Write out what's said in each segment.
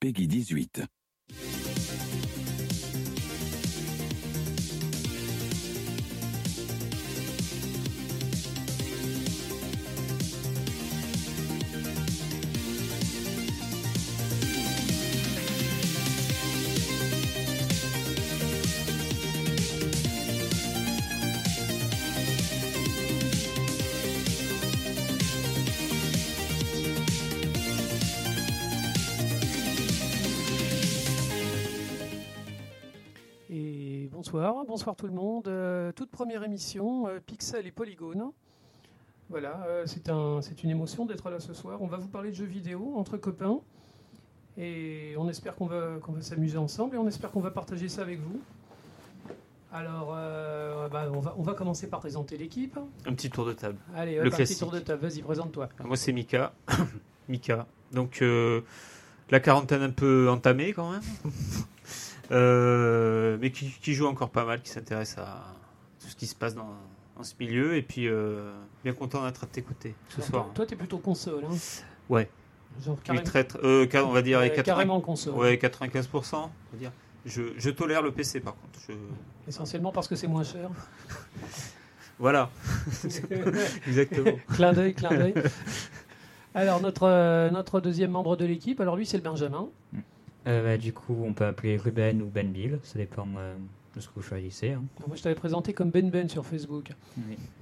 Peggy 18. Bonsoir, bonsoir tout le monde. Euh, toute première émission, euh, Pixel et Polygone. Voilà, euh, c'est un, une émotion d'être là ce soir. On va vous parler de jeux vidéo entre copains. Et on espère qu'on va, qu'on va s'amuser ensemble et on espère qu'on va partager ça avec vous. Alors, bah, on, va, on va commencer par présenter l'équipe. Un petit tour de table. Allez, Le un petit tour de table. Vas-y, présente-toi. Moi, c'est Mika. Mika. Donc, la quarantaine un peu entamée quand même. Euh, mais qui, qui joue encore pas mal, qui s'intéresse à tout ce qui se passe dans, dans ce milieu. Et puis, euh, bien content d'être à tes côtés ce soir. Toi, toi, t'es plutôt console. Hein. Ouais. Genre Oui, carrément, très, très- euh, on va dire euh, 80 carrément console. ouais, 95%. on va dire. Je, je tolère le PC par contre. Je- Essentiellement parce que c'est moins cher. Voilà, exactement. clin d'œil, clin d'œil. Alors, notre, euh, notre deuxième membre de l'équipe, alors lui, c'est le Benjamin. Euh, bah, du coup, on peut appeler Ruben ou Ben Bill, ça dépend euh, de ce que vous choisissez. hein. Moi, je t'avais présenté comme Ben Ben sur Facebook.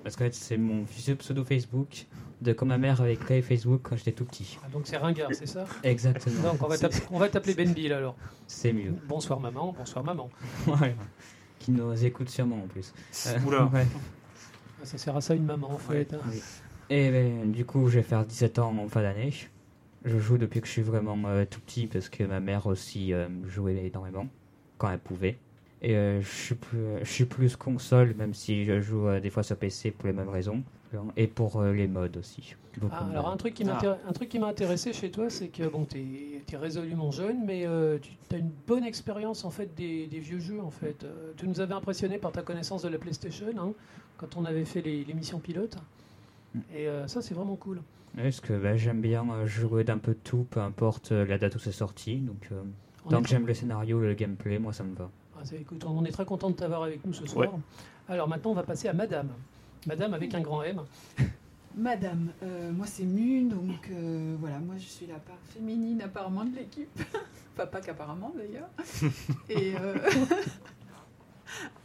Parce qu'en fait, c'est mon pseudo Facebook de quand ma mère avait créé Facebook quand j'étais tout petit. Ah, donc, c'est ringard, c'est ça? Exactement. Donc, on va t'app- on va t'appeler Ben Bill alors. C'est mieux. Bonsoir maman, bonsoir maman. Ouais. Qui nous écoute sûrement en plus. Euh, Oula. ouais. Ah, Ça sert à ça une maman en fait. hein. Oui. Et ben, du coup, je vais faire 17 ans en fin d'année. Je joue depuis que je suis vraiment euh, tout petit parce que ma mère aussi euh, jouait énormément quand elle pouvait. Et euh, je, suis plus, je suis plus console, même si je joue des fois sur PC pour les mêmes raisons. Et pour les modes aussi. Ah, alors un truc qui m'a intéressé chez toi, c'est que bon, t'es es résolument jeune, mais tu as une bonne expérience en fait des, des vieux jeux en fait. Tu nous avais impressionné par ta connaissance de la PlayStation hein, quand on avait fait les- l'émission pilote. Et euh, ça, c'est vraiment cool. Parce que bah, j'aime bien euh, jouer d'un peu de tout, peu importe euh, la date où c'est sorti. Donc, euh, tant que j'aime le scénario, le gameplay, moi ça me va. Ah, écoute, on est très content de t'avoir avec nous ce soir. Alors maintenant, on va passer à Madame. Madame avec un grand M. Madame, euh, moi c'est Mu, donc euh, voilà, moi je suis la part féminine apparemment de l'équipe. enfin, pas qu'apparemment d'ailleurs. Et euh,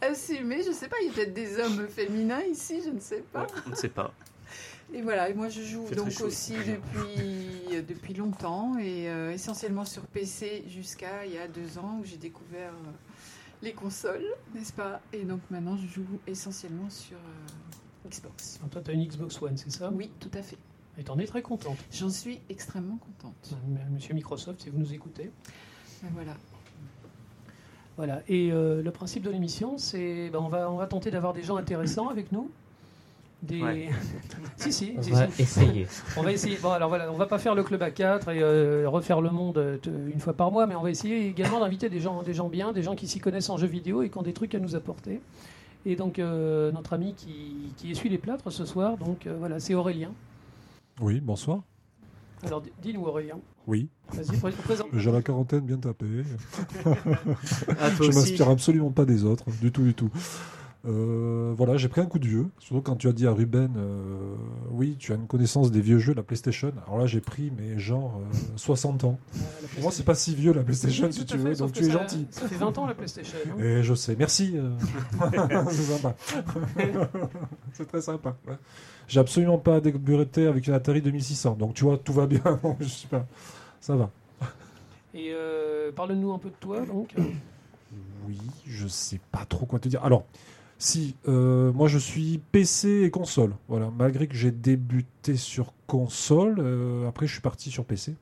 assumé, je sais pas, il y a peut-être des hommes féminins ici, je ne sais pas. Ouais, on ne sait pas. Et voilà, et moi je joue donc aussi depuis, euh, depuis longtemps et euh, essentiellement sur PC jusqu'à il y a deux ans où j'ai découvert euh, les consoles, n'est-ce pas? Et donc maintenant je joue essentiellement sur euh, Xbox. Alors, toi, tu as une Xbox One, c'est ça? Oui, tout à fait. Et t'en es très contente? J'en suis extrêmement contente. Monsieur Microsoft, si vous nous écoutez. Ben voilà. Voilà. Et euh, le principe de l'émission, c'est ben, on, va, on va tenter d'avoir des gens intéressants avec nous. Des... Ouais. si, si, On si, va si. essayer. On va essayer. Bon, alors voilà, on va pas faire le club à 4 et euh, refaire le monde euh, une fois par mois, mais on va essayer également d'inviter des gens, des gens bien, des gens qui s'y connaissent en jeux vidéo et qui ont des trucs à nous apporter. Et donc, euh, notre ami qui, qui essuie les plâtres ce soir, donc euh, voilà, c'est Aurélien. Oui, bonsoir. Alors, dis-nous, Aurélien. Oui, Vas-y, pré- présente. j'ai la quarantaine bien tapée. Ah, Je m'inspire absolument pas des autres, du tout, du tout. Euh, voilà, j'ai pris un coup de vieux. Surtout quand tu as dit à Ruben, euh, oui, tu as une connaissance des vieux jeux, la PlayStation. Alors là, j'ai pris, mais genre euh, 60 ans. Euh, Pour moi, c'est pas si vieux la PlayStation, Oui, si tu fait, veux, donc tu es ça- gentil. Ça fait 20 ans la PlayStation. hein. Et je sais, merci. euh. c'est sympa. c'est très sympa. ouais. J'ai absolument pas débuté avec une Atari 2600, donc tu vois, tout va bien. je sais pas. Ça va. Et euh, parle-nous un peu de toi, donc. Oui, je sais pas trop quoi te dire. Alors, si, euh, moi je suis PC et console. Voilà, malgré que j'ai débuté sur console, euh, après je suis parti sur PC.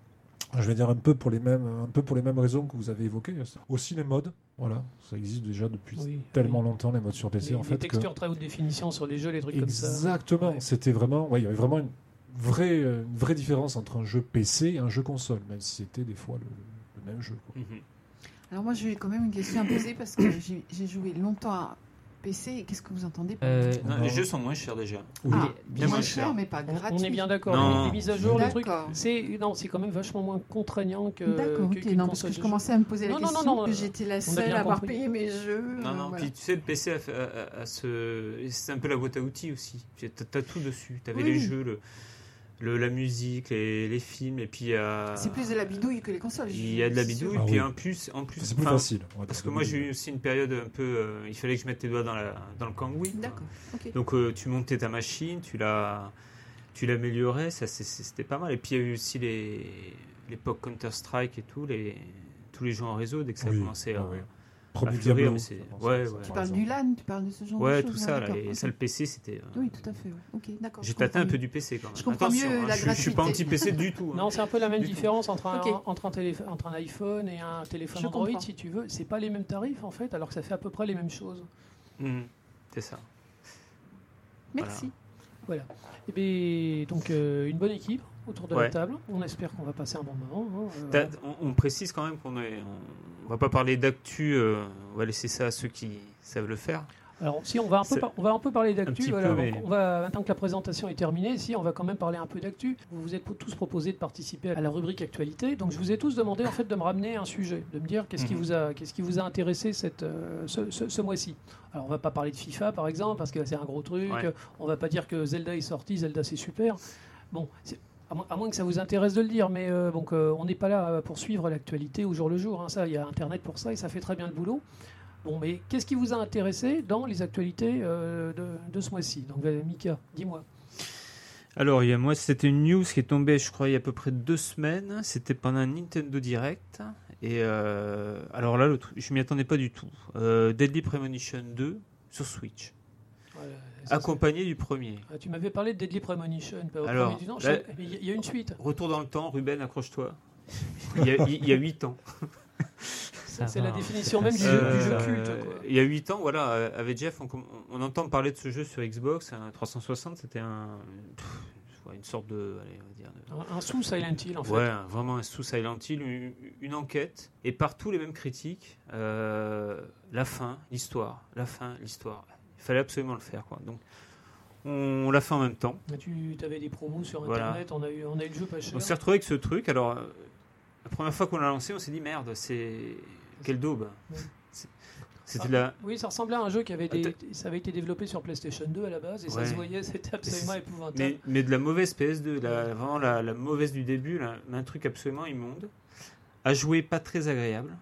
Je vais dire un peu pour les mêmes, un peu pour les mêmes raisons que vous avez évoquées. Aussi les modes, voilà, ça existe déjà depuis Oui, tellement oui. longtemps les modes sur PC les, en les fait. que- textures très haute définition sur les jeux, les trucs comme ça. Exactement. Ouais. C'était vraiment, ouais, il y avait vraiment une vraie, une vraie différence entre un jeu PC et un jeu console, même si c'était des fois le, le même jeu. quoi. Alors moi j'ai quand même une question à poser parce que j'ai j'ai joué longtemps à PC, qu'est-ce que vous entendez par Euh, Non, les jeux sont moins chers déjà. Oui. Ah, bien moins moins cher, mais pas On, gratuit. on est bien d'accord. Les, les mises à jour, le truc, c'est non, c'est quand même vachement moins contraignant que. D'accord, que- ok. qu'une Non, parce que je commençais à me poser la Non, non, non, question, non, que j'étais la seule à avoir compris. payé mes jeux. Non, non, voilà. puis tu sais, le PC a, fait- a- a- a ce. C'est un peu la boîte à outils aussi. Tu as, tout dessus. Tu avais Oui. les jeux, le, le- la musique, les, les films, et puis il y a. C'est plus de la bidouille que les consoles. Il y a de la bidouille, Ah puis oui. en plus. En plus C'est plus facile. Parce que moi j'ai eu aussi une période un peu. euh, il fallait que je mette les doigts dans, la, dans le cambouis. D'accord. Donc euh, tu montais ta machine, tu la, tu l'améliorais, ça c'était pas mal. Et puis il y a eu aussi les l'époque Counter Strike et tout, les tous les jeux en réseau dès que ça Oui, a commencé à, ouais. Premier fleurir, Diablo. mais c'est- ça commence, ouais, ça, ouais. par Tu parles du LAN, tu parles de ce genre ouais de tout choses. ça ouais, là, d'accord, et ok. ça le PC c'était. euh, Oui, tout à fait. ouais. Ok, d'accord. J'ai tâté un peu du PC quand même. Je comprends Attention, mieux hein, la je, je suis pas gratuité. anti PC du tout. hein. Non, c'est un peu la même Du tout. différence entre un, Ok. entre, un télé- entre un iPhone et un téléphone Je Android, comprends. si tu veux. C'est pas les mêmes tarifs en fait, alors que ça fait à peu près les mêmes choses. Mhm, c'est ça. Merci. Et bien, donc euh, une bonne équipe autour de Ouais. la table. On espère qu'on va passer un bon moment. hein. Euh, on précise quand même qu'on est, on, va pas parler d'actu, euh, on va laisser ça à ceux qui savent le faire. Alors, si on va un peu, par- on va un peu parler d'actu. voilà, mais- on va maintenant que la présentation est terminée, si on va quand même parler un peu d'actu. Vous vous êtes tous proposés de participer à la rubrique actualité, donc je vous ai tous demandé en fait de me ramener un sujet, de me dire qu'est-ce qui Mhm. vous a, qu'est-ce qui vous a intéressé cette, euh, ce, ce- ce mois-ci. Alors, on va pas parler de FIFA par exemple parce que c'est un gros truc. Ouais. On va pas dire que Zelda est sorti, Zelda c'est super. Bon, à, moins, que ça vous intéresse de le dire, mais euh, donc euh, on n'est pas là pour suivre l'actualité au jour le jour. hein. ça, il y a Internet pour ça et ça fait très bien le boulot. Bon, mais qu'est-ce qui vous a intéressé dans les actualités euh, de, ce mois-ci? Donc, euh, Mika, dis-moi. Alors, il y a, moi, c'était une news qui est tombée, je crois, il y a à peu près deux semaines. C'était pendant un Nintendo Direct. Et euh, alors là, je m'y attendais pas du tout. Euh, Deadly Premonition 2 sur Switch, accompagné du premier. Ah, tu m'avais parlé de Deadly Premonition. pas au Alors, premier là- Il y, a une suite. Retour dans le temps, Ruben, accroche-toi. Il y a, il y a 8 ans. C'est la définition même du, Euh, jeu, du jeu culte. quoi. Il y a 8 ans, voilà, euh, avec Jeff, on, entend parler de ce jeu sur Xbox, un 360, c'était un, pff, ouais, une sorte de, allez, on va dire, de- Un, un sous Silent Hill, en fait. Ouais, vraiment un sous Silent Hill, une, une enquête, et partout les mêmes critiques. euh, la fin, l'histoire, la fin, l'histoire. Il fallait absolument le faire, quoi. Donc, on, l'a fait en même temps. Mais Tu avais des promos sur Voilà. Internet, on, a eu, on a eu le jeu pas cher. On s'est retrouvé avec ce truc. Alors, euh, la première fois qu'on l'a lancé, on s'est dit merde, c'est quelle daube. Ouais. C'était la. Oui, ça ressemblait à un jeu qui avait des, ça avait été développé sur PlayStation 2 à la base et ça se voyait, c'était absolument épouvantable. Mais, mais de la mauvaise PS2, la, vraiment la, la mauvaise du début, là, un truc absolument immonde. À jouer pas très agréable,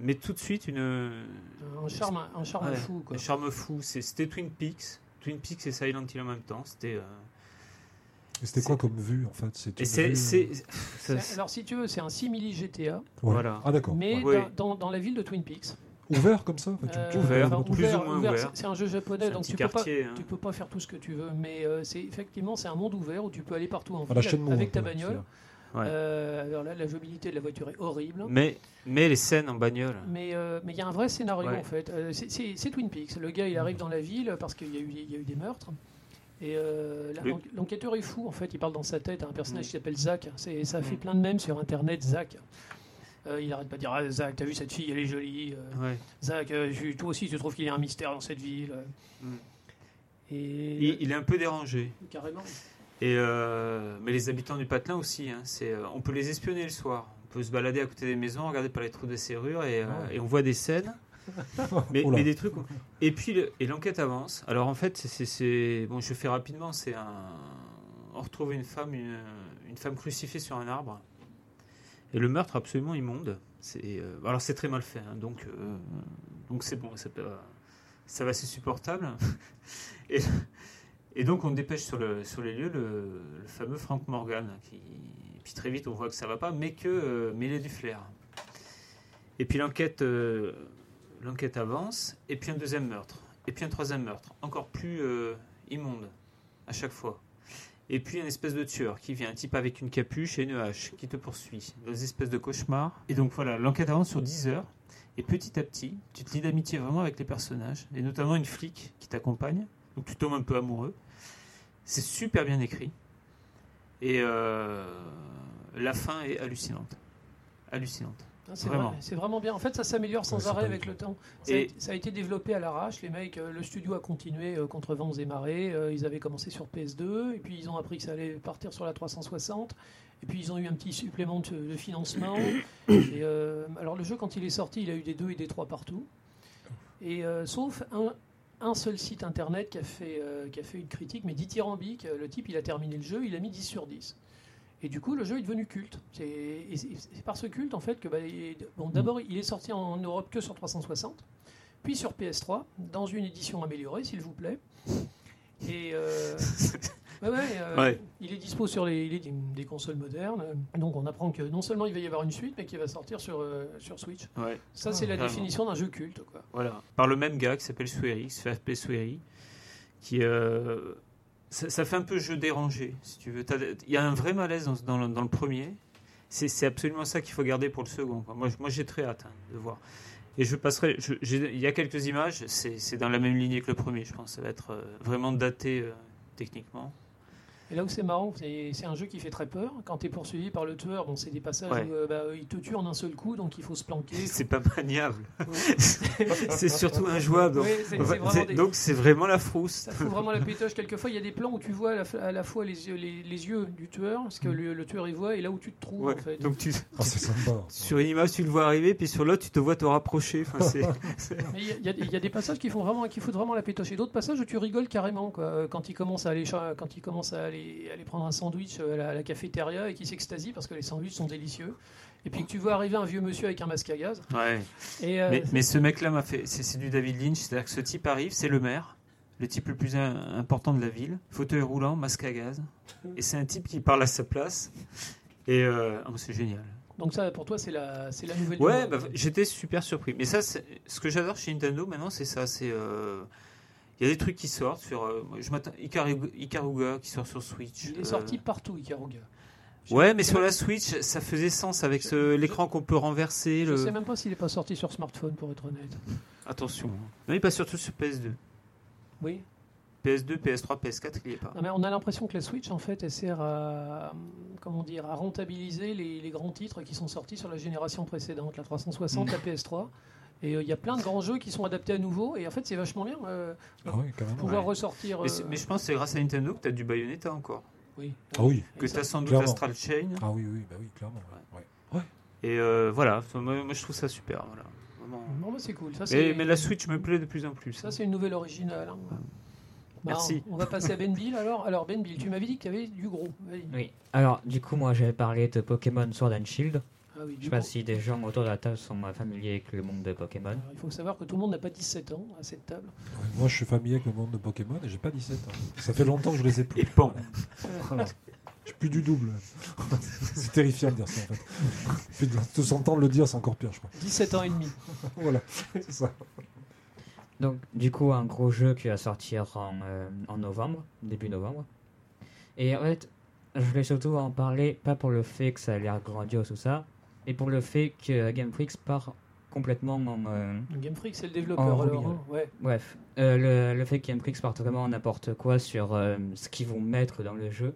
mais tout de suite une, Un charme, un charme Ouais, fou. Quoi. Un charme fou. C'était Twin Peaks. Twin Peaks et Silent Hill en même temps. C'était. euh, C'était quoi comme vue en fait C'est vue, ça- Alors si tu veux, c'est un simili GTA, ouais. voilà. Ah d'accord. mais Ouais. dans, dans- dans la ville de Twin Peaks. Ouvert comme ça tu- Euh, tu- Ouvert, enfin, plus ou moins ouvert. c'est- C'est un jeu japonais, donc tu peux, pas, hein. tu peux pas faire tout ce que tu veux. Mais euh, c'est effectivement c'est un monde ouvert où tu peux aller partout en ville avec ta bagnole. Ouais. Euh, alors là, la jouabilité de la voiture est horrible. Mais, mais les scènes en bagnole. Mais euh, mais il y a un vrai scénario Ouais. en fait. Euh, c'est- Twin Peaks. Le gars il arrive dans la ville parce qu'il y, a eu- il y a eu des meurtres. Et euh, l'enquêteur est fou en fait. Il parle dans sa tête à un personnage Mm. qui s'appelle Zach. Ça fait Mm. plein de mèmes sur internet, Zach. Il arrête pas de dire ah, Zach, t'as vu cette fille, elle est jolie. Ouais. Zach, je- toi aussi tu trouves qu'il y a un mystère dans cette ville. Mm. Et Il, il est un peu dérangé. carrément. Et euh, mais les habitants du patelin aussi. hein, c'est, euh, on peut les espionner le soir. On peut se balader à côté des maisons, regarder par les trous des serrures et, euh, ouais. et on voit des scènes. mais, des trucs. Et puis le- et l'enquête avance. Alors en fait, c'est, c'est- c'est- bon, je fais rapidement. C'est un. On retrouve une femme, une, une femme crucifiée sur un arbre. Et le meurtre absolument immonde. C'est alors c'est très mal fait. hein, donc donc c'est bon. Ça, ça va, c'est supportable. et, et donc on dépêche sur le sur les lieux le, fameux Frank Morgan et puis très vite on voit que ça va pas, mais que euh, a du flair. Et puis l'enquête euh, l'enquête avance. Et puis un deuxième meurtre. Et puis un troisième meurtre, encore plus euh, immonde à chaque fois. Et puis une espèce de tueur qui vient, un type avec une capuche et une hache qui te poursuit. Des espèces de cauchemars. Et donc voilà, l'enquête avance sur 10 heures. Et petit à petit, tu te lis d'amitié vraiment avec les personnages. Et notamment une flic qui t'accompagne. Donc tu tombes un peu amoureux. C'est super bien écrit. Et euh, la fin est hallucinante. Hallucinante. Ah, C'est Vraiment. vrai- c'est vraiment bien. En fait, ça s'améliore sans Ouais, arrêt avec le temps. Ça, a Et- été- ça a été développé à l'arrache. Les mecs, euh, le studio a continué euh, contre vents et marées. Euh, ils avaient commencé sur PS2, et puis ils ont appris que ça allait partir sur la 360. Et puis ils ont eu un petit supplément de, de financement. Et, euh, alors le jeu, quand il est sorti, il a eu des 2 et des 3 partout. Et euh, sauf un, un seul site internet qui a fait, euh, une critique, mais dithyrambique. Euh, Le type, il a terminé le jeu, il a mis 10 sur 10. Et du coup, le jeu est devenu culte. C'est par ce culte, en fait, que bah, d'abord, il est sorti en Europe que sur 360, puis sur PS3, dans une édition améliorée, s'il vous plaît. Et euh, ouais, ouais, euh, Ouais. il est dispo sur les, il est des, des consoles modernes. Donc, on apprend que non seulement il va y avoir une suite, mais qu'il va sortir sur, euh, sur Switch. Ça, c'est la Vraiment. définition d'un jeu culte. Quoi. voilà. Par le même gars qui s'appelle Swery, qui se fait appeler Swery, qui. euh, ça, ça fait un peu jeu dérangé, si tu veux. Il y a un vrai malaise dans, dans le, dans le premier. C'est absolument ça qu'il faut garder pour le second. quoi. Moi, moi j'ai très hâte hein, de voir. Et je passerai. Il y a quelques images, c'est c'est dans la même lignée que le premier, je pense. Ça va être euh, vraiment daté euh, techniquement. Et là où c'est marrant, c'est un jeu qui fait très peur. Quand tu es poursuivi par le tueur, bon, c'est des passages Ouais. où euh, bah, il te tue en un seul coup, donc il faut se planquer. C'est pas maniable. Ouais. c'est surtout injouable. Donc, c'est- Enfin, vraiment c'est- des- donc c'est vraiment la frousse. Ça fout vraiment la pétoche. Quelquefois, il y a des plans où tu vois à la, f- à la fois les yeux, les, les yeux du tueur, ce que le, le tueur y voit, et là où tu te trouves, Ouais, en fait. Donc tu, c'est sympa. sur une image, tu le vois arriver, puis sur l'autre, tu te vois te rapprocher. Enfin, Il y, a- il y a- il y a des passages qui font vraiment, qui foutent vraiment la pétoche, et d'autres passages où tu rigoles carrément, quoi. Euh, Quand il commence à aller, quand il commence à aller, aller prendre un sandwich euh, à la, à la cafétéria et qu'il s'extasie parce que les sandwichs sont délicieux. Et puis que tu vois arriver un vieux monsieur avec un masque à gaz. Ouais. Et, euh, mais, mais ce mec-là m'a fait. C'est c'est du David Lynch, c'est-à-dire que ce type arrive, c'est le maire, le type le plus important de la ville, fauteuil roulant, masque à gaz, et c'est un type qui parle à sa place. Et euh, oh, c'est génial. donc ça, pour toi, c'est la, c'est la nouvelle. Ouais, bah, j'étais super surpris. Mais ça, ce que j'adore chez Nintendo maintenant, c'est ça. C'est euh, il y a des trucs qui sortent sur. euh, je m'attends Ikaruga, Ikaruga qui sort sur Switch. il est euh, sorti partout, Ikaruga. Ouais, mais sur la Switch, ça faisait sens avec ce- l'écran qu'on peut renverser. Je Le... sais même pas s'il est pas sorti sur smartphone, pour être honnête. Attention. Non, il passe surtout sur PS2. Oui. PS2, PS3, PS4, il n'y est pas. Non, mais on a l'impression que la Switch, en fait, elle sert à, comment dire, à rentabiliser les, les grands titres qui sont sortis sur la génération précédente, la 360, Mm. la PS3. Et euh, il y a plein de grands jeux qui sont adaptés à nouveau. Et en fait, c'est vachement bien euh, Ah oui, quand même. pouvoir Ouais. ressortir. Mais, euh, mais je pense que c'est grâce à Nintendo que tu as du Bayonetta encore. oui. Ah oui, Que tu as sans doute clairement. Astral Chain. ah oui, oui, bah oui, clairement. ouais. Et euh, voilà, moi, moi, je trouve ça super. Voilà. Vraiment. Non, mais c'est cool. Ça, Mais, c'est, mais la Switch me plaît de plus en plus. ça, c'est une nouvelle originale. hein. Bah, Merci. on, on va passer à Ben Bill alors. Alors, Ben Bill, tu m'avais dit qu'il y avait du gros. Oui. Alors, du coup, moi, j'avais parlé de Pokémon Sword and Shield. Ah oui, Je sais pas si des gens autour de la table sont familiers avec le monde de Pokémon. Alors, il faut savoir que tout le monde n'a pas 17 ans à cette table. Moi, je suis familier avec le monde de Pokémon et j'ai pas 17 ans. Ça fait longtemps que je les ai plus. Et pan. Voilà. J'ai plus du double. c'est terrifiant de dire ça, en fait. Puis de de s'entendre le dire, c'est encore pire, je crois. 17 ans et demi. Voilà, c'est ça. Donc, du coup, un gros jeu qui va sortir en, euh, en novembre, début novembre. Et en fait, je voulais surtout en parler, pas pour le fait que ça a l'air grandiose ou ça, mais pour le fait que Game Freak part complètement en. euh, Game Freak, c'est le développeur. Alors, hein, ouais. Bref, euh, le, le fait que Game Freak parte vraiment n'importe quoi sur euh, ce qu'ils vont mettre dans le jeu.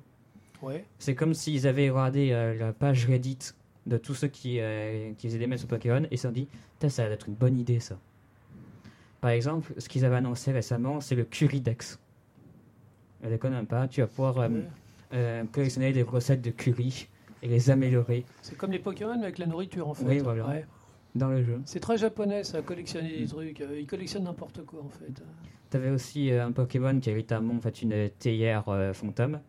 Ouais. C'est comme s'ils avaient regardé la page Reddit de tous ceux qui, qui faisaient des mails sur Pokémon et se sont dit ça va être une bonne idée ça. Par exemple, ce qu'ils avaient annoncé récemment, c'est le Currydex. Je déconne pas, tu vas pouvoir Ouais. collectionner des recettes de curry et les améliorer C'est comme les Pokémon avec la nourriture en fait. Oui, voilà. Ouais. dans le jeu. C'est très japonais ça, collectionner des trucs. Euh, Ils collectionnent n'importe quoi en fait. T'avais aussi euh, un Pokémon qui a littéralement fait une théière euh, fantôme.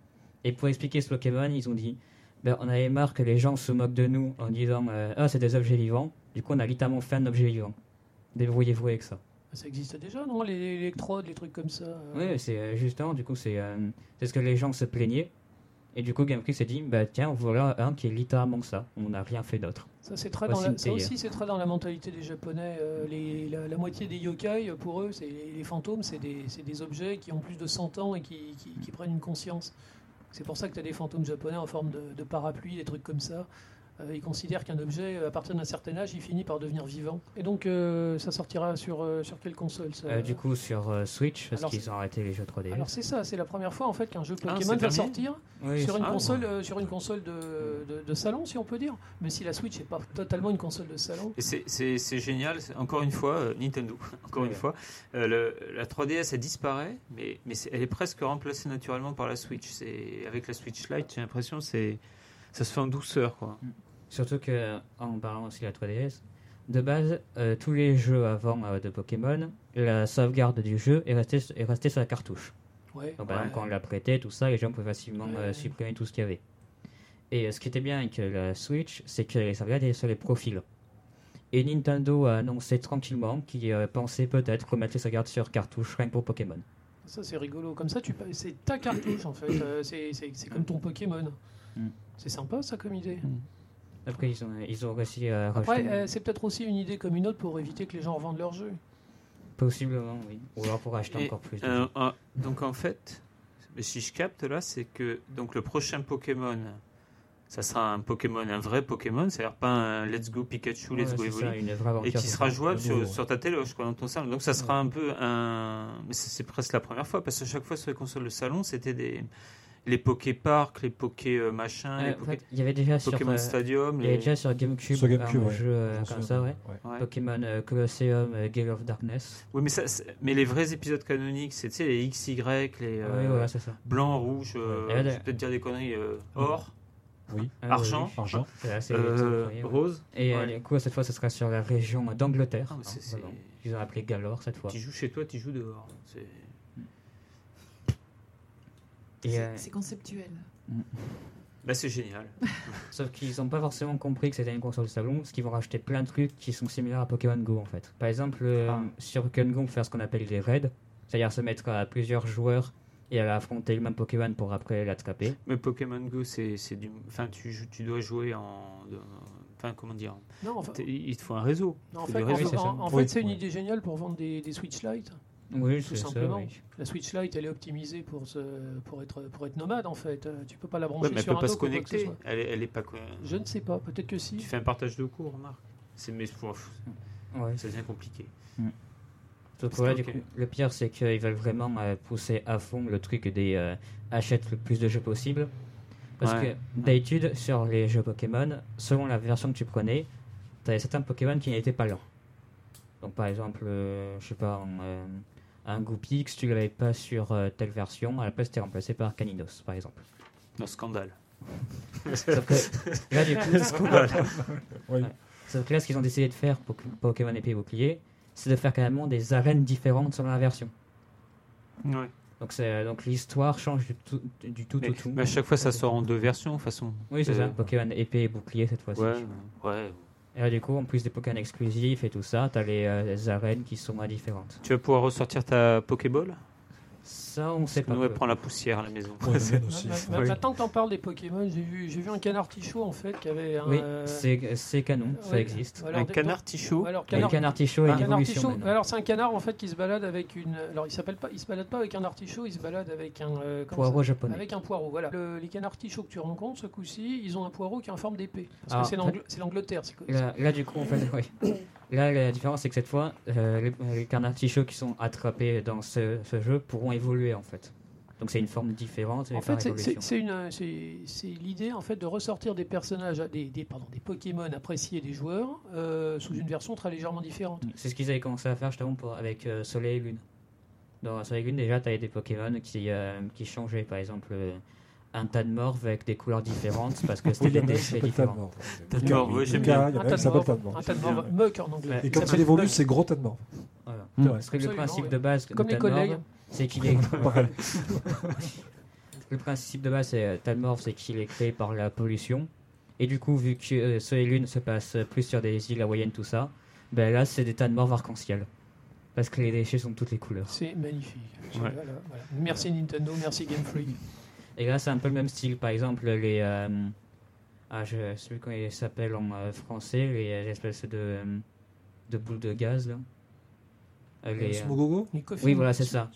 Et pour expliquer ce Pokémon, ils ont dit ben, on avait marre que les gens se moquent de nous en disant euh, Ah, c'est des objets vivants. Du coup, on a littéralement fait un objet vivant. Débrouillez-vous avec ça. Ça existe déjà, non? Les, électrodes, les trucs comme ça. euh. Oui, c'est justement, du coup, c'est c'est ce que les gens se plaignaient. Et du coup, Game Freak s'est dit bah, tiens, voilà un qui est littéralement ça. On n'a rien fait d'autre. Ça, c'est très dans la- ça aussi, c'est très dans la mentalité des Japonais. Euh, les- la, la moitié des yokai, euh, pour eux, c'est les fantômes, c'est des, objets qui ont plus de 100 ans et qui, qui- qui prennent une conscience. C'est pour ça que tu as des fantômes japonais en forme de, de parapluie, des trucs comme ça. Euh, il considère qu'un objet, euh, à partir d'un certain âge, il finit par devenir vivant. Et donc, euh, ça sortira sur, euh, sur quelle console ça Euh, du coup, sur euh, Switch, parce qu'ils ont arrêté les jeux 3D. Alors c'est ça, c'est la première fois en fait qu'un jeu Ah, Pokémon c'est va sortir Oui, sur une Ah, console, euh, sur une console de, de, de salon, si on peut dire. Mais si la Switch n'est pas totalement une console de salon. Et c'est- génial, encore une fois, euh, Nintendo, encore Ouais. une fois, euh, le- la 3DS elle disparaît, mais, mais elle est presque remplacée naturellement par la Switch. C'est Avec la Switch Lite, j'ai l'impression que c'est ça se fait en douceur. Quoi. Surtout que, en parlant aussi de la 3DS, de base, euh, tous les jeux avant euh, de Pokémon, la sauvegarde du jeu est restée, est restée sur la cartouche. Ouais. Donc, par Ouais. exemple, quand on l'a prêté, tout ça, les gens pouvaient facilement euh, supprimer tout ce qu'il y avait. Et euh, ce qui était bien avec la Switch, c'est que les sauvegardes étaient sur les profils. Et Nintendo a annoncé tranquillement qu'il euh, pensait peut-être remettre les sauvegardes sur cartouche rien que pour Pokémon. Ça c'est rigolo. Comme ça, tu c'est ta cartouche en fait. Euh, c'est comme ton Pokémon. Mm. C'est sympa ça comme idée. Après, ils ont, ils ont réussi à Après, euh, c'est peut-être aussi une idée comme une autre pour éviter que les gens revendent leurs jeux. Possiblement, oui. Ou alors pour acheter Et, encore plus. Euh, donc en fait, si je capte là, c'est que donc le prochain Pokémon, ça sera un Pokémon, un vrai Pokémon, c'est-à-dire pas un Let's Go Pikachu, Let's Ouais, Go aventure. et qui sera jouable sur, ta téloge, quoi, dans ton salon. Donc ça sera un peu un, mais c'est c'est presque la première fois parce que chaque fois sur les consoles de salon, c'était des les Poké Park, les Poké euh, machin, Euh, les en Poké- fait, il y avait déjà sur, Pokémon euh, Stadium, il y avait les... déjà sur GameCube, Sur GameCube, un ouais. jeu euh, comme ça, ouais. Ouais. Pokémon euh, Colosseum, euh, Gale of Darkness. Oui, mais ça, mais les vrais épisodes canoniques, c'est tu sais, les XY, les euh, oui, voilà, c'est ça. blanc, rouge, euh, Ouais. je vais peut-être dire des conneries, euh, or, Oui, Ah, Argent. oui, argent. euh, ouais. rose. Et euh, Ouais. du coup, cette fois, ce sera sur la région d'Angleterre. Ah, hein. Ils ont appelé Galore cette fois. Tu joues chez toi, tu joues dehors. C'est- euh, C'est conceptuel. Bah, c'est génial. sauf qu'ils n'ont pas forcément compris que c'était une console de salon, parce qu'ils vont rajouter plein de trucs qui sont similaires à Pokémon Go en fait. Par exemple, euh, Ah. sur Pokémon Go, on peut faire ce qu'on appelle des raids, c'est-à-dire se mettre à plusieurs joueurs et à affronter le même Pokémon pour après l'attraper. Mais Pokémon Go, c'est du. Enfin, tu, dois jouer en. de- Enfin, comment dire? Non, enfin, Il te faut un réseau. non, en fait, en, c'est en- fait, une idée géniale pour vendre des, des Switch Lite. Oui, Tout c'est ça, simplement. oui. La Switch Lite, elle est optimisée pour, se, pour, être, pour être nomade en fait. Euh, Tu peux pas la brancher Ouais, mais elle sur peut un pas se connecter. Elle est, elle est pas. co- Je ne sais pas, peut-être que si. Tu fais un partage de cours, remarque. C'est mais pff, Ouais. ça devient compliqué. Du coup, le pire, c'est qu'ils veulent vraiment euh, pousser à fond le truc des euh, achète le plus de jeux possible. Parce Ouais. que d'habitude, sur les jeux Pokémon, selon la version que tu prenais, tu avais certains Pokémon qui n'étaient pas lents. Donc, par exemple, euh, je sais pas, un, euh, un Goopix, tu l'avais pas sur euh, telle version, à la place, c'était remplacé par Caninos, par exemple. Non, scandale. Sauf que là, du coup, Scandale. Ouais. Sauf que là, ce qu'ils ont décidé de faire pour Pokémon épée et bouclier, c'est de faire carrément des arènes différentes selon la version. Ouais. Donc, c'est- donc l'histoire change du tout, du tout Mais, au tout. mais à chaque fois, ça sort en deux versions, de toute façon. Oui, c'est Euh, ça. Pokémon épée et bouclier cette fois-ci. Ouais, ouais. Et du coup, en plus des Pokémon exclusifs et tout ça, t'as les, euh, les arènes qui sont euh, différentes. Tu vas pouvoir ressortir ta Pokéball? Ça, on sait pas. Nous, elle prend la poussière à la maison. Ouais, aussi. Ma- ma- Oui. Maintenant que t'en parles des Pokémon, j'ai vu, j'ai vu un canard tichot en fait qui avait un. Oui, euh, c'est canon, ça existe. Alors, un canard tichot. Alors, Le canard, est une évolution c'est un canard en fait qui se balade avec une. Alors il s'appelle pas, il se balade pas avec un artichaut, il se balade avec un. euh, Poireau ça- japonais. Avec un poireau, voilà. Le- les canards tichots que tu rencontres ce coup-ci, ils ont un poireau qui est en forme d'épée. Parce Ah, que c'est l'Angleterre. Là, là, du coup, en fait, oui. Là, la différence, c'est que cette fois, euh, les, les canards artichauts qui sont attrapés dans ce, ce jeu pourront évoluer, en fait. Donc, c'est une forme différente. En fait, c'est- euh, c'est l'idée en fait de ressortir des personnages, des, des, pardon, des Pokémon appréciés des joueurs euh, sous une version très légèrement différente. C'est ce qu'ils avaient commencé à faire justement pour, avec euh, Soleil et Lune. Dans Soleil et Lune, déjà, tu avais des Pokémon qui, euh, qui changeaient. Par exemple, euh, un tas de morts avec des couleurs différentes parce que c'était Oui, des s'appellent différents. J'aime bien. Un un tas de morts, Tadmor. un tas de morts, bien. muck en anglais. Et quand il évolue, c'est gros Tadmor. Voilà. Ouais. Parce que le principe de base Comme de les collègues. c'est qu'il est. Le principe de base, c'est euh, Tadmor, c'est qu'il est créé par la pollution. Et du coup, vu que euh, Soleil et Lune se passe plus sur des îles hawaïennes, tout ça, ben là, c'est des tas de morts arc-en-ciel. Parce que les déchets sont de toutes les couleurs. C'est magnifique. Ouais. Voilà, voilà. Merci Nintendo, merci Game Freak. Et là, c'est un peu le même style. Par exemple, les. euh, ah, je sais plus comment ils s'appellent en euh, français, les euh, espèces de, de boules de gaz. Là. Les, Smogogo Les. Oui, voilà, c'est ça.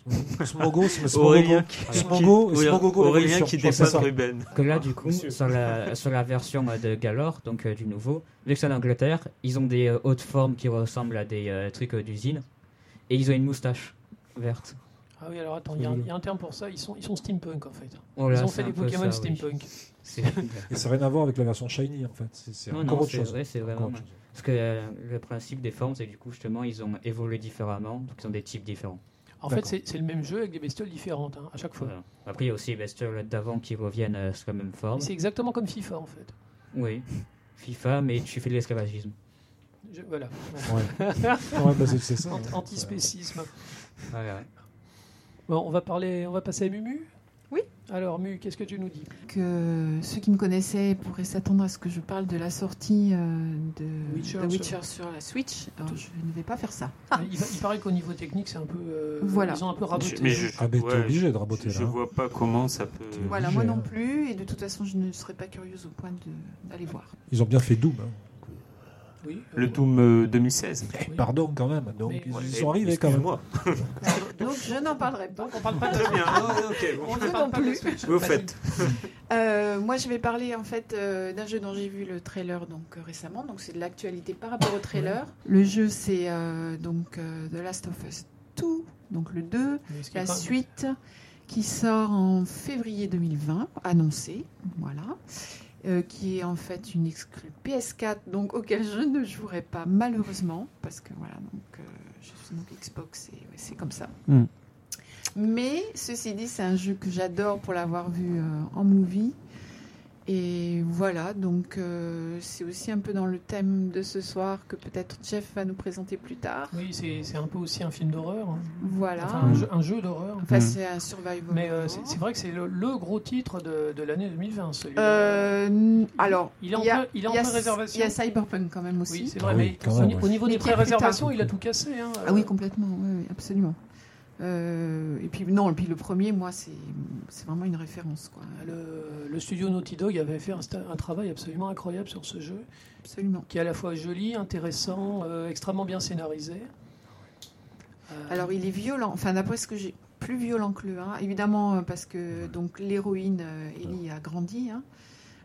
Smogo, c'est Aurélien Smogogo. qui, Smogo, Smogogo, Aurélien qui dépasse. Ruben. Que là, du coup, sur la, sur la version de Galore, donc euh, du nouveau, vu que c'est en Angleterre, ils ont des euh, hautes formes qui ressemblent à des euh, trucs euh, d'usine. Et ils ont une moustache verte. Ah oui, alors attends, il y, a un- il y a un terme pour ça. Ils sont, ils sont steampunk en fait. Oh Ils ont fait des Pokémon ça, steampunk. Et ça n'a rien à voir avec la version Shiny, en fait. C'est encore non, autre c'est chose. vrai, vraiment. Parce que euh, le principe des formes, c'est que du coup, justement, ils ont évolué différemment, donc ils ont des types différents. En fait, c'est c'est le même jeu avec des bestioles différentes hein, à chaque fois. Voilà. Après, il y a aussi les bestioles d'avant qui reviennent euh, sur la même forme. C'est exactement comme FIFA en fait. Oui. FIFA, mais tu fais de l'esclavagisme. Je- voilà. Ouais. Ouais, bah, c'est- c'est ça. Ant- ouais. Antispécisme. Ouais, ouais. Bon, on va parler, on va passer à Mumu? Oui. Alors Mu, qu'est-ce que tu nous dis? Que ceux qui me connaissaient pourraient s'attendre à ce que je parle de la sortie euh, de Witcher The sur- Witcher sur la Switch. Alors, je ne vais pas faire ça. il, va- il paraît qu'au niveau technique, c'est un peu. euh, Voilà. Ils ont un peu raboté. Je- mais je, Ah, mais t'es ouais, obligé de raboter, je, je hein. vois pas comment ça peut. Voilà, obligé, moi hein. non plus. Et de toute façon, je ne serais pas curieuse au point de- d'aller voir. Ils ont bien fait Doom. hein. Oui, Le euh, Doom euh, 2016. oui. Pardon, quand même. Donc, Mais- ils Ouais, sont arrivés, quand même. excuse-moi. Donc, je n'en parlerai pas. Donc on parle pas de Très bien. Ah, ouais, ok, bon. On ne parle non pas plus. Switch. Vous faites. Euh, moi, je vais parler en fait euh, d'un jeu dont j'ai vu le trailer donc euh, récemment. Donc, c'est de l'actualité par rapport au trailer. Le jeu, c'est euh, donc euh, The Last of Us 2, donc le 2. Mais ce qui est La suite qui sort en février 2020, annoncée, voilà, euh, qui est en fait une exclue PS4, donc auquel je ne jouerai pas malheureusement, parce que voilà, donc euh, je suis donc Xbox et ouais, c'est comme ça. Mm. Mais ceci dit, c'est un jeu que j'adore pour l'avoir vu euh, en movie. Et voilà, donc euh, c'est aussi un peu dans le thème de ce soir que peut-être Jeff va nous présenter plus tard. Oui, c'est un peu aussi un film d'horreur. hein. Voilà. Enfin, un jeu, d'horreur. Enfin, Mm. c'est un survival. Mais euh, horror. c'est vrai que c'est le, le gros titre de, de l'année 2020, celui-là. Euh, alors, il est en il y a- pré- il est en il y a- pré-réservation. Il y a Cyberpunk quand même aussi. Oui, c'est vrai, Ah oui, mais au, même, ni- ouais. au niveau Mais des pré-réservations, il a tout cassé. hein. Ah oui, complètement, oui, oui, absolument. Euh, et puis non, et puis le premier, moi, c'est c'est vraiment une référence, quoi. Le, le studio Naughty Dog avait fait un, travail absolument incroyable sur ce jeu, Absolument. qui est à la fois joli, intéressant, euh, extrêmement bien scénarisé. Euh, Alors, il est violent. Enfin, d'après ce que j'ai, plus violent que le 1. Évidemment, parce que donc l'héroïne Ellie a grandi. hein.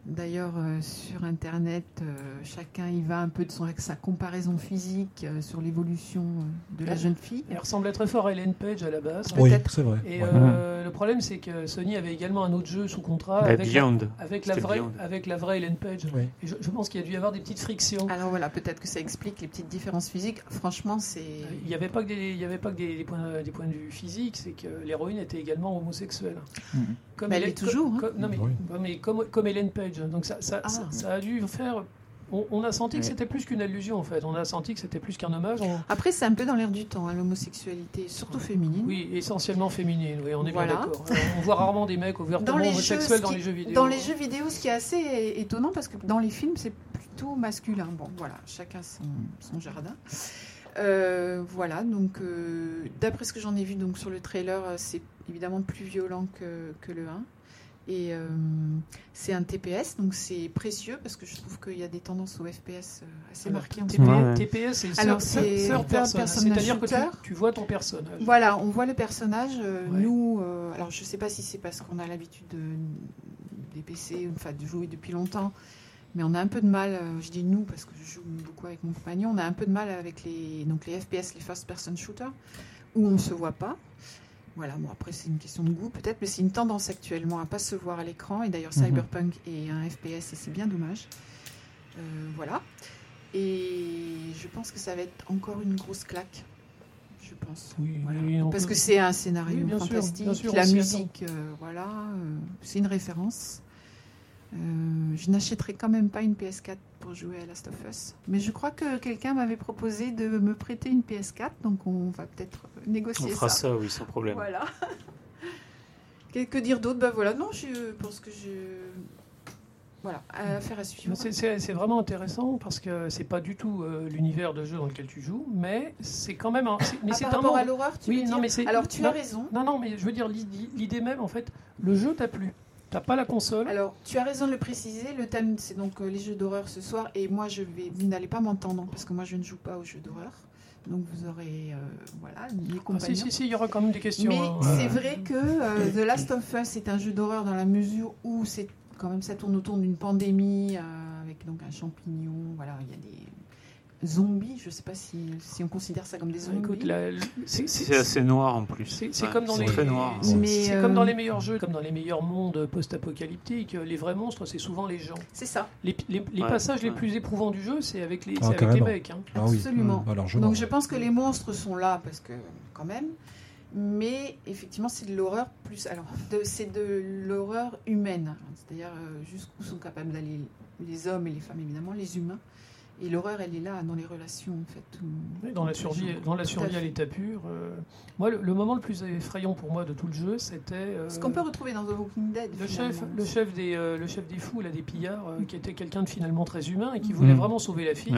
D'ailleurs, euh, sur Internet, euh, chacun y va un peu de son, avec sa comparaison physique euh, sur l'évolution euh, de la jeune fille. il ressemblait très fort à Ellen Page à la base. Oui, Peut-être. c'est vrai. Et Ouais. euh, le problème, c'est que Sony avait également un autre jeu sous contrat avec, la, Beyond. avec, la vraie, Beyond. avec la vraie Ellen Page. Oui. Et je, je pense qu'il y a dû y avoir des petites frictions. Alors voilà, peut-être que ça explique les petites différences physiques. Franchement, c'est. Il n'y avait pas que des, il y avait pas que des, des points, des points de vue physiques, c'est que l'héroïne était également homosexuelle. Mhm. Comme Mais elle Hélène- l'est toujours, co- hein. co- non, mais, Oui. mais comme, comme Hélène Page. Donc ça, ça, Ah. ça, ça a dû faire. On, on a senti que c'était plus qu'une allusion en fait. On a senti que c'était plus qu'un hommage. On- Après, c'est un peu dans l'air du temps, hein, l'homosexualité, surtout féminine. oui, essentiellement féminine. Oui, on est Voilà. bien d'accord. On voit rarement des mecs ouvertement Dans les, jeux, homosexuels dans les jeux vidéo. dans les jeux vidéo, ce qui est assez étonnant parce que dans les films, c'est plutôt masculin. Bon, voilà, chacun son, son jardin. Euh, voilà, donc euh, d'après ce que j'en ai vu donc sur le trailer, euh, c'est évidemment plus violent que, que le 1. Et euh, c'est un TPS, donc c'est précieux parce que je trouve qu'il y a des tendances au FPS assez Alors, marquées en ce TP- moment. Ouais. TPS, c'est Alors, c'est C'est-à-dire que tu, vois ton personnage. Voilà, on voit le personnage. euh, Ouais. Nous, euh, alors je sais pas si c'est parce qu'on a l'habitude de, des PC, enfin de jouer depuis longtemps, mais on a un peu de mal. euh, je dis nous parce que je joue beaucoup avec mon compagnon. On a un peu de mal avec les donc les FPS, les first person shooters, où on se voit pas. Voilà, bon après c'est une question de goût peut-être, mais c'est une tendance actuellement à pas se voir à l'écran. Et d'ailleurs Mhm. Cyberpunk est un FPS et c'est bien dommage. Euh, voilà. Et je pense que ça va être encore une grosse claque. Je pense. Oui, Voilà. oui, on Parce que c'est un scénario Oui, bien sûr, fantastique, bien sûr, la musique, euh, voilà, euh, c'est une référence. Euh, je n'achèterai quand même pas une PS4 pour jouer à Last of Us. Mais je crois que quelqu'un m'avait proposé de me prêter une PS4, donc on va peut-être On négocier fera ça. ça, oui, sans problème. Voilà. que, dire d'autre? Bah voilà, non, je pense que je. Voilà, affaire à suivre. C'est- vraiment intéressant parce que c'est pas du tout euh, l'univers de jeu dans lequel tu joues, mais c'est quand même un. Mais Ah, c'est par un rapport à l'horreur, tu Oui, veux non, dire? mais c'est- Alors tu non. as raison. Non, non, mais je veux dire l'idée même en fait, le jeu t'a plu. T'as pas la console? Alors, tu as raison de le préciser. Le thème, c'est donc euh, les jeux d'horreur ce soir. Et moi, je vais. Vous n'allez pas m'entendre parce que moi, je ne joue pas aux jeux d'horreur. Donc, vous aurez. euh, voilà, mes Ah, compagnons. si, si, si, il y aura quand même des questions. Mais hein. c'est vrai que euh, The Last of Us est un jeu d'horreur dans la mesure où c'est quand même ça tourne autour d'une pandémie avec donc un champignon. Voilà, il y a des zombies. Je sais pas si, si on considère ça comme des zombies. C'est- C'est assez noir en plus. C'est Ouais, comme dans les très noir. c'est- Mais, c'est euh, comme dans les meilleurs jeux, comme dans les meilleurs mondes post-apocalyptiques. Les vrais monstres, c'est souvent les gens. C'est ça, Les, les- les Ouais, passages les plus éprouvants du jeu, c'est avec les, Ah, c'est avec les mecs. hein. Ah oui. absolument. Alors, je Donc je pense que les monstres sont là parce que quand même, mais effectivement c'est de l'horreur plus. Alors de- c'est de l'horreur humaine, c'est-à-dire euh, jusqu'où sont capables d'aller les hommes et les femmes évidemment, les humains. Et l'horreur elle est là dans les relations en fait. Dans la survie, dans la à survie à l'état pur. euh, moi, le, le moment le plus effrayant pour moi de tout le jeu, c'était euh, Ce qu'on peut retrouver dans The Walking Dead. le finalement. chef, le chef des, euh, le chef des fous, là, des pillards, euh, qui était quelqu'un de finalement très humain et qui voulait Mhm. vraiment sauver la fille.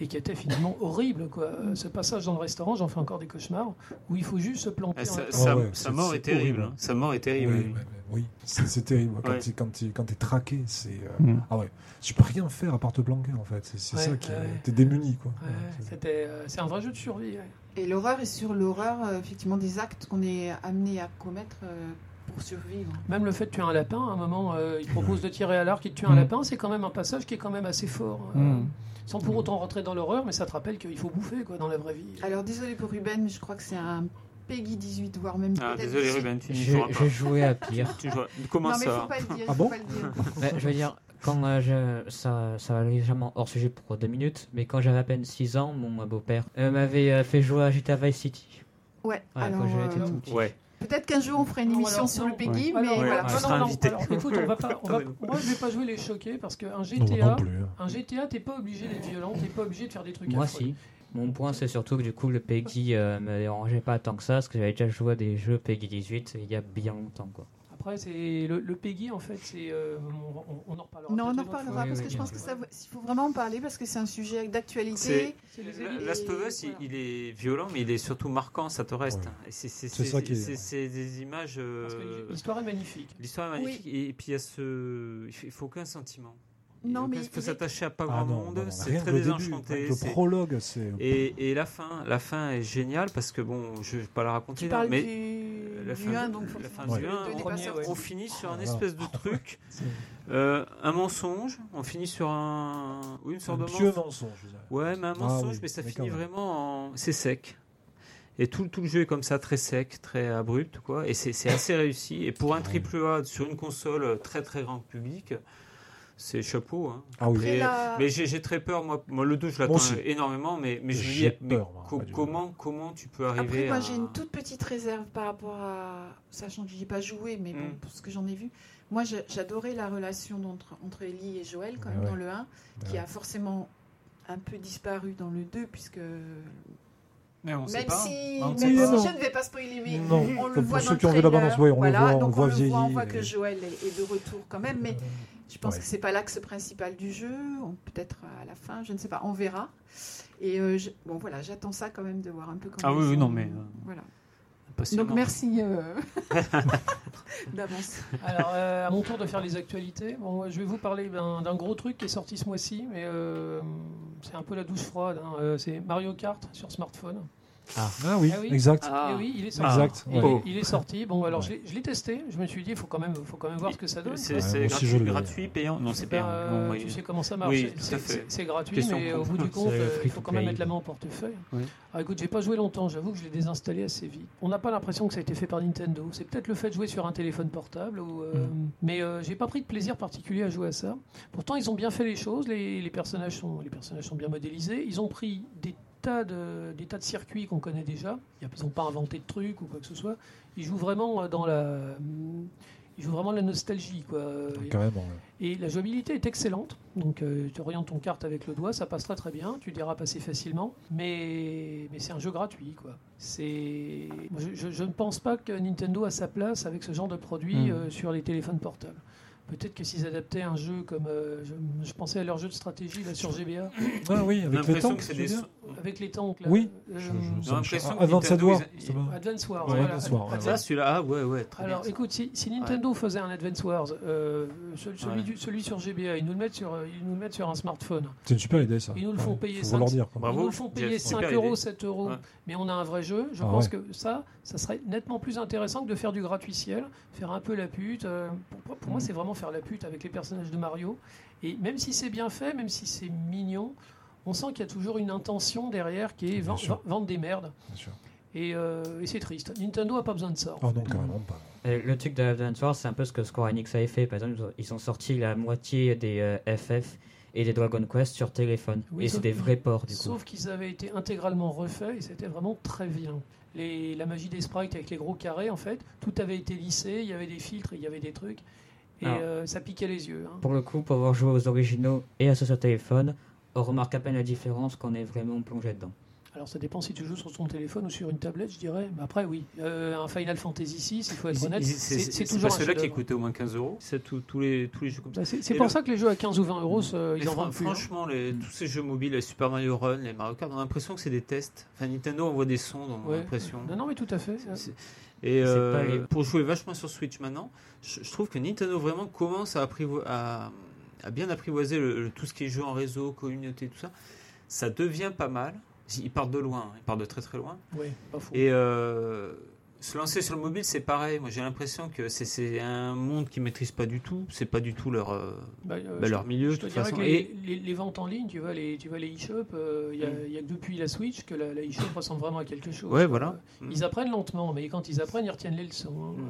Et qui était finalement horrible, quoi. Ce passage dans le restaurant, j'en fais encore des cauchemars, où il faut juste se planter. Ah, sa, en- sa- ouais, sa c'est- mort est terrible. hein. Sa mort est Oui, terrible. Oui. c'est terrible. Quand Ouais. tu t'es traqué, c'est. euh, Mm. Ah ouais. Tu peux rien faire à part te planquer en fait. C'est Ouais, ça qui. T'es démuni quoi. Ouais, Ouais, c'est- c'était, euh, c'est un vrai jeu de survie. ouais. Et l'horreur est sur l'horreur euh, effectivement des actes qu'on est amené à commettre euh, pour survivre. Même le fait de tuer un lapin, à un moment, euh, il propose de tirer à l'arc et de tuer un Mm. lapin, c'est quand même un passage qui est quand même assez fort. euh, Mm. Sans pour autant rentrer dans l'horreur, mais ça te rappelle qu'il faut bouffer quoi, dans la vraie vie. Alors désolé pour Ruben, mais je crois que c'est un Peggy 18 voire même. Ah, désolé 18. Ruben, tu J'ai joué à pire. Tu joueras- Comment non mais faut ça pas le dire. Ah faut bon pas le dire. Ouais, je veux dire, quand euh, je, ça, ça va légèrement hors sujet pour deux minutes, mais quand j'avais à peine 6 ans, mon beau-père euh, m'avait euh, fait jouer à GTA Vice City. Ouais. Ouais, alors euh, tout petit. Ouais. peut-être qu'un jour on fera une Non, émission alors, sur non. le Peggy, mais Ouais, voilà. non, non, alors, écoute, on va pas, on va- moi je vais pas jouer les choquer parce qu'un GTA, hein. un GTA, t'es pas obligé d'être violent, t'es pas obligé de faire des trucs Moi, affreux. si. Mon point, c'est surtout que du coup, le Peggy euh, me dérangeait pas tant que ça, parce que j'avais déjà joué à des jeux Peggy 18 il y a bien longtemps. Quoi. Après, c'est le, le PEGI, en fait, c'est. euh, on, on en reparlera. Non, on en reparlera parce oui, que je pense que bien ça, il faut vraiment en parler parce que c'est un sujet d'actualité. Last of Us, il, est violent, mais il est surtout marquant, ça te reste. Ouais. C'est- est- des images. euh, l'histoire est magnifique. L'histoire est magnifique, et, puis il y a ce. Il faut aucun sentiment. Non, mais il faut s'attacher à pas Ah grand non, monde, c'est très désenchanté. Le prologue, c'est. Et, et la fin, la fin est géniale parce que bon, je vais pas la raconter Tu là, parles mais du, la du fin 1, du- donc la fin parce du que le un, deux n'est premier, pas sorti. ouais. on finit sur un Voilà. espèce de truc, euh, un mensonge, on finit sur un, oui, une un sorte de pieux mensonge. mensonge. Ouais, mais un Ah mensonge, oui, mais ça mais finit vraiment en... C'est sec. Et tout, tout le jeu est comme ça, très sec, très abrupt, quoi. Et c'est c'est assez réussi. Et pour un triple A sur une console très très grand public, c'est chapeau. Hein. Ah oui. Après, Mais, la- mais j'ai très peur, moi. Moi, le 2, je l'attends énormément, mais, mais je me dis, mais peur, co- comment, comment tu peux arriver Après, moi, à... j'ai une toute petite réserve par rapport à. Sachant que j'y ai pas joué, mais bon, Mm. pour ce que j'en ai vu. Moi, j'adorais la relation entre, entre Ellie et Joël, quand Ah même, ouais. dans le 1, qui a forcément un peu disparu dans le 2, puisque. Mais on sait Même pas. si, On même sait si je ne vais pas spoiler, mais Non, on le voit pour dans ceux le qui ont vu la ouais, on le voit- on donc voit le voit, on que Joël est, est de retour quand même, mais je pense Ouais. que c'est pas l'axe principal du jeu. on- Peut-être à la fin, je ne sais pas, on verra. Et euh, je- bon, voilà, j'attends ça quand même de voir un peu comment. Ah oui, oui, non, mais, euh, Voilà. Donc merci euh, d'avance. Alors, euh, à mon tour de faire les actualités, bon, je vais vous parler d'un gros truc qui est sorti ce mois-ci, mais euh, c'est un peu la douche froide. hein. C'est Mario Kart sur smartphone. Ah oui, Ah oui. exact. Ah. Et oui, il est sorti. Exact. Il, ouais. Oh. il est sorti. Bon, alors Ouais. je l'ai- testé. Je me suis dit, il faut quand même, faut quand même voir ce que ça donne. C'est Ouais, gratuit, payant Non, c'est payant. euh, Non, oui. tu sais comment ça marche. Oui, C'est- gratuit, Question mais au bout du compte, euh, il faut quand même mettre la main au portefeuille. Oui. Alors écoute, j'ai pas joué longtemps, j'avoue que je l'ai désinstallé assez vite. On n'a pas l'impression que ça a été fait par Nintendo. C'est peut-être le fait de jouer sur un téléphone portable, ou, euh, mais euh, j'ai pas pris de plaisir particulier à jouer à ça. Pourtant, ils ont bien fait les choses, les, les personnages, sont, les personnages sont bien modélisés. Ils ont pris des tas de, des tas de circuits qu'on connaît déjà. Ils n'ont pas inventé de trucs ou quoi que ce soit. Ils jouent vraiment euh, dans la. Ils jouent vraiment la nostalgie, quoi. Carrément. ouais. Et la jouabilité est excellente. Donc euh, tu orientes ton carte avec le doigt, ça passe très très bien, tu dérapes assez facilement. Mais, mais c'est un jeu gratuit. quoi. Je, je- je ne pense pas que Nintendo a sa place avec ce genre de produit Mm. euh, sur les téléphones portables. Peut-être que s'ils adaptaient un jeu comme. euh, je, je pensais à leur jeu de stratégie là, sur GBA. Ah oui, avec les l'impression tanks. que des. avec les tanks. Là. Oui. Euh, J'ai l'impression que Advanced Nintendo, War. Advance Wars. Ouais, voilà. Advance Wars, ouais. Advance- Ah, celui-là, ah ouais, ouais, très Alors bien. écoute, si, si Nintendo faisait un Advance Wars, euh, ce- celui, Ouais. du- celui sur GBA, ils nous le mettent sur, euh, ils nous le mettent sur un smartphone. C'est une super idée ça. Ils nous le font Ouais, payer faut cinq- leur dire. quoi. Bravo, ils nous le font payer Jeff, 5 super euros, idée. 7 euros, Ouais. mais on a un vrai jeu. Je Ah pense ouais. que ça, ça serait nettement plus intéressant que de faire du gratuitiel, faire un peu la pute. euh, pour pour moi, Mm. c'est vraiment faire la pute avec les personnages de Mario. Et même si c'est bien fait, même si c'est mignon, on sent qu'il y a toujours une intention derrière qui est vendre des merdes. Bien sûr. Et, euh, et c'est triste. Nintendo a pas besoin de ça. Non, carrément pas. Et le truc de Advance Wars, c'est un peu ce que Square Enix avait fait. Par exemple, ils ont- sorti la moitié des euh, FF et des Dragon Quest sur téléphone. Oui, et c'est des vrais ports, du coup. Sauf qu'ils avaient été intégralement refaits et c'était vraiment très bien. Les, la magie des sprites avec les gros carrés, en fait, tout avait été lissé, il y avait des filtres, il y avait des trucs, et euh, ça piquait les yeux. hein. Pour le coup, pour avoir joué aux originaux et à ceux sur téléphone, on remarque à peine la différence qu'on est vraiment plongé dedans. Alors ça dépend si tu joues sur ton téléphone ou sur une tablette, je dirais. Mais après, oui, Euh, un Final Fantasy VI, il faut être honnête, c'est c'est C'est toujours pas un ceux-là qui coûtaient au moins 15 euros? C'est tous les, tous les jeux comme ça. Bah, C'est c'est pour le- ça que les jeux à 15 ou 20 euros, ils en vendent plus. hein. franchement, les- tous ces jeux mobiles, les Super Mario Run, les Mario Kart, on a l'impression que c'est des tests. Enfin, Nintendo envoie des sons, on a Ouais. l'impression. Non, non, mais tout à fait. C'est- Et C'est euh, pas pour jouer vachement sur Switch maintenant, je, je trouve que Nintendo vraiment commence à, apprivo- à, à bien apprivoiser le- le- tout ce qui est jeu en réseau, communauté, tout ça. Ça devient pas mal. Ils partent de loin, ils partent de très très loin. Ouais, pas. Et euh, se lancer sur le mobile, c'est pareil. Moi, j'ai l'impression que c'est- un monde qu'ils maîtrisent pas du tout. C'est pas du tout leur, euh, Bah, euh, bah, leur milieu, Je de te toute façon. que Et les, les- les ventes en ligne, tu vois, les, tu vois, les e-shops, il n'y a, Mm. y a que depuis la Switch que la, la e-shop ressemble vraiment à quelque chose. Ouais, voilà. Ils apprennent lentement, mais quand ils apprennent, ils retiennent les leçons. hein. Mm.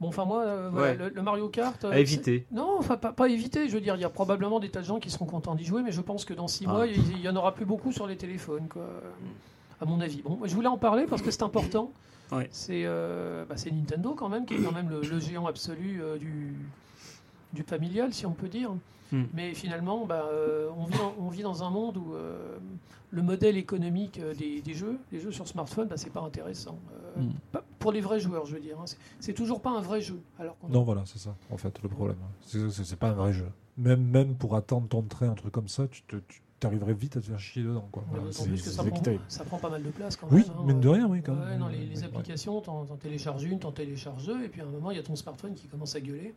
Bon, enfin, moi, euh, voilà, Ouais. le, le Mario Kart. euh, à éviter. Non, enfin, pas, pas éviter. Je veux dire, il y a probablement des tas de gens qui seront contents d'y jouer, mais je pense que dans six Ah. mois, il il y, en aura plus beaucoup sur les téléphones, quoi. À mon avis. Bon, je voulais en parler parce que c'est important. Ouais. C'est euh, bah, c'est Nintendo quand même qui est quand même le, le géant absolu euh, du, du familial, si on peut dire. Hmm. Mais finalement, bah, euh, on, vit dans, on vit dans un monde où euh, le modèle économique des, des jeux, des jeux sur smartphone, bah, c'est pas intéressant. Euh, Hmm. pas- pour les vrais joueurs, je veux dire. hein. C'est- toujours pas un vrai jeu. Alors Non, voilà, c'est ça, en fait, le problème. C'est pas un vrai jeu. Même, même pour attendre ton train, un truc comme ça, tu te- tu t'arriverais vite à te faire chier dedans. Quoi. Ouais, Voilà, d'autant c'est plus que ça c'est prend, terrible. ça prend pas mal de place quand Oui, même. hein. mine de rien, oui, quand Ouais, même. non, les, les Ouais, applications, t'en télécharges une, t'en télécharges deux, et puis à un moment, il y a ton smartphone qui commence à gueuler.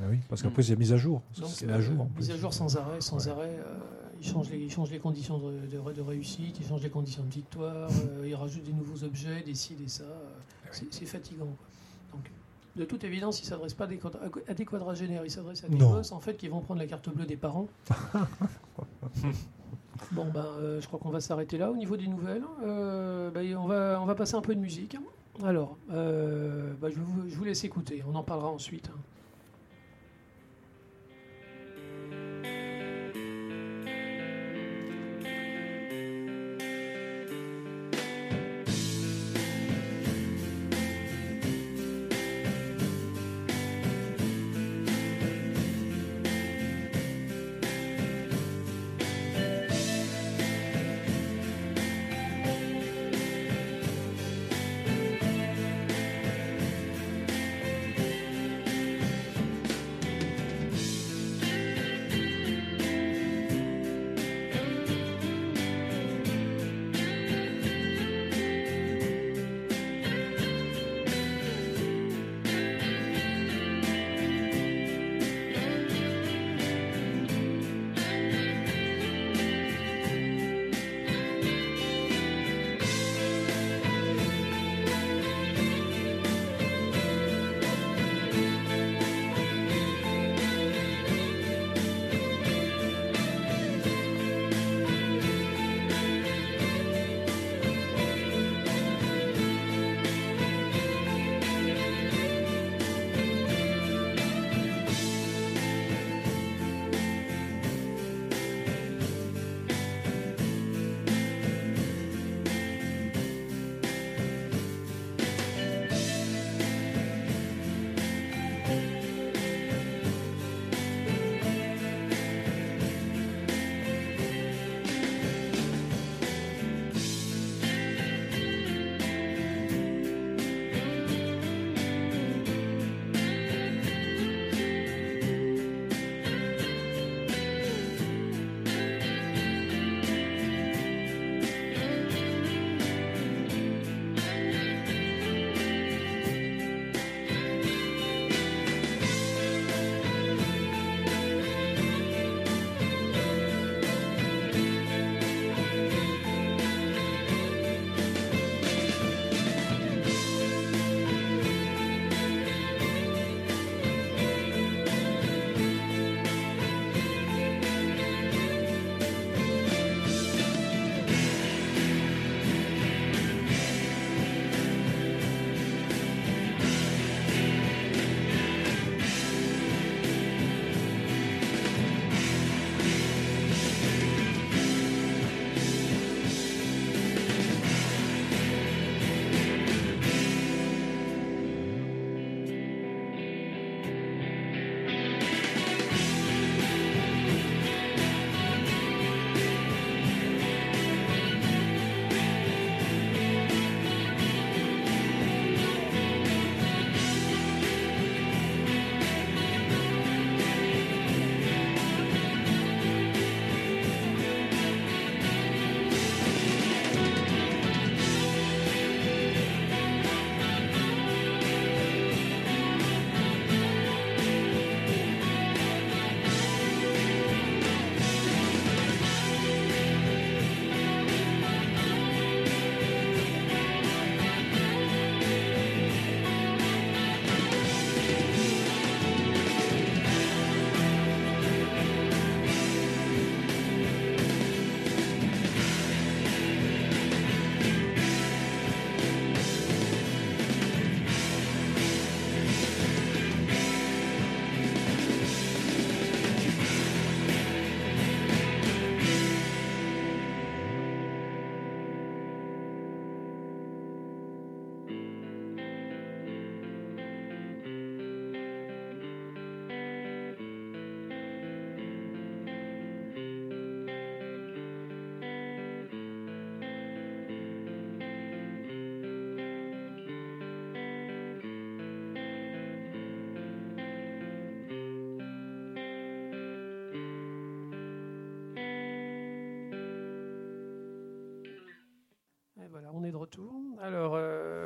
Ah oui, parce qu'après, il y a mise à jour. C'est euh, à jour. en mise à jour sans arrêt, sans Ouais. arrêt. euh, ils, changent les, ils changent les conditions de, de- de réussite, ils changent les conditions de victoire, euh, ils rajoutent des nouveaux objets, des ci, des ça. euh, c'est c'est fatigant. quoi. Donc, de toute évidence, ils ne s'adressent pas à des, quadragénaires, ils s'adressent à des gosses en fait, qui vont prendre la carte bleue des parents. bon, ben, je crois qu'on va s'arrêter là au niveau des nouvelles. Euh, ben, on, va, on va passer un peu de musique. Alors, euh, ben, je, vous, je vous laisse écouter, on en parlera ensuite.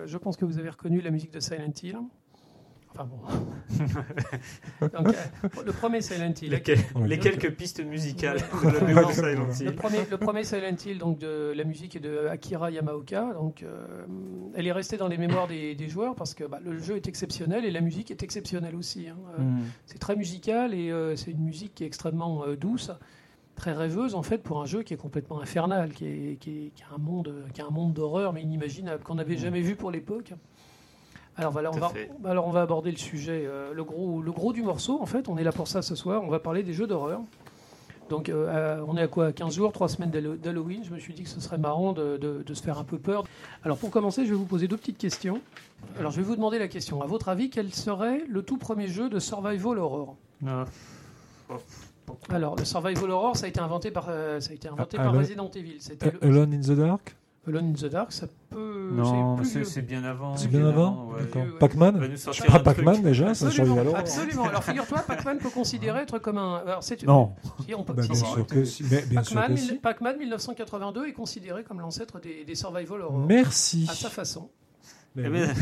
Je pense que vous avez reconnu la musique de Silent Hill. Enfin bon. Donc, euh, le premier Silent Hill. Les, quel- Ouais. les quelques pistes musicales de Silent Le Hill. premier, le premier Silent Hill, donc de la musique est de Akira Yamaoka. Donc, euh, elle est restée dans les mémoires des, des joueurs parce que bah, le jeu est exceptionnel et la musique est exceptionnelle aussi. hein. Euh, Mm. C'est très musical et euh, c'est une musique qui est extrêmement euh, douce, très rêveuse en fait pour un jeu qui est complètement infernal, qui, est, qui, est- qui a un monde, qui a un monde d'horreur mais inimaginable qu'on n'avait jamais vu pour l'époque. Alors voilà, on va, alors on va aborder le sujet, euh, le gros, le gros du morceau en fait. On est là pour ça ce soir. On va parler des jeux d'horreur. Donc euh, à- on est à quoi? 15 jours, 3 semaines d'Hallo- d'Halloween. Je me suis dit que ce serait marrant de, de- de se faire un peu peur. Alors pour commencer, je vais vous poser deux petites questions. Alors je vais vous demander la question. À votre avis, quel serait le tout premier jeu de survival horror? Ah. Alors le survival horror, ça a été inventé par, euh, ça a été inventé Ah, par Alone- Resident Evil. C'était le- Alone in the Dark Alone in the Dark. Ça peut. Non, c'est c'est c'est bien avant. C'est bien avant ouais. D'accord. ouais. Pac-Man Pas. Pac-Man déjà, ça survit Absolument, alors absolument. Alors figure-toi, Pac-Man peut considérer être comme un. Alors, c'est- Non. Si, on peut- Bah, bien si. sûr que si. Pac-Man, que si. mille- Pac-Man 1982 est considéré comme l'ancêtre des, des survival horror. Merci. À sa façon. Mais Eh ben,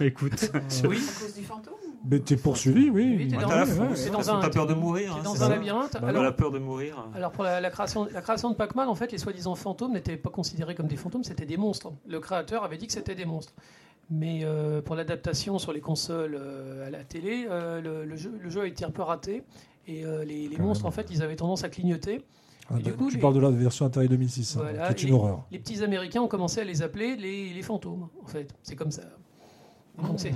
écoute, Oui. À cause du fantôme Mais t'es poursuivi, oui. Oui, t'es dans- un- peur de mourir. T'es hein, dans un ça. labyrinthe. Bah, T'as alors, la peur de mourir. alors, pour la, la création, la création de Pac-Man, en fait, les soi-disant fantômes n'étaient pas considérés comme des fantômes, c'était des monstres. Le créateur avait dit que c'était des monstres. Mais euh, pour l'adaptation sur les consoles euh, à la télé, euh, le, le jeu, le jeu a été un peu raté. Et euh, les, les monstres, en fait, ils avaient tendance à clignoter. Ah, du coup, tu les- parles de la version Atari 2006, hein, Voilà, qui est une et- horreur. Les petits Américains ont commencé à les appeler les, les fantômes, en fait. C'est comme ça. Donc, c'est-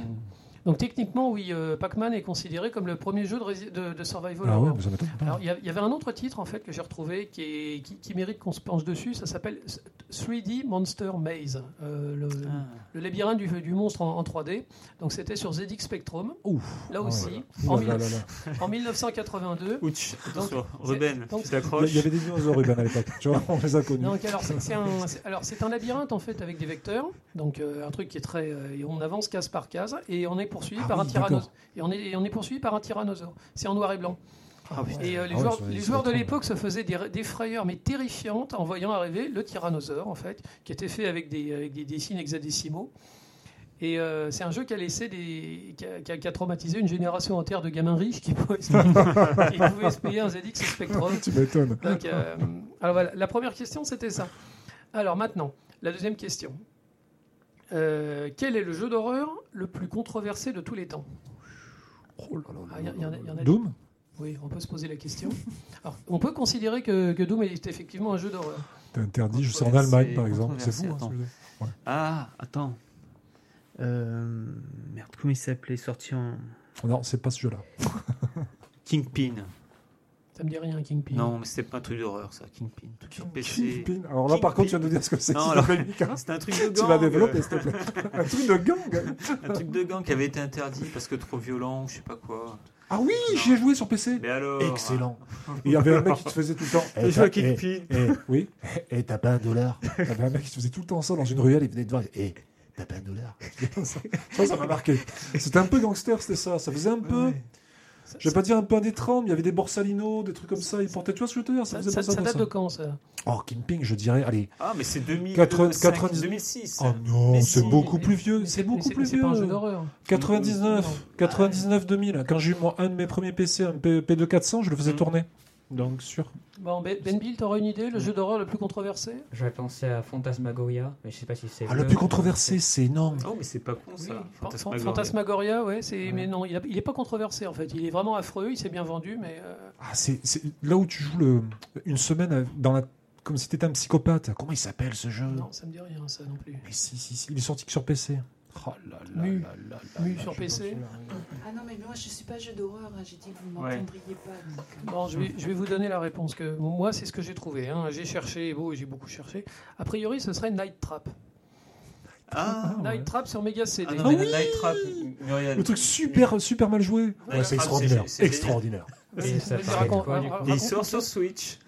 donc techniquement, oui, euh, Pac-Man est considéré comme le premier jeu de, rési- de, de survival Ah horror. Alors, il y, avait un autre titre en fait que j'ai retrouvé qui, est- qui, qui mérite qu'on se penche dessus. Ça s'appelle 3D Monster Maze, euh, le, Ah. le labyrinthe du, du monstre en, en 3D. Donc c'était sur ZX Spectrum. Ouf. Là Ah aussi, en, là mille- là là. en 1982. Ouch, attention, Donc, Ruben, donc- tu Il y a- t'accroches. il y avait des dinosaures Ruben à l'époque, tu vois, on les a connus. Donc alors c'est un, c'est- alors c'est un labyrinthe en fait avec des vecteurs, donc euh, un truc qui est très euh, on avance case par case et on est poursuivi Ah par oui, un tyrannosaure et on est et on est poursuivi par un tyrannosaure. C'est en noir et blanc. Ah. Et euh, les Ah joueurs, les de l'époque se faisaient des, des frayeurs mais terrifiantes en voyant arriver le tyrannosaure en fait, qui était fait avec des avec des, des signes hexadécimaux. Et euh, c'est un jeu qui a laissé des, qui a, qui a- qui a traumatisé une génération entière de gamins riches qui pouvaient, se payer- qui pouvaient se payer un ZX Spectrum. Tu m'étonnes. Euh, alors voilà, la première question c'était ça. Alors maintenant, la deuxième question. Euh, quel est le jeu d'horreur le plus controversé de tous les temps? Doom? Oui, on peut se poser la question. Alors, on peut considérer que, que Doom est effectivement un jeu d'horreur. T'es interdit, je sais, en Allemagne par exemple. C'est fou. hein, ce. Ah, attends. Euh, merde, comment il s'appelait Sorti en. Non, c'est pas ce jeu-là. Kingpin. Ça me dit rien, Kingpin. Non, mais c'était pas un truc d'horreur, ça. Kingpin. Truc sur PC. Kingpin. Alors là, par contre, tu vas nous dire ce que c'est. Non, te alors- Mika. C'était un truc de gang. Tu vas développer, s'il te plaît. Un truc de gang. un truc de gang qui avait été interdit parce que trop violent, ou je sais pas quoi. Ah oui, j'y ai joué sur PC. Mais alors. Excellent. Il y avait un mec qui te faisait tout le temps. Je Eh, eh, Kingpin. eh, oui. Et t'as pas un dollar Il y avait un mec qui te faisait tout le temps ça dans une ruelle. Il venait devant. Et t'as pas un dollar ça, ça, ça m'a marqué. C'était un peu gangster, c'était ça. Ça faisait un peu. Ouais. Je vais pas dire un peu un des 30, mais il y avait des borsalino, des trucs comme ça. Ils portaient, tu vois ce que je veux te dire Ça ça, faisait ça- date ça. de quand ça? Oh, Kingpin, je dirais. Allez. Ah, mais c'est 2005, 90 2006. Oh non, c'est si. beaucoup plus vieux. C'est beaucoup plus C'est pas un jeu vieux. d'horreur. 99, Non. 99 2000. Quand j'ai eu mon- un de mes premiers PC, un P- P2 400, je le faisais Mm. tourner. Donc sûr. Bon, Ben Ben Bill, t'auras une idée Le jeu d'horreur le plus controversé? J'avais pensé à Fantasmagoria, mais je sais pas si c'est. Ah, le plus controversé, c'est non. Oh, mais c'est pas con ça. Oui, Fantasmagoria. Fantasmagoria, ouais, c'est, Ouais. mais non, il, a- il est pas controversé en fait. Il est vraiment affreux, il s'est bien vendu, mais euh, Ah, c'est c'est là où tu joues le, une semaine dans la, comme si t'étais un psychopathe. Comment il s'appelle ce jeu? Non, ça me dit rien, ça non plus. Mais si, si, si, il est sorti que sur PC. Oh là là Mu. là là là Mu là, sur PC. Ah non, mais moi je suis pas jeu d'horreur, hein. j'ai dit que vous Ouais. m'entendriez pas. donc, euh, Bon, je vais, je vais vous donner la réponse que moi c'est ce que j'ai trouvé. hein. J'ai cherché, bon, j'ai beaucoup cherché. A priori, ce serait Night Trap. Ah, ouais. Night Trap sur Mega CD. ah non, mais le Night Trap. Muriel. Le truc super, super mal joué. Ouais, c'est extraordinaire. extraordinaire. Et ça Vas-y, parlait de raconte- quoi, du ra- coup Et il sort sur Switch.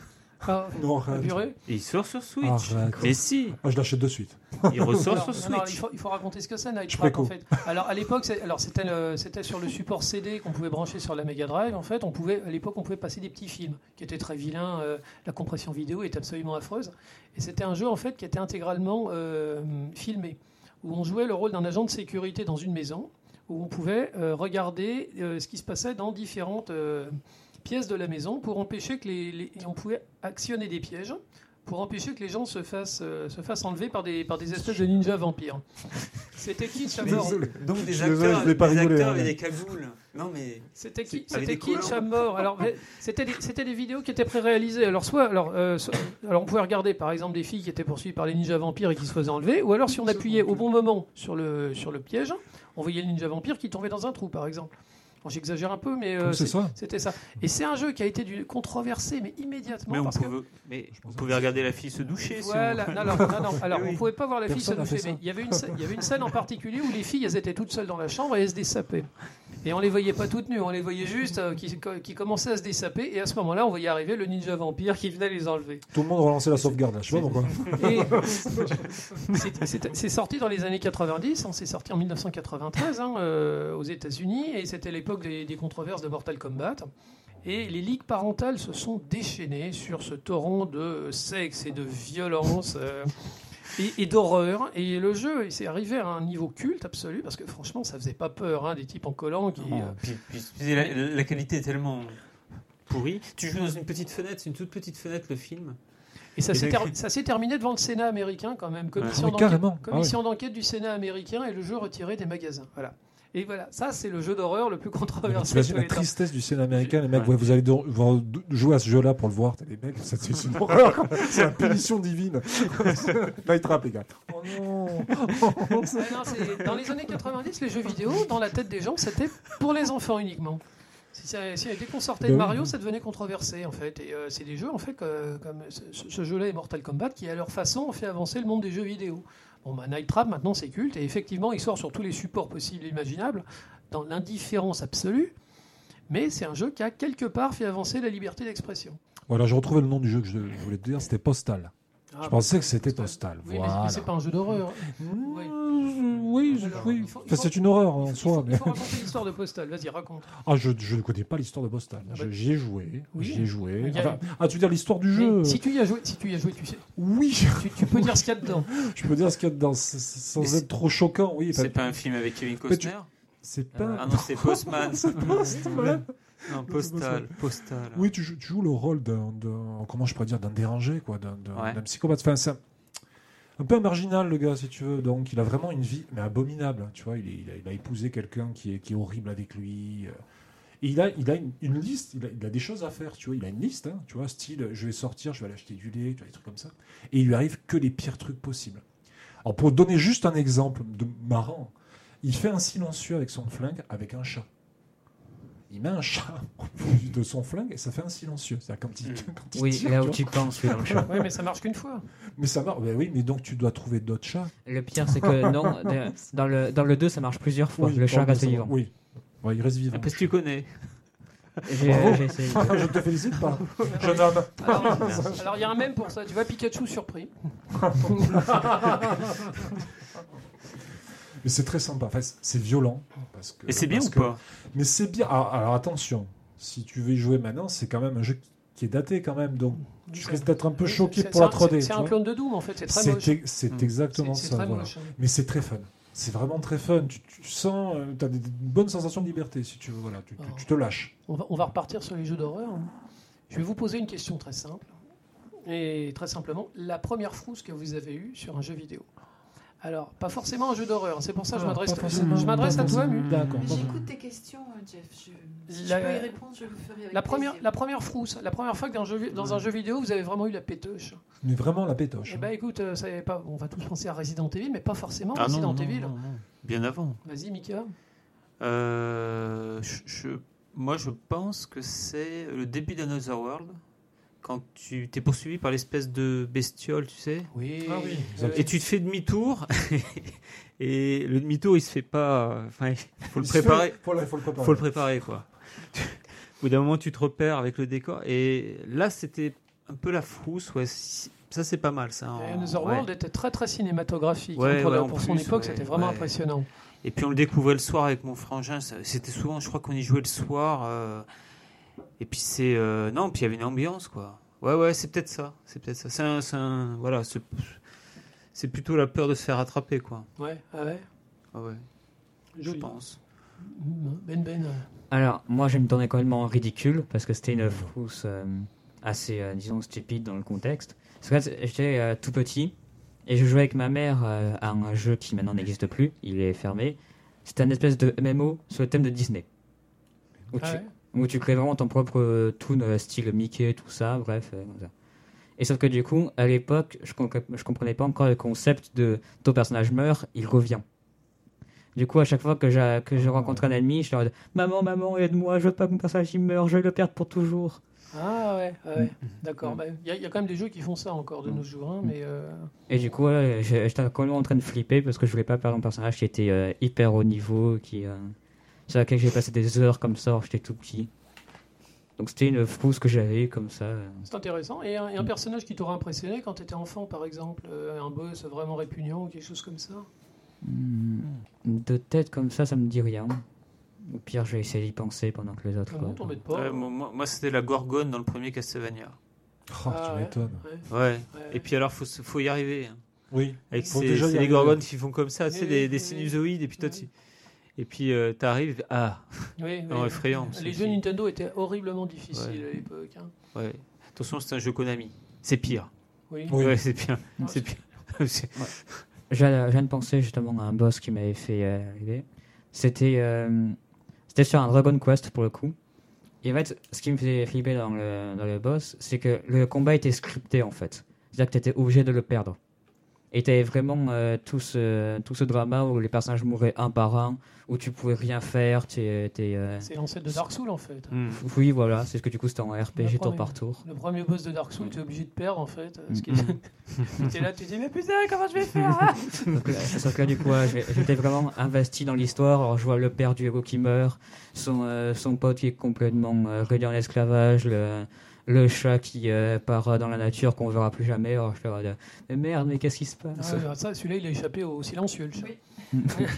Ah, Non, arrête. purée. Et il sort sur Switch. Arrête. Mais si, Ah, je l'achète de suite. il ressort Alors, sur non, non, il, Switch. faut, il faut raconter ce que c'est Night Je Trap en préco. fait. Alors à l'époque, c'est- alors c'était le- c'était sur le support CD qu'on pouvait brancher sur la Mega Drive. En fait, on pouvait à l'époque on pouvait passer des petits films qui étaient très vilains. euh, la compression vidéo est absolument affreuse. Et c'était un jeu en fait qui était intégralement euh, filmé, où on jouait le rôle d'un agent de sécurité dans une maison, où on pouvait euh, regarder euh, ce qui se passait dans différentes euh, pièces de la maison pour empêcher que les, les- et on pouvait actionner des pièges pour empêcher que les gens se fassent, euh, se fassent enlever par des, par des espèces de ninjas vampires. C'était kitsch à mort. Désolé. Donc des acteurs, des acteurs hein, mais- des cagoules. Non mais C'était qui C'était à mort. Alors c'était des, c'était des vidéos qui étaient pré-réalisées. Alors soit alors, euh, soit- alors on pouvait regarder par exemple des filles qui étaient poursuivies par les ninjas vampires et qui se faisaient enlever, ou alors si on appuyait au bon moment sur le sur le piège, on voyait le ninja vampire qui tombait dans un trou par exemple. Bon, J'exagère un peu, mais euh, ça. c'était ça. Et c'est un jeu qui a été du, controversé, mais immédiatement mais on parce que pouvait, mais Je pense on pouvait regarder la fille se doucher. si on- Voilà, non, non, non, non. Alors, Oui, on pouvait pas voir la fille se doucher, mais il y avait une scène, il y avait une scène en particulier où les filles, elles étaient toutes seules dans la chambre et elles se dessapaient. Et on les voyait pas toutes nues, on les voyait juste euh, qui, qui commençaient à se dessaper. Et à ce moment-là, on voyait arriver le ninja vampire qui venait les enlever. Tout le monde relançait la sauvegarde, là. Je sais pas pourquoi. C'est- sorti dans les années 90, hein, c'est sorti en 1993 hein, euh, aux États-Unis, et c'était l'époque des, des controverses de Mortal Kombat. Et les ligues parentales se sont déchaînées sur ce torrent de sexe et de violence euh, et, et d'horreur. Et le jeu, il s'est arrivé à un niveau culte absolu, parce que franchement, ça faisait pas peur, hein, des types en collant qui. Oh, euh, puis- puis- puis la, la qualité est tellement pourrie. Tu joues dans une petite fenêtre, c'est une toute petite fenêtre le film. Et ça s'est ter- terminé devant le Sénat américain quand même. Commission d'enquête. Ah commission d'enquête du Sénat américain et le jeu retiré des magasins. Voilà. Et voilà, ça c'est le jeu d'horreur le plus controversé tous la tristesse du cinéma américain, les mecs, Ouais. ouais, vous allez jouer à ce jeu-là pour le voir. Les mecs, ça, c'est une horreur. C'est la punition divine. Night Trap, les gars. Oh non. Dans les années 90, les jeux vidéo, dans la tête des gens, c'était pour les enfants uniquement. Si, ça- si- dès qu'on sortait de Ben. Mario, ça devenait controversé en fait. Et euh, c'est des jeux en fait que- comme ce, ce jeu-là et Mortal Kombat qui à leur façon ont fait avancer le monde des jeux vidéo. Bah, Night Trap maintenant c'est culte et effectivement il sort sur tous les supports possibles et imaginables dans l'indifférence absolue. Mais c'est un jeu qui a quelque part fait avancer la liberté d'expression. Voilà, j'ai retrouvé le nom du jeu que je, je voulais te dire, c'était Postal. Ah, Je pensais que c'était Postal. Oui, mais- voilà. mais, c'est pas un jeu d'horreur. Mmh, Oui. Oui, je- Alors, oui. Enfin, faut- c'est une horreur en Il faut, soi. il Mais... faut raconter l'histoire de Postal. Vas-y, raconte. Ah, je, je ne connais pas l'histoire de Postal. Ah bah- J'y ai joué. Oui. J'y ai joué. Enfin, ah, tu veux dire l'histoire du jeu Mais si tu y as joué, si tu y as joué, tu sais, Oui, tu, tu peux dire ce qu'il y a dedans. je peux dire ce qu'il y a dedans sans Mais être c'est- trop choquant. Oui, C'est pas un film avec Kevin Mais tu- Costner c'est pas. Ah non, c'est Postman. Postal. Non, Postal. Postal. Oui, tu joues, tu joues le rôle d'un, comment je pourrais dire, d'un dérangé, quoi, d'un, Ouais. psychopathe. Enfin, c'est un, un peu un marginal, le gars, si tu veux. Donc, il a vraiment une vie, mais abominable. Tu vois, il, est- il a, il a épousé quelqu'un qui est, qui est horrible avec lui. euh, Et il a, il a une, une liste, il a, il a des choses à faire, tu vois. Il a une liste, hein, tu vois, style, je vais sortir, je vais aller acheter du lait, tu vois, des trucs comme ça. Et il lui arrive que les pires trucs possibles. Alors, pour donner juste un exemple de marrant, il fait un silencieux avec son flingue avec un chat. Il met un chat au bout de son flingue et ça fait un silencieux. C'est-à-dire quand il, Mm. quand il Oui, tire, là où tu penses, oui, dans le chat. Oui, mais ça marche qu'une fois. Mais ça marche. Ben oui, mais donc tu dois trouver d'autres chats. Le pire, c'est que non, dans le, dans le 2, ça marche plusieurs fois. Oui, le chat reste vivant. Oui. Ouais, il reste vivant. Parce que tu connais. Je te félicite pas, jeune homme. Alors, alors, il y a un même pour ça. Tu vois, Pikachu surpris. Mais c'est très sympa. Enfin, c'est- violent. Parce que, Et c'est bien parce ou que- pas Mais c'est bien. Alors, alors, attention, si tu veux y jouer maintenant, c'est quand même un jeu qui- est daté quand même. Donc tu risques d'être un peu choqué pour la c'est un- 3D. C'est un clone de Doom en fait. C'est très moche. C'est Mm. exactement ça. voilà. hein. Mais c'est très fun. C'est vraiment très fun. Tu, tu sens, tu as des, des bonnes sensations de liberté si tu veux. Voilà, tu, tu- Oh. tu te lâches. On va, on va repartir sur les jeux d'horreur. hein. Je vais vous poser une question très simple. Et très simplement, la première frousse que vous avez eue sur un jeu vidéo. Alors, pas forcément un jeu d'horreur. hein. C'est pour ça que je Ah, m'adresse je à toi. Mu. J'écoute tes questions, euh, Jeff. Je... Si La- je peux y répondre, je le ferai avec La première, plaisir. la première frousse, la première fois que dans un jeu, dans un jeu vidéo, vous avez vraiment eu la pétoche. Mais vraiment la pétoche. Eh ben écoute, euh, ça y est pas, on va tous penser à Resident Evil, mais pas forcément Ah non, Resident non, Evil. non, non. Bien avant. Vas-y, Mika. Euh, je, je- moi, je pense que c'est le début d'Another World. Quand tu t'es poursuivi par l'espèce de bestiole, tu sais. Oui. Ah oui. Euh, Et tu te fais demi-tour. et le demi-tour, il se fait pas. Enfin, il faut le préparer. Faut le, faut le préparer. faut le préparer, quoi. Au bout d'un moment, tu te repères avec le décor. Et là, c'était un peu la frousse, ouais. Ça, c'est pas mal, ça. en- Anotherworld ouais. était très très cinématographique. Ouais, hein, pour, son époque, ouais, c'était vraiment ouais. impressionnant. Et puis on le découvrait le soir avec mon frangin. C'était souvent, je crois qu'on y jouait le soir. euh, et puis c'est euh, non, puis il y avait une ambiance quoi. Ouais ouais, c'est peut-être ça. C'est peut-être ça. C'est un, c'est un- voilà, c'est plutôt la peur de se faire attraper quoi. Ouais, ah ouais. Ah ouais, je pense. Ben Ben. euh, Alors, moi, je me tournais complètement ridicule parce que c'était une frousse euh, assez, euh, disons, stupide dans le contexte. Parce que j'étais euh, tout petit et je jouais avec ma mère euh, à un jeu qui maintenant n'existe plus, il est fermé. C'était un espèce de MMO sur le thème de Disney. Où, ah tu, ouais? Où tu crées vraiment ton propre euh, toon euh, style Mickey, tout ça, bref. euh, comme ça. Et sauf que du coup, à l'époque, je, com- je comprenais pas encore le concept de ton personnage meurt, il revient. Du coup, à chaque fois que, j'ai- que je rencontre un ennemi, je leur dis Maman, maman, aide-moi, je veux pas que mon personnage il meure, je vais le perdre pour toujours. Ah ouais, ouais. Mm. d'accord. bah, Il y, a- il y a quand même des jeux qui font ça encore de nos jours, hein, mais euh, Et du coup, ouais, j'étais complètement en train de flipper parce que je voulais pas perdre un personnage qui était euh, hyper haut niveau, qui, euh, sur laquelle j'ai passé des heures comme ça, j'étais tout petit. Donc c'était une frousse que j'avais comme ça. c'est intéressant. Et un, et un personnage qui t'aura impressionné quand tu étais enfant, par exemple, euh, un boss vraiment répugnant ou quelque chose comme ça? Hmm, De tête comme ça, ça me dit rien. Au pire, je vais essayer d'y penser pendant que les autres. Ah non, t'embête pas. Ouais, moi, c'était la Gorgone dans le premier Castlevania. Oh, Ah, tu ouais. m'étonnes. Ouais, Ouais. ouais. Et puis alors faut faut y arriver. hein. Oui. Avec ces, déjà y c'est les gorgones qui font comme ça, c'est des, des sinusoïdes et puis toi tu et puis euh, t'arrives ah Oui, Non, oui. effrayant, Les jeux Nintendo étaient horriblement difficiles Ouais. à l'époque. hein. ouais attention c'est un jeu Konami c'est pire Oui. Oui. ouais c'est pire c'est pire C'est- Je viens je viens de penser justement à un boss qui m'avait fait euh, arriver. C'était euh, c'était sur un Dragon Quest pour le coup. Et en fait, ce qui me faisait flipper dans le, dans le boss, c'est que le combat était scripté en fait. C'est-à-dire que tu étais obligé de le perdre. Et tu avais vraiment euh, tout, ce, tout ce drama où les personnages mouraient un par un, où tu pouvais rien faire. euh, C'est l'ancêtre de Dark Souls en fait. Hmm. Oui, voilà, c'est ce que du coup c'était en RPG tour par tour. Le premier boss de Dark Souls, tu es obligé de perdre en fait. euh, Ce qui Mm. est... T'es là, tu te dis, mais putain, comment je vais faire hein Donc là, sauf que là, du coup, ouais, j'étais vraiment investi dans l'histoire. Alors, je vois le père du héros qui meurt, son, euh, son pote qui est complètement euh, réduit en esclavage, le, le chat qui euh, part dans la nature qu'on verra plus jamais. Alors, je fais, euh, mais merde, mais qu'est-ce qui se Ah passe ça, celui-là, il a échappé au silencieux, le chat. Oui.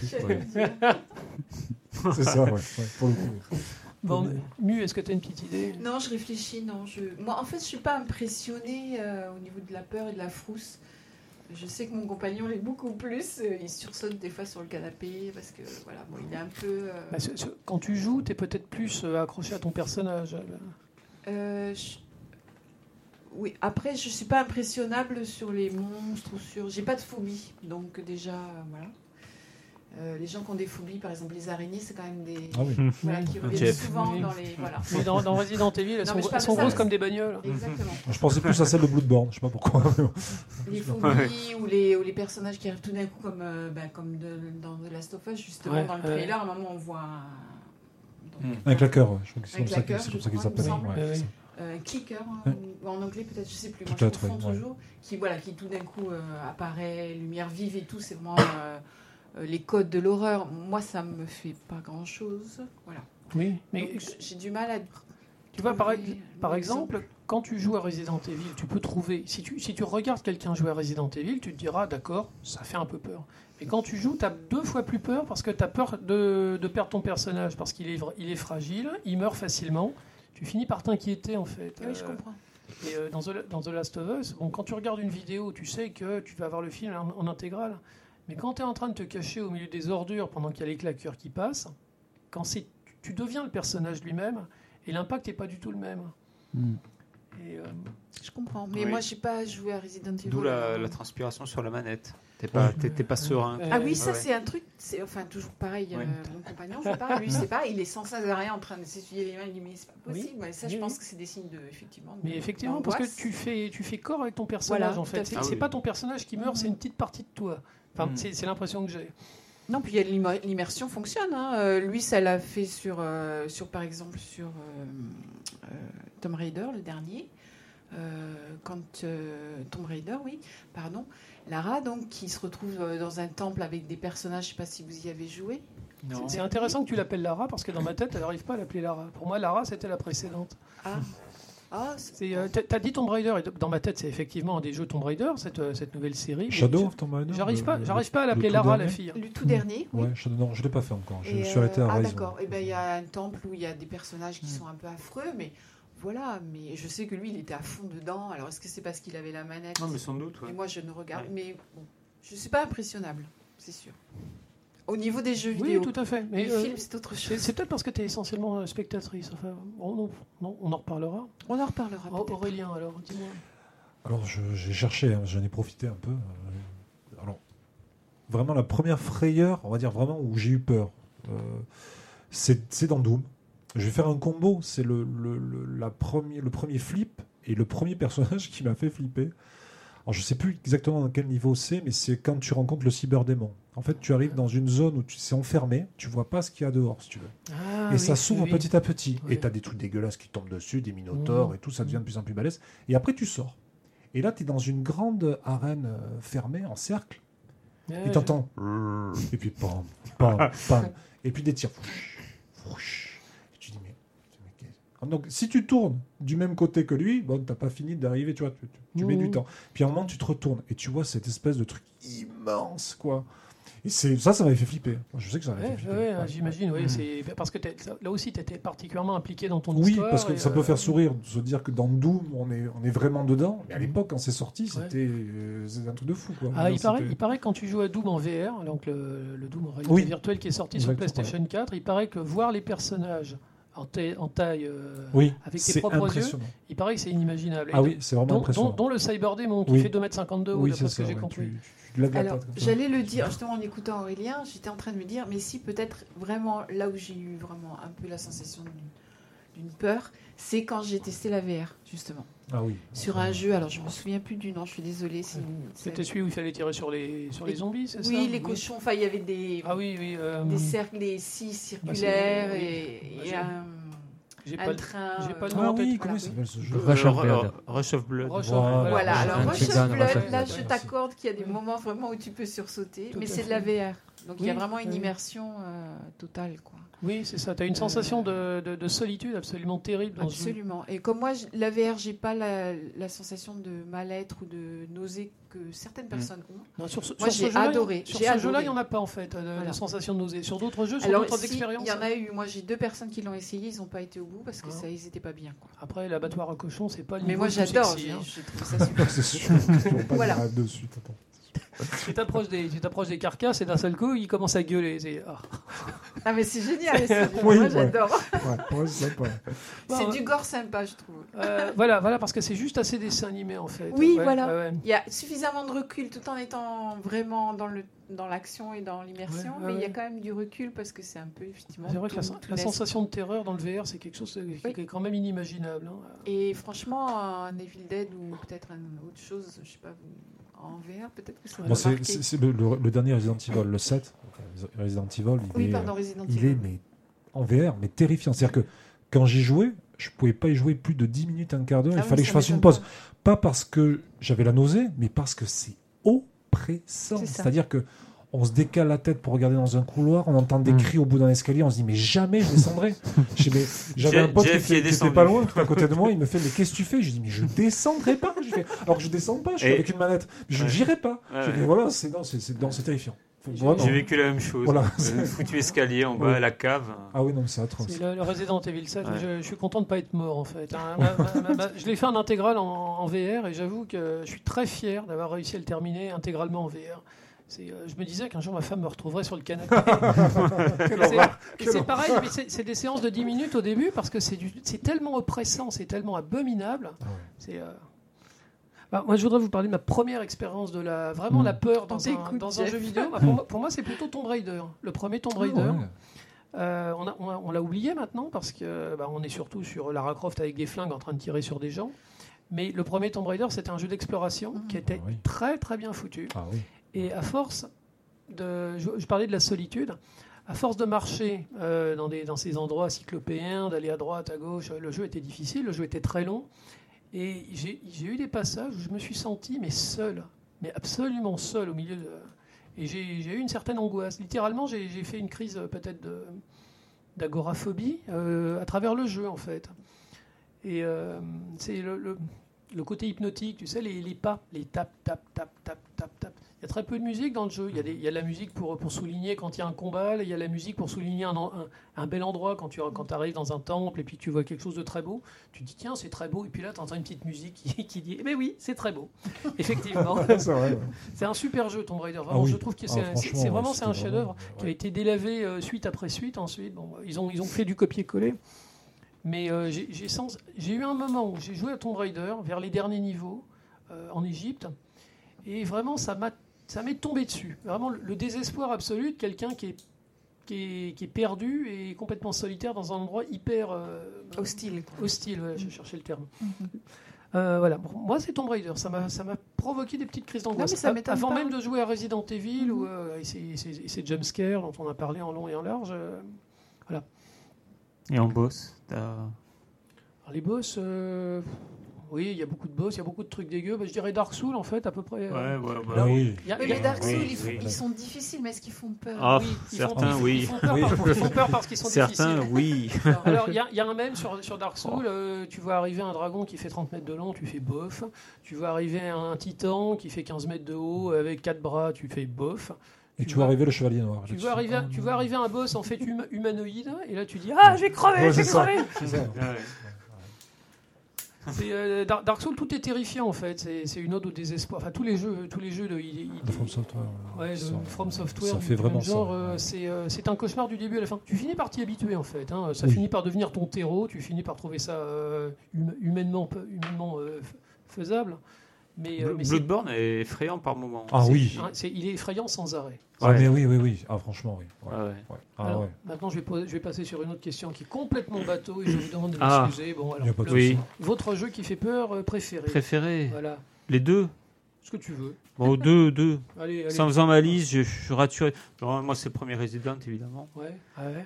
C'est ça, ouais. ouais, pour le coup. Bon, Mu, est-ce que tu as une petite idée? Non, je réfléchis, non. Je... Moi, en fait, je suis pas impressionnée euh, au niveau de la peur et de la frousse. Je sais que mon compagnon l'est beaucoup plus. euh, il sursaute des fois sur le canapé parce que, voilà, bon, il est un peu... euh, Bah, ce- ce- Quand tu joues, tu es peut-être plus accroché à ton personnage. euh, je- Oui, après, je suis pas impressionnable sur les monstres ou sur... J'ai pas de phobie, donc déjà, euh, voilà. Euh, les gens qui ont des phobies, par exemple les araignées, c'est quand même des... Ah oui. Voilà, qui reviennent souvent dans les... Voilà. Mais dans, dans Resident Evil, elles Non, sont, elles sont mais- comme des bagnoles. Exactement. Je pensais plus à celle de Bloodborne, je sais pas pourquoi. Les phobies ou, les, ou les personnages qui arrivent tout d'un coup, comme, euh, bah, comme de- dans The Last of Us, justement, Ouais, dans le trailer, à un moment, on voit un. Un claqueur, je crois que c'est comme ça qu'il- s'appelle. Euh, clicker, hein, Ouais. ou en anglais peut-être, je sais plus, moi je Peut-être, confonds ouais, ouais. toujours, qui, voilà, qui tout d'un coup euh, apparaît, lumière vive et tout, c'est vraiment euh, euh, les codes de l'horreur. Moi, ça me fait pas grand-chose. Voilà. Oui, mais j'ai du mal à... tu vois, par, exemple, quand tu joues à Resident Evil, tu peux trouver. Si tu, si tu regardes quelqu'un jouer à Resident Evil, tu te diras, d'accord, ça fait un peu peur. Mais quand tu joues, tu as deux fois plus peur parce que tu as peur de, de perdre ton personnage, parce qu'il est, il est fragile, il meurt facilement. Tu finis par t'inquiéter, en fait. Oui, je Euh, comprends. Et euh, dans, The, dans The Last of Us, bon, quand tu regardes une vidéo, tu sais que tu vas voir le film en, en intégrale. Mais quand tu es en train de te cacher au milieu des ordures pendant qu'il y a les claqueurs qui passent, quand c'est, tu, tu deviens le personnage lui-même et l'impact n'est pas du tout le même. Mm. Et, euh, Je comprends. Mais Oui. moi, j'ai pas joué à Resident Evil. d'où la, la transpiration sur la manette t'es pas pas serein euh, Ah oui, ça Ouais. c'est un truc, c'est enfin toujours pareil. Ouais. euh, mon compagnon, je parle, lui c'est pas, il est sans cesse derrière en train de s'essuyer les mains, il dit mais c'est pas Oui. possible. Ouais, ça, Oui, je pense que c'est des signes de effectivement. de- Mais effectivement, parce que tu fais, tu fais corps avec ton personnage Voilà, en fait. fait. C'est, Ah c'est oui. pas ton personnage qui meurt, c'est une petite partie de toi. Enfin, Mhm. c'est, l'impression que j'ai. Non, puis l'immersion fonctionne. hein. Euh, lui, ça l'a fait sur, euh, sur par exemple sur euh, euh, Tomb Raider, le dernier. Euh, quand euh, Tomb Raider, oui, pardon. Lara, donc, qui se retrouve euh, dans un temple avec des personnages, je sais pas si vous y avez joué. non C'est intéressant que tu l'appelles Lara parce que dans ma tête, elle n'arrive pas à l'appeler Lara. Pour moi, Lara, c'était la précédente. Ah, Ah, euh, t'as- dit Tomb Raider, et dans ma tête, c'est effectivement un des jeux Tomb Raider, cette, euh, cette nouvelle série. Shadow of Tomb Raider J'arrive pas, j'arrive pas à le l'appeler Lara, la fille. le tout dernier. oui. Ouais, Shadow, non, je l'ai pas fait encore. Je, Et, je suis arrêté euh, à ah Rise. d'accord. Et ben il y a un temple où il y a des personnages qui sont un peu affreux, mais voilà. Mais je sais que lui, il était à fond dedans. Alors est-ce que c'est parce qu'il avait la manette Non, mais sans doute. ouais. Et moi, je ne regarde. Ouais. Mais bon, je suis pas impressionnable, c'est sûr. Au niveau des jeux Oui, vidéo, tout à fait. Mais les euh, films, c'est autre chose. c'est peut-être parce que tu es essentiellement euh, spectatrice. Enfin, bon, non, non, on en reparlera. On en reparlera. Aurélien, alors, dis-moi. Alors, je- j'ai cherché, hein, j'en ai profité un peu. Euh, Alors, vraiment, la première frayeur, on va dire vraiment où j'ai eu peur, euh, c'est c'est dans Doom. Je vais faire un combo. C'est le, le, le- la premier, le premier flip et le premier personnage qui m'a fait flipper. Alors, je sais plus exactement dans quel niveau c'est, mais c'est quand tu rencontres le cyberdémon. En fait, tu arrives dans une zone où tu c'est enfermé, tu vois pas ce qu'il y a dehors, si tu veux. Ah, et oui, ça s'ouvre oui. petit à petit. Oui. Et tu as des trucs dégueulasses qui tombent dessus, des minotaures Mhm. et tout, ça devient de plus en plus balèze. Et après, tu sors. Et là, tu es dans une grande arène euh, fermée, en cercle. Et je- t'entends. Et puis, pam, pam, pam. Et puis des tirs. Fouch tu dis, mais. mais qu'est- Donc, si tu tournes du même côté que lui, bon, t'as pas fini d'arriver, tu vois, tu, mets du temps. Puis à un moment, tu te retournes et tu vois cette espèce de truc immense, quoi. Et c'est ça, ça m'avait fait flipper. Je sais que ça m'avait Ouais, fait flipper. ouais, Ouais. j'imagine, oui. Mm. c'est Parce que là aussi, tu étais particulièrement impliqué dans ton Oui, histoire. parce que ça peut euh, faire sourire de se dire que dans Doom, on est, on est vraiment dedans. Mais à l'époque, quand c'est sorti, c'était euh, un truc de fou. Quoi. Ah, il paraît, il paraît que quand tu joues à Doom en VR, donc le, le Doom en réalité Oui. virtuelle qui est sorti sur PlayStation 4, il paraît que voir les personnages en, ta- en taille, euh, Oui, avec tes c'est propres yeux, il paraît que c'est inimaginable. Et Ah oui, c'est vraiment dont, impressionnant. dont- dont le Cyberdémon qui Oui. fait 2m52 oui, d'après c'est ce que j'ai ouais, compris. Tu, tu lèves la Alors, j'allais le dire, justement, en écoutant Aurélien, j'étais en train de me dire, mais si peut-être vraiment là où j'ai eu vraiment un peu la sensation d'une peur, c'est quand j'ai testé la VR, justement. Ah oui. Sur un jeu, alors je me souviens plus du nom, je suis désolée. C'était celui où il fallait tirer sur les, sur les zombies, c'est ça Oui, les cochons, enfin, il y avait des, Ah oui, oui. euh, des cercles, des scies Bah, circulaires c'est- et, oui. et J'ai- un, j'ai un pas train. j'ai pas le euh, nom Ah oui, comment s'appelle ce jeu Rush of Blood. Rush of Blood. Voilà. Alors Rush of Blood, là je t'accorde qu'il y a des moments vraiment où tu peux sursauter, mais c'est de la VR. Donc il y a Oui, vraiment une oui. immersion euh, totale. quoi. Oui, c'est ça. Tu as une Euh, sensation de, de- de solitude absolument terrible dans ce jeu. Absolument. Et comme moi, je- la VR, j'ai pas la, la sensation de mal-être ou de nausée que certaines personnes ont. Non, sur ce, Moi, j'ai adoré. Sur ce jeu-là, il n'y en a pas en fait, de, de Voilà. sensation de nausée. Sur d'autres jeux, sur d'autres si, expériences. il y en a eu. Moi, j'ai deux personnes qui l'ont essayé, ils n'ont pas été au bout parce que Ah. ça, ils étaient pas bien. Quoi. Après, l'abattoir à cochon, c'est pas le Mais moi, j'adore. J'ai hein. j'ai trouvé ça super. C'est sûr. Pas Voilà. dire dessus, t'attends. Tu t'approches des, tu t'approches des carcasses et d'un seul coup, il commence à gueuler. C'est ah. ah, mais c'est génial. c'est génial. Oui, moi, ouais. j'adore. Ouais, ouais, c'est sympa. C'est Bon, du gore sympa, je trouve. euh, voilà, voilà, parce que c'est juste assez dessin animé en fait. Oui, Ouais, voilà. ouais. Il y a suffisamment de recul tout en étant vraiment dans le dans l'action et dans l'immersion, Ouais, ouais, mais il y a ouais. quand même du recul parce que c'est un peu effectivement. C'est vrai que la, tout- tout la laisse. sensation de terreur dans le VR, c'est quelque chose qui Oui. est quand même inimaginable. hein. Et franchement, un Evil Dead ou peut-être une autre chose, je sais pas, vous- en VR, peut-être que ça Bon, c'est le, le- le dernier Resident Evil, le 7. Resident Evil, il Oui, est, pardon, Resident il Evil. est mais, en VR, mais terrifiant. C'est-à-dire que quand j'y jouais, je pouvais pas y jouer plus de 10 minutes, un quart d'heure. Ah il oui, fallait que je fasse une pause. Pas parce que j'avais la nausée, mais parce que c'est oppressant. C'est-à-dire que on se décale la tête pour regarder dans un couloir, on entend des Mm. cris au bout d'un escalier, on se dit mais jamais je descendrai. J'avais un Jeff- pote qui Jeff était, qui était pas loin, tout à côté de moi, il me fait mais qu'est-ce que tu fais? Je dis mais je descendrai pas. Je fais, alors que je descends pas, je suis Et- avec une manette. Je Ouais. n'irai pas. Ouais, Je ouais. dis, voilà, c'est c'est terrifiant. J'ai- vécu la même chose. Voilà. Le foutu escalier en bas, Oui. la cave. Ah oui non, c'est atroce. Le, le Resident Evil 7. Ouais. Je, je suis content de ne pas être mort en fait. hein. Ma- ma- ma- ma- je l'ai fait en intégral en, en VR et j'avoue que je suis très fier d'avoir réussi à le terminer intégralement en VR. Euh, je me disais qu'un jour ma femme me retrouverait sur le canapé. C'est- pareil, mais c'est, des séances de 10 minutes au début parce que c'est, tellement oppressant, c'est tellement abominable. Ah. C'est, euh, bah, moi, je voudrais vous parler de ma première expérience de la, vraiment Mm. la peur dans, un, dans jeu vidéo. Bah, pour, moi, pour moi, c'est plutôt Tomb Raider. Le premier Tomb Raider. Ah ouais. Euh, on a- on a- on l'a oublié maintenant parce que bah, on est surtout sur Lara Croft avec des flingues en train de tirer sur des gens. Mais le premier Tomb Raider, c'était un jeu d'exploration Mhm. qui était Ah oui. très très bien foutu. Ah oui. Et à force de, je, parlais de la solitude. À force de marcher euh, dans, ces endroits cyclopéens, d'aller à droite, à gauche, le jeu était difficile, le jeu était très long. Et j'ai eu des passages où je me suis senti mais seul, mais absolument seul au milieu de. Et j'ai eu une certaine angoisse. Littéralement, j'ai fait une crise euh, peut-être d'agoraphobie euh, à travers le jeu en fait. Et euh, c'est le, côté hypnotique, tu sais, les, les pas, les tap, tap, tap, tap, tap, y a très peu de musique dans le jeu. Il y a, des- il y a de la musique pour, pour souligner quand il y a un combat, il y a la musique pour souligner un, en- un, un bel endroit quand tu quand arrives dans un temple et puis tu vois quelque chose de très beau. Tu te dis, tiens, c'est très beau. Et puis là, tu entends une petite musique qui, qui dit, eh ben oui, c'est très beau. Effectivement. c'est un super jeu, Tomb Raider. Vraiment, Ah oui. je trouve que Ah, c'est c'est vraiment c'est un chef-d'œuvre qui a été délavé euh, suite après suite. Ensuite, bon, ils ont ils ont fait du copier-coller. Mais euh, j'ai eu un moment où j'ai joué à Tomb Raider vers les derniers niveaux euh, en Égypte, et vraiment ça m'a ça m'est tombé dessus. Vraiment le, le désespoir absolu de quelqu'un qui est qui est, qui est perdu et complètement solitaire dans un endroit hyper euh, Hostile. hostile. ouais, je cherchais le terme. Mhm. Euh, voilà, Bon, moi c'est Tomb Raider, ça m'a ça m'a provoqué des petites crises d'angoisse. Avant pas. même de jouer à Resident Evil Mhm. ou euh, ces, jumpscares dont on a parlé en long et en large. euh, Et en boss, alors, les boss, euh, oui, il y a beaucoup de boss, il y a beaucoup de trucs dégueux. Bah, je dirais Dark Souls en fait, à peu près. euh, ouais, Ah oui. il y a- Oui, y a- mais Dark Oui, Souls, ils, font- oui. ils sont difficiles, mais est-ce qu'ils font peur? Ah, oui, ils certains, oui. Ils font peur, Oui. par- ils font peur parce qu'ils sont Certains, difficiles. oui. Alors, il y, a- il y a un même sur, sur Dark Souls, euh, tu vois arriver un dragon qui fait 30 mètres de long, tu fais bof. Tu vois arriver un titan qui fait 15 mètres de haut avec 4 bras, tu fais bof. Et Tu tu vois- vois arriver le chevalier noir. Tu vois, arriver, à- tu vois arriver un boss en fait hum- humanoïde, et là tu dis Ah, j'ai crevé, Ouais, j'ai crevé euh, Dark Souls, tout est terrifiant en fait. C'est, une ode au désespoir. Enfin, tous les jeux, tous les jeux de, il- il- From Software. Ouais, ça- From Software, ça du- fait vraiment genre, ça, euh, c'est, euh, c'est un cauchemar du début à la fin. Tu finis par t'y habituer en fait. hein. Ça Oui. finit par devenir ton terreau. Tu finis par trouver ça hum- humainement, humainement faisable. Mais, euh, mais Bloodborne est effrayant par moments. Ah oui. c'est- il est effrayant sans arrêt. Ah, Ouais. mais oui, oui, oui. Ah, franchement, oui. Ouais. Ouais, ouais. Ouais. Ah, Alors, ouais. Maintenant, je vais, poser- je vais passer sur une autre question qui est complètement bateau et je vous demande de Ah. m'excuser. Bon, alors, a pas de le- Oui. votre jeu qui fait peur euh, préféré Préféré Voilà, Les deux ce que tu veux. Bon, deux, deux. Allez, allez. Sans faisant ma liste, je, je suis raturé. Non, moi, c'est le premier Resident, évidemment. Ouais, ouais.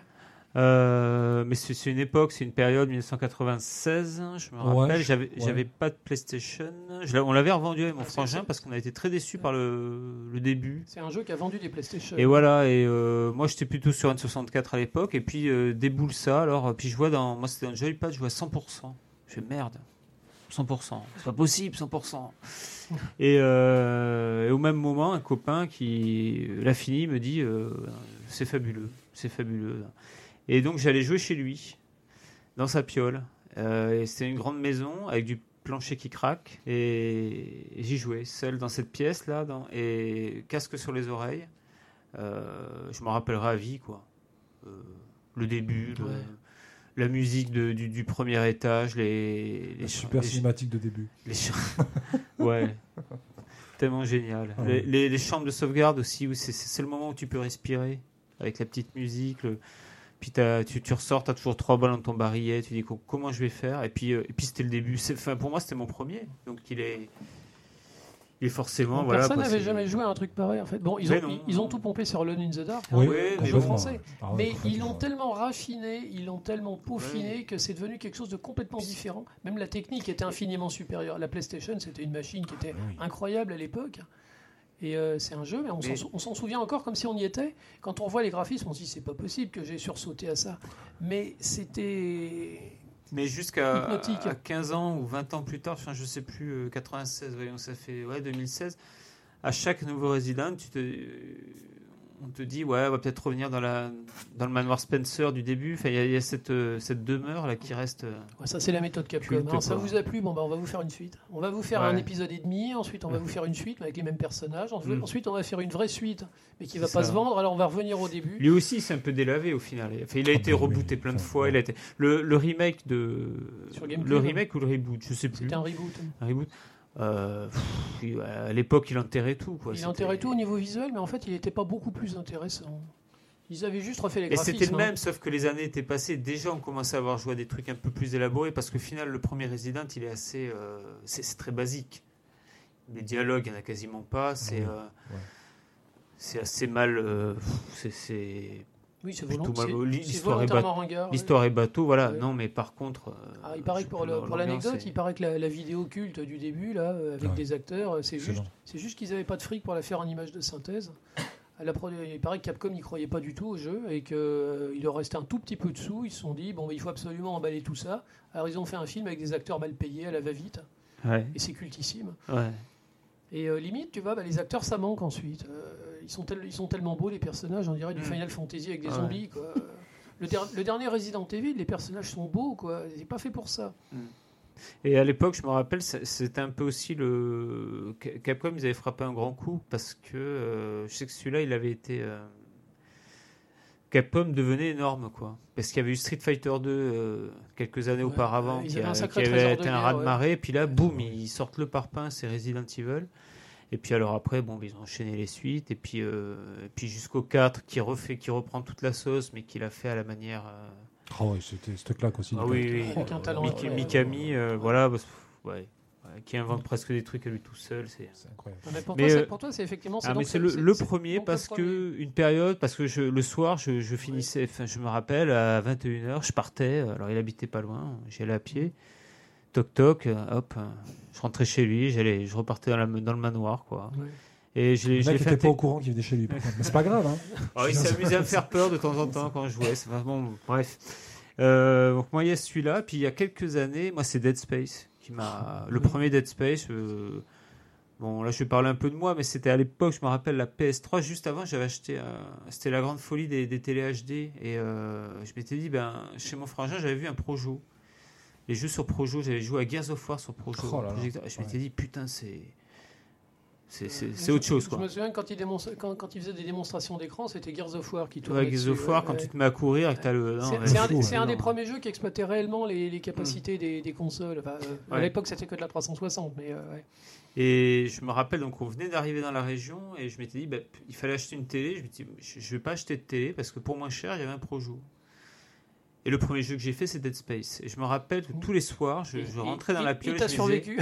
Euh, mais c'est une époque, c'est une période 1996, je me rappelle. J'avais ouais. pas de PlayStation. Je on l'avait revendu avec mon Ah, frangin parce qu'on a été très déçus par le, le début. C'est un jeu qui a vendu des PlayStation. Et voilà, et euh, moi j'étais plutôt sur N64 à l'époque, et puis euh, déboule ça, alors, puis je vois dans, moi c'était le Joypad, je vois 100%. Je fais merde, 100%, c'est pas possible, 100%. et, euh, et au même moment, un copain qui l'a fini me dit, euh, c'est fabuleux, c'est fabuleux. Et donc j'allais jouer chez lui, dans sa piole, Euh, c'était une grande maison avec du plancher qui craque, et, et j'y jouais, seul dans cette pièce là, dans, et casque sur les oreilles. Euh, je me rappellerai à vie, quoi. Euh, le début, le- la musique de- du, du premier étage, les, les super les- cinématique de début. les chants- ouais, tellement génial. Ah les, ouais. les- les chambres de sauvegarde aussi, où c'est c'est le moment où tu peux respirer avec la petite musique. le- Puis tu, tu ressors, tu as toujours trois balles dans ton barillet, tu dis co- comment je vais faire? Et puis, euh, et puis c'était le début. Enfin, pour moi, c'était mon premier. Donc il est, il est forcément. voilà, Personne n'avait jamais joué à un truc pareil en fait. Bon, ils ont, non. ils, ils ont tout pompé sur Alone in the Dark, hein, Oui, complètement. français. Ah Mais ils l'ont ouais. tellement raffiné, ils l'ont tellement peaufiné que c'est devenu quelque chose de complètement différent. Même la technique était infiniment supérieure. La PlayStation, c'était une machine qui était Oui. incroyable à l'époque. Et euh, c'est un jeu, mais on s'en Mais- souvient encore comme si on y était. Quand on voit les graphismes, on se dit c'est pas possible que j'ai sursauté à ça. Mais c'était. Mais jusqu'à Hypnotique. à 15 ans ou 20 ans plus tard, enfin, je sais plus, euh, 96, voyons, ça fait ouais, 2016, à chaque nouveau résident, tu te, on te dit, ouais, on va peut-être revenir dans, la, dans le manoir Spencer du début. Enfin, il y a, il y a cette, euh, cette demeure là qui reste. euh, Ouais, ça, c'est la méthode Capcom. Hein. Ça vous a plu Bon, bah, on va vous faire une suite. On va vous faire Ouais. un épisode et demi. Ensuite, on va vous faire une suite mais avec les mêmes personnages. Ensuite, Mm. ensuite, on va faire une vraie suite, mais qui va pas ça. se vendre. Alors, on va revenir au début. Lui aussi, c'est un peu délavé au final. Enfin, il a Ah été bah oui, rebooté plein de fois. Il a été... le, le remake de. Sur GameCube. le remake ou le reboot, je sais plus. C'était un reboot. Un reboot. Euh, pff, à l'époque, il enterrait tout. Quoi. il C'était- enterrait tout au niveau visuel, mais en fait, il n'était pas beaucoup plus intéressant. Ils avaient juste refait les Et graphismes. c'était le hein. même, sauf que les années étaient passées. Déjà, on commençait à avoir joué à des trucs un peu plus élaborés parce qu'au final, le premier Resident, il est assez. euh, c'est c'est très basique. Les dialogues, il n'y en a quasiment pas. C'est Oui, euh, ouais. c'est assez mal. euh, c'est- c'est Oui, c'est plutôt volont- mal- c'est- l'hi- c'est l'histoire est ringard. L'histoire est bateau, voilà. Ouais. Non, mais par contre. euh, Ah, il paraît que pour, l'anecdote, il paraît que la, la vidéo culte du début, là, euh, avec Ouais. des acteurs, euh, c'est juste, juste qu'ils n'avaient pas de fric pour la faire en image de synthèse. la il paraît que Capcom n'y croyait pas du tout au jeu et qu'il leur restait un tout petit peu de sous. Ils se sont dit, bon, bah, il faut absolument emballer tout ça. Alors ils ont fait un film avec des acteurs mal payés à la va-vite Ouais, et c'est cultissime. ouais. Et euh, limite, tu vois, bah, les acteurs, ça manque ensuite. Euh, ils, sont tel- ils sont tellement beaux, les personnages, on dirait du Mm. Final Fantasy avec des Ouais. zombies. Quoi. Le, der- le dernier Resident Evil, les personnages sont beaux, quoi. C'est pas fait pour ça. Et à l'époque, je me rappelle, c'était un peu aussi le. Capcom, ils avaient frappé un grand coup parce que euh, je sais que celui-là, il avait été. Euh, Capcom devenait énorme, quoi. Parce qu'il y avait eu Street Fighter 2 euh, quelques années Ouais, auparavant ouais, ils qui, a- qui avait été un raz-de-marée. Puis là, boum, ils sortent le parpaing, c'est Resident Evil. Et puis alors après, bon, ils ont enchaîné les suites. Et puis, euh, et puis jusqu'au 4 qui, refait, qui reprend toute la sauce, mais qui l'a fait à la manière. euh, Ah ouais, c'était claque aussi. ah oui, oui. Ouais. Mikami, euh, voilà, parce- ouais, ouais, qui invente presque des trucs à lui tout seul. C'est. Incroyable. Mais pour, Mais, toi, c'est- euh, pour toi, c'est effectivement. Ah, donc mais c'est le, premier parce premier. que une période, parce que je, le soir, je, je finissais, enfin, je me rappelle, à 21h, je partais. Alors, il habitait pas loin, j'y allais à pied. Toc toc, hop, je rentrais chez lui, j'allais, je repartais dans, la, dans le manoir, quoi. Ouais. Et je l'ai fait. n'était pas au courant qu'il venait chez lui. par contre. Mais c'est pas grave. Hein. Oh, il s'est amusé à me faire peur de temps en temps quand je jouais. C'est vraiment bref. Euh, donc moi il y a celui-là, puis il y a quelques années, moi c'est Dead Space qui m'a le premier Dead Space. euh, Bon là je vais parler un peu de moi, mais c'était à l'époque, je me rappelle la PS3. Juste avant j'avais acheté, euh, c'était la grande folie des, des télé HD et euh, je m'étais dit ben chez mon frangin j'avais vu un Projo. Les jeux sur Projo, j'avais joué à Gears of War sur Projo. Oh là là. Je m'étais Ouais. dit putain c'est c'est Euh, autre chose Je me souviens quand il, quand, quand il faisait des démonstrations d'écran, c'était Gears of War qui Ouais, tournait. Gears of War ouais, quand ouais. tu te mets à courir et que t'as le. non, C'est ouais, un, ouais. des premiers jeux qui exploitait réellement les, les capacités des, des consoles. Enfin, euh, À Ouais. l'époque, c'était que de la 360, mais euh, ouais. Et je me rappelle, donc on venait d'arriver dans la région et je m'étais dit, bah, il fallait acheter une télé. Je me dis, je vais pas acheter de télé parce que pour moins cher, il y avait un Projo. Et le premier jeu que j'ai fait, c'est Dead Space. Et je me rappelle que tous les soirs, je, rentrais dans il- la piole. t'a je me disais, survécu.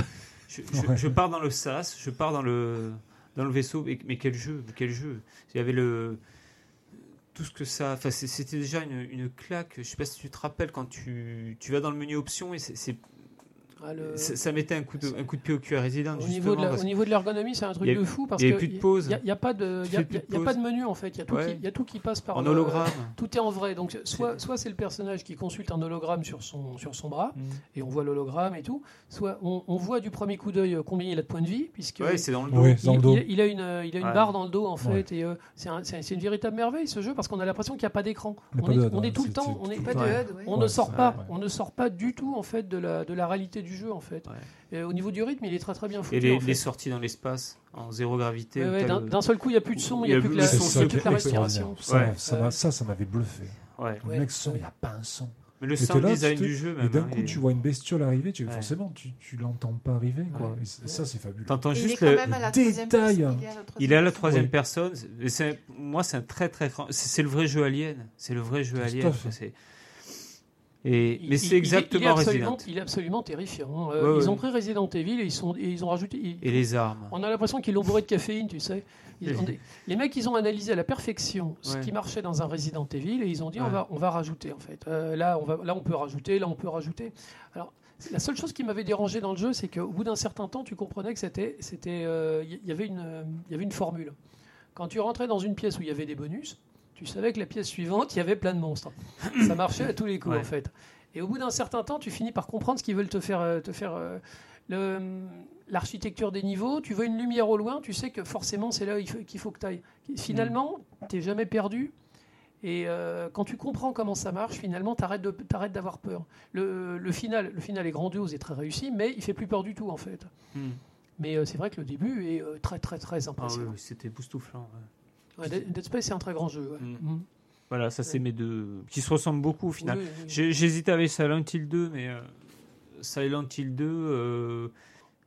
Je, je- Ouais. je pars dans le sas, je pars dans le, dans le vaisseau. Mais, mais quel jeu, quel jeu Il y avait le. Tout ce que ça. Enfin, c'était déjà une, une claque. Je sais pas si tu te rappelles quand tu, tu vas dans le menu options et c'est Ah, le- ça, ça mettait un coup, de, un coup de pied au cul à Resident. Au niveau, de la, au niveau de l'ergonomie, c'est un truc a- de fou parce il y a plus de pause. Il n'y a, pas de, y a- y pas menu en fait. Il y a tout, Ouais. qui, il y a tout qui passe par en le- hologramme. Tout est en vrai. Donc soit, soit c'est le personnage qui consulte un hologramme sur son, sur son bras et on voit l'hologramme et tout. Soit on, on voit du premier coup d'œil euh, combien il a de points de vie puisque Ouais, c'est dans le dos. Oui, il, dans le dos. il- il a une, euh, il a une Ouais. barre dans le dos en fait et euh, c'est un- c'est c'est une véritable merveille ce jeu parce qu'on a l'impression qu'il n'y a pas d'écran. On, est, tout le temps, on Pas de ne sort pas, on ne sort pas du tout en fait de la, de la réalité du jeu en fait. Ouais. Et au niveau du rythme, il est très très bien foutu. Et les, en fait. les sorties dans l'espace en zéro gravité. Ouais, ouais, D'un le- d'un seul coup, il n'y a plus de son, il n'y y a a plus que la, son, plus la respiration. Ça, Ouais. ça m'a- ça, ça m'avait bluffé. Ouais. Le mec son, il n'y a pas un son. Mais le Et sound là, design te- du jeu, Et même. d'un hein, coup, tu vois une bestiole arriver, tu, Ouais. forcément, tu, tu l'entends pas arriver. Quoi. Ouais. Et ça, c'est fabuleux. T'entends Et il est juste quand le. même à la détail. troisième personne. Il est à la troisième personne. Et moi, c'est un très très grand. C'est le vrai jeu Alien. C'est le vrai jeu Tout Alien. Et, mais c'est il est- exactement il est Resident. Il est absolument terrifiant. Euh, Ouais, ils ouais. ont pris Resident Evil et ils, sont, et ils ont rajouté. ils- Et les armes. On a l'impression qu'ils l'ont bourré de caféine, tu sais. Ils les mecs, ils ont analysé à la perfection ce Ouais. qui marchait dans un Resident Evil et ils ont dit on, va, on va rajouter en fait. Euh, là, on va, là, on peut rajouter, là, on peut rajouter. Alors, la seule chose qui m'avait dérangé dans le jeu, c'est qu'au bout d'un certain temps, tu comprenais que c'était, c'était, euh, il y avait une, euh, il y avait une formule. Quand tu rentrais dans une pièce où il y avait des bonus, tu savais que la pièce suivante, il y avait plein de monstres. Ça marchait à tous les coups Ouais. en fait. Et au bout d'un certain temps, tu finis par comprendre ce qu'ils veulent te faire, euh, te faire euh, le- l'architecture des niveaux. Tu vois une lumière au loin, tu sais que forcément c'est là qu'il faut que tu ailles. Finalement, tu n'es jamais perdu. Et euh, quand tu comprends comment ça marche, finalement, tu arrêtes d'avoir peur. Le, le final, le final est grandiose et très réussi, mais il fait plus peur du tout en fait. Hmm. Mais euh, c'est vrai que le début est euh, très très très Ah impressionnant. oui, c'était époustouflant. ouais. Ouais, Dead Dead Space c'est un très grand jeu. ouais. Mm. Mhm. Voilà, ça c'est mes deux. qui se ressemblent beaucoup au final. Oui, oui, oui. J'ai- J'hésitais avec Silent Hill 2, mais euh, Silent Hill 2. Euh,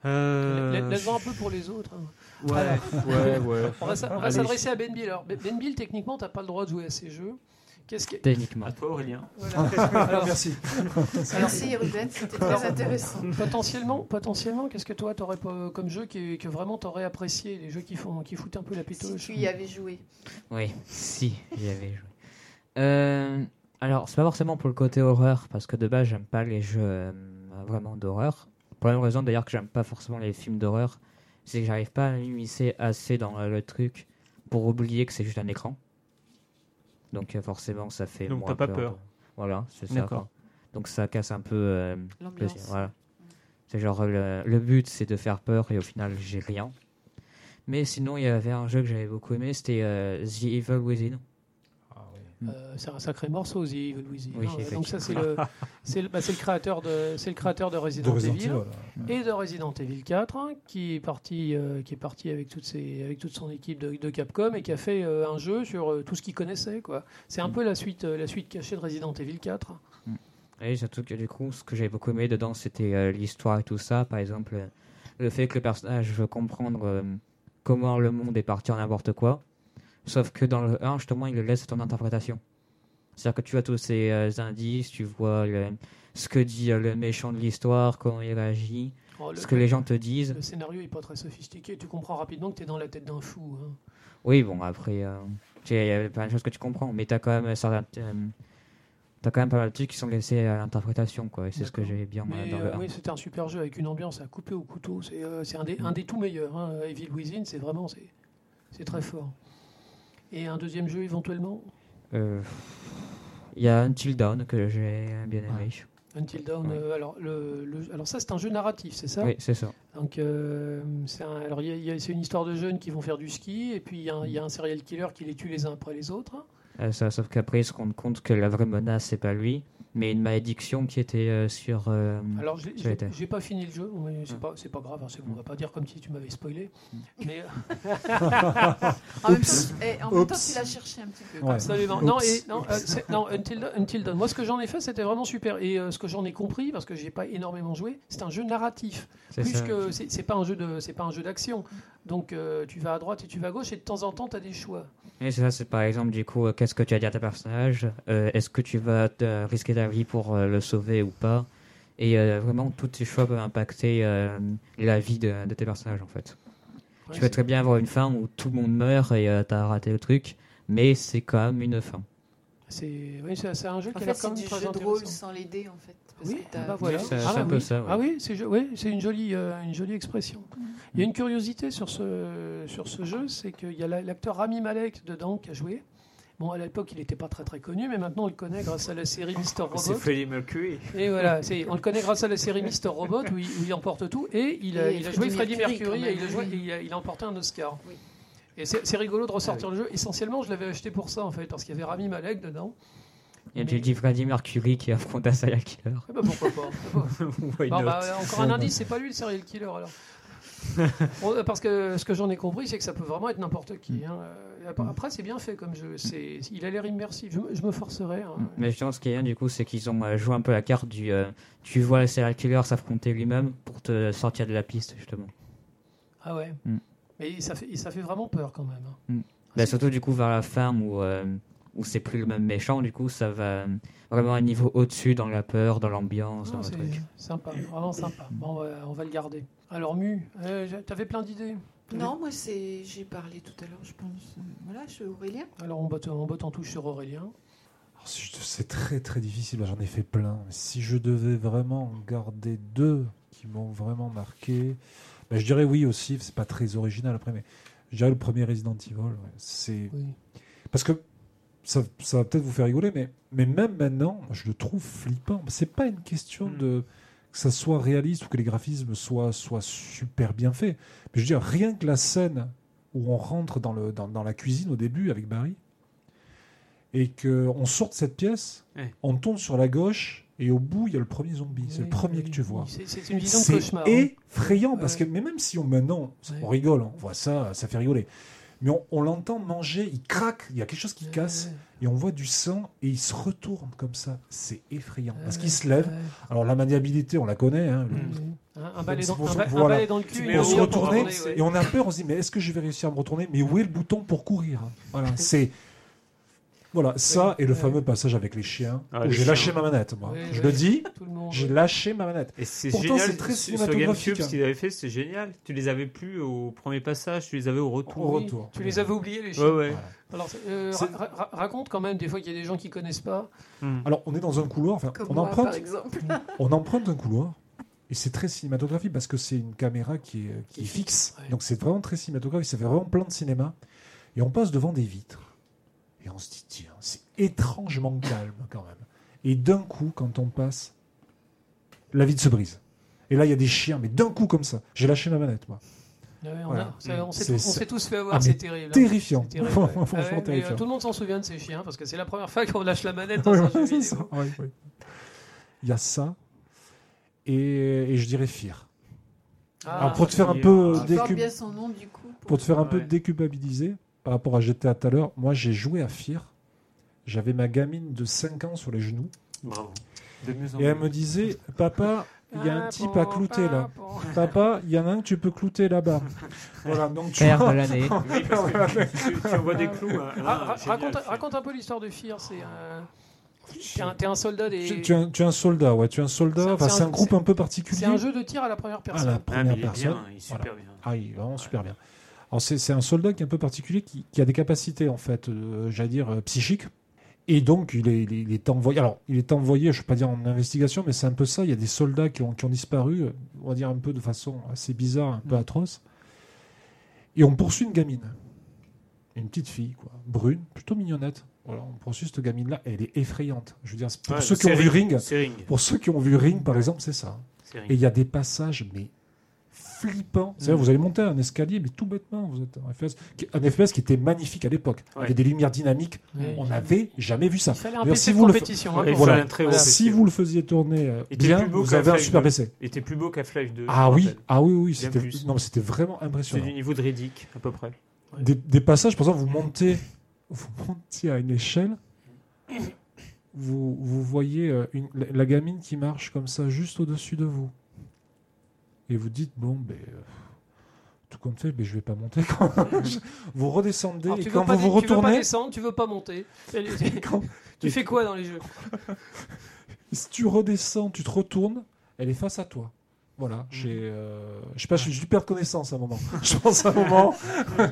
euh, La- Laisse-en un peu pour les autres. hein. Ouais, ouais, ouais. On va, s'adresser à Ben Bill. Alors, Ben Ben Bill, techniquement, tu n'as pas le droit de jouer à ces jeux. Qu'est-ce que... Techniquement. À toi, Aurélien. voilà. Alors, Merci. Merci Ruben, c'était très intéressant. potentiellement, potentiellement qu'est-ce que toi, tu aurais comme jeu qui, que vraiment tu aurais apprécié Les jeux qui, font, qui foutent un peu la Si pétoche tu y avais joué. Oui, si, j'y avais joué. Euh, alors, c'est pas forcément pour le côté horreur, parce que de base, j'aime pas les jeux euh, vraiment d'horreur. Pour la même raison d'ailleurs que j'aime pas forcément les films d'horreur, c'est que j'arrive pas à m'immiscer assez dans euh, le truc pour oublier que c'est juste un écran. Donc forcément, ça fait Donc, moins t'as pas peur. Voilà, c'est ça. Quoi. Donc ça casse un peu euh, le L'ambiance. Voilà. C'est genre le, le but c'est de faire peur et au final j'ai rien. Mais sinon il y avait un jeu que j'avais beaucoup aimé, c'était euh, The Evil Within. Euh, c'est un sacré morceau, The Evil Within. Oui, hein. effectivement. Donc ça, c'est le, c'est le, bah, c'est le créateur de, c'est le créateur de Resident, De Resident Evil. Evil, voilà. et de Resident Evil 4, hein, qui est parti, euh, qui est parti avec, toutes ses, avec toute son équipe de, de Capcom et qui a fait euh, un jeu sur euh, tout ce qu'il connaissait. Quoi. C'est un peu la suite, euh, la suite cachée de Resident Evil 4. Et surtout que du coup ce que j'avais beaucoup aimé dedans c'était euh, l'histoire et tout ça. Par exemple le fait que le personnage veut comprendre euh, comment le monde est parti en n'importe quoi. Sauf que dans le 1 justement il le laisse à ton interprétation. C'est-à-dire que tu as tous ces euh, indices, tu vois le- ce que dit euh, le méchant de l'histoire, comment il réagit, Oh, ce que les gens te disent. le scénario n'est pas très sophistiqué. Tu comprends rapidement que tu es dans la tête d'un fou. hein. Oui, bon, après, euh, tu il y a plein de choses que tu comprends, mais t'as quand même certains, t'as quand même pas mal de trucs qui sont laissés à l'interprétation, quoi. Et c'est ce que j'ai bien Mais dans le 1. oui, c'était un super jeu avec une ambiance à couper au couteau. C'est euh, un, des, un des tout meilleurs. hein. Evil Within, c'est vraiment c'est très fort. Et un deuxième jeu éventuellement Euh, Il y a Until Dawn que j'ai bien aimé. Until Dawn. Ouais. euh, alors, le, le- alors ça, c'est un jeu narratif, c'est ça? Oui, c'est ça. Donc, euh, c'est un- alors il y a- il y a- c'est une histoire de jeunes qui vont faire du ski, et puis il y, a un- il y a un serial killer qui les tue les uns après les autres. Euh, ça. Sauf qu'après, ils se rendent compte que la vraie menace, c'est pas lui, mais une malédiction qui était euh, sur. euh, Alors, j'ai- pas fini le jeu, mais c'est Mm. pas, c'est pas grave, hein, c'est- on va pas dire comme si tu m'avais spoilé. Mais euh, En même temps, eh, en même temps, tu l'as cherché un petit peu. Ouais. absolument. Non, et, non, euh, non, Until, Dawn- Until Dawn. Moi, ce que j'en ai fait, c'était vraiment super. Et euh, ce que j'en ai compris, parce que j'ai pas énormément joué, c'est un jeu narratif. c'est Plus ça. que c'est c'est pas un jeu de, c'est pas un jeu d'action. Donc, euh, tu vas à droite et tu vas à gauche, et de temps en temps, tu as des choix. Et c'est ça, c'est par exemple, du coup, euh, qu'est-ce que tu as dit à ta personnage? Euh, Est-ce que tu vas te- risquer ta vie pour euh, le sauver ou pas Et euh, vraiment, tous tes choix peuvent impacter euh, la vie de, de tes personnages, en fait. Ouais, tu peux très bien avoir une fin où tout le monde meurt et euh, t'as raté le truc, mais c'est quand même une fin. C'est oui, un jeu En qui a fait, l'air quand c'est même du très jeu de rôle sans les dés, en fait. Parce Oui, bah voilà. Oui, c'est- Ah un oui. peu ça, ouais. Ah oui, c'est oui, une jolie, euh, une jolie expression. Mm. Il y a une curiosité sur ce, sur ce jeu, c'est qu'il y a la- l'acteur Rami Malek dedans qui a joué. Bon, à l'époque, il n'était pas très très connu, mais maintenant on le connaît grâce à la série Mister C'est Robot. Freddie Mercury. Et voilà, c'est- on le connaît grâce à la série Mister Robot où il, où il emporte tout. Et il a, Et il a joué Freddie Mercury, et il a, joué- oui. il a- il a emporté un Oscar. Oui. Et c'est c'est rigolo de Ah ressortir le jeu. Essentiellement, je l'avais acheté pour ça en fait, parce qu'il y avait Rami Malek dedans. Et Mais- j'ai dit Freddie Mercury qui affronte un serial killer. Eh ben, pourquoi pas pourquoi bah, encore un indice, c'est pas lui le serial killer alors. Euh, parce que ce que j'en ai compris, c'est que ça peut vraiment être n'importe qui. hein. Ap- Après, c'est bien fait comme jeu. C'est, il a l'air immersif. Je, me- je me forcerai. hein. Mais justement, ce qui est bien, du coup, c'est qu'ils ont euh, joué un peu la carte du. euh, tu vois le serial killer s'affronter lui-même pour te sortir de la piste, justement. Ah ouais. Mm. Mais ça fait, ça fait vraiment peur quand même. hein. Mm. Ah, Bah, surtout, du coup, vers la fin où, euh, où c'est plus le même méchant, du coup, ça va vraiment un niveau au-dessus dans la peur, dans l'ambiance, dans le c'est truc. sympa, vraiment sympa. Bon, on va, on va le garder. Alors, Mu, euh, t'avais plein d'idées Non, moi, c'est... j'ai parlé tout à l'heure, je pense. Voilà, je suis Aurélien. Alors, on botte, on botte en touche sur Aurélien. C'est très très difficile, j'en ai fait plein. Si je devais vraiment en garder deux qui m'ont vraiment marqué, ben, je dirais oui aussi, c'est pas très original après, mais je dirais le premier Resident Evil. ouais. C'est Oui. parce que ça, ça va peut-être vous faire rigoler, mais, mais même maintenant, je le trouve flippant. C'est pas une question Mm. de que ça soit réaliste ou que les graphismes soient, soient super bien faits. Mais je veux dire, rien que la scène où on rentre dans, le, dans, dans la cuisine au début avec Barry et qu'on sort de cette pièce, Ouais. on tourne sur la gauche et au bout, il y a le premier zombie. C'est le premier oui, que tu vois. C'est, une vision de cauchemar. hein. effrayant parce que mais même si on maintenant on rigole, on voit ça, ça fait rigoler. Mais on, on l'entend manger, il craque, il y a quelque chose qui Ouais, casse ouais, et on voit du sang et il se retourne comme ça. C'est effrayant parce qu'il se lève. ouais. Alors la maniabilité, on la connaît. hein, le-. Un, un balai dans, un balai le cul. Mais et on se voiture pour retournait tourner, ouais. et on a peur, on se dit mais est-ce que je vais réussir à me retourner? Mais où est le bouton pour courir? Voilà, c'est voilà ça et le fameux passage avec les chiens Ah, où les j'ai chiens. lâché ma manette. Moi, je le dis, Tout le monde. j'ai lâché ma manette. Et c'est Pourtant, génial. c'est très sur- sur cinématographique, GameCube, hein. ce qu'ils avaient fait, c'était génial. Tu les avais plus au premier passage, tu les avais au retour. Au Oui, retour. Tu les avais oubliés, les chiens. Ouais. Alors, euh, C'est- ra- ra- raconte quand même, des fois qu'il y a des gens qui connaissent pas. Hmm. Alors on est dans un couloir, enfin, Comme on moi, par emprunte, exemple. on emprunte un couloir et c'est très cinématographique parce que c'est une caméra qui est, qui est fixe. Ouais. Donc c'est vraiment très cinématographique, ça fait vraiment plein de cinéma. Et on passe devant des vitres. Et on se dit, tiens, c'est étrangement calme quand même. Et d'un coup, quand on passe, la vitre se brise. Et là, il y a des chiens, mais d'un coup comme ça. J'ai lâché ma manette, moi. Ouais, on, Voilà. a- ça- on s'est tous- fait avoir, Ah, mais c'est terrible. hein. Terrifiant. C'est terrible, ouais. Franchement, Ah ouais, mais, euh, terrifiant. tout le monde s'en souvient de ces chiens parce que c'est la première fois qu'on lâche la manette dans Ouais, un jeu vidéo. ça, ouais, ouais. Il y a ça. Et, et je dirais Fear. Ah, Alors, pour te faire un peu Il porte décul- bien son nom du coup. Pour te faire un peu déculpabiliser par rapport à GTA tout à l'heure, moi j'ai joué à Fear. J'avais ma gamine de 5 ans sur les genoux. Bravo. De mieux en Et elle me disait Papa, il y a un Ah, type bon, à clouter là. bon. Papa, il y en a un que tu peux clouter là-bas. voilà, donc tu Père vois- de l'année. Oui, tu, tu- tu envoies des clous. hein. Ah, raconte, raconte un peu l'histoire de Fear. C'est un, t'es un, t'es un soldat des. tu, tu es un, tu es un soldat, ouais, tu es un soldat. C'est un- Enfin, un- un groupe un peu particulier. C'est un jeu de tir à la première à personne. la Ah, mais première il est personne. bien, il est super bien. Ah, il est vraiment super bien. C'est un soldat qui est un peu particulier, qui, qui a des capacités, en fait, euh, j'allais dire, euh, psychiques. Et donc, il est, il est- envoyé. Alors, il est envoyé, je ne vais pas dire en investigation, mais c'est un peu ça. Il y a des soldats qui ont, qui ont disparu, euh, on va dire un peu de façon assez bizarre, un peu Mm. atroce. Et on poursuit une gamine. Une petite fille, quoi. Brune, plutôt mignonnette. Voilà, on poursuit cette gamine-là. Elle est effrayante. Je veux dire, pour Ouais, ceux qui ont vu Ring, pour ceux qui ont vu Ring, par exemple, c'est ça. C'est Et il y a des passages, mais flippants. C'est-à-dire, Mm. vous allez monter un escalier, mais tout bêtement, vous êtes en FPS. Un FPS qui était magnifique à l'époque. Ouais. Avec des lumières dynamiques. Ouais. On n'avait jamais vu ça. Il si vous le compétition. hein, Voilà. Voilà. PC. Si vous le faisiez tourner euh, bien, vous avez un super 2. PC. Il était plus beau qu'Half-Life 2. Ah oui, ah oui, oui, c'était plus. non, mais c'était vraiment C'est impressionnant. du niveau de Riddick, à peu près. Des, des passages, par exemple, vous montez, vous montez à une échelle, vous, vous voyez euh, une- la, la gamine qui marche comme ça juste au-dessus de vous. Et vous dites, bon, ben, euh, tout compte fait, ben, je vais pas monter. quand vous redescendez Alors, et quand vous vous dé- tu veux pas retournez, descendre, tu veux pas monter. quand- tu fais quoi dans les jeux? Si tu redescends, tu te retournes, elle est face à toi. Voilà, j'ai, euh, je sais pas, j'ai dû perdre connaissance à un moment. Je pense à un moment,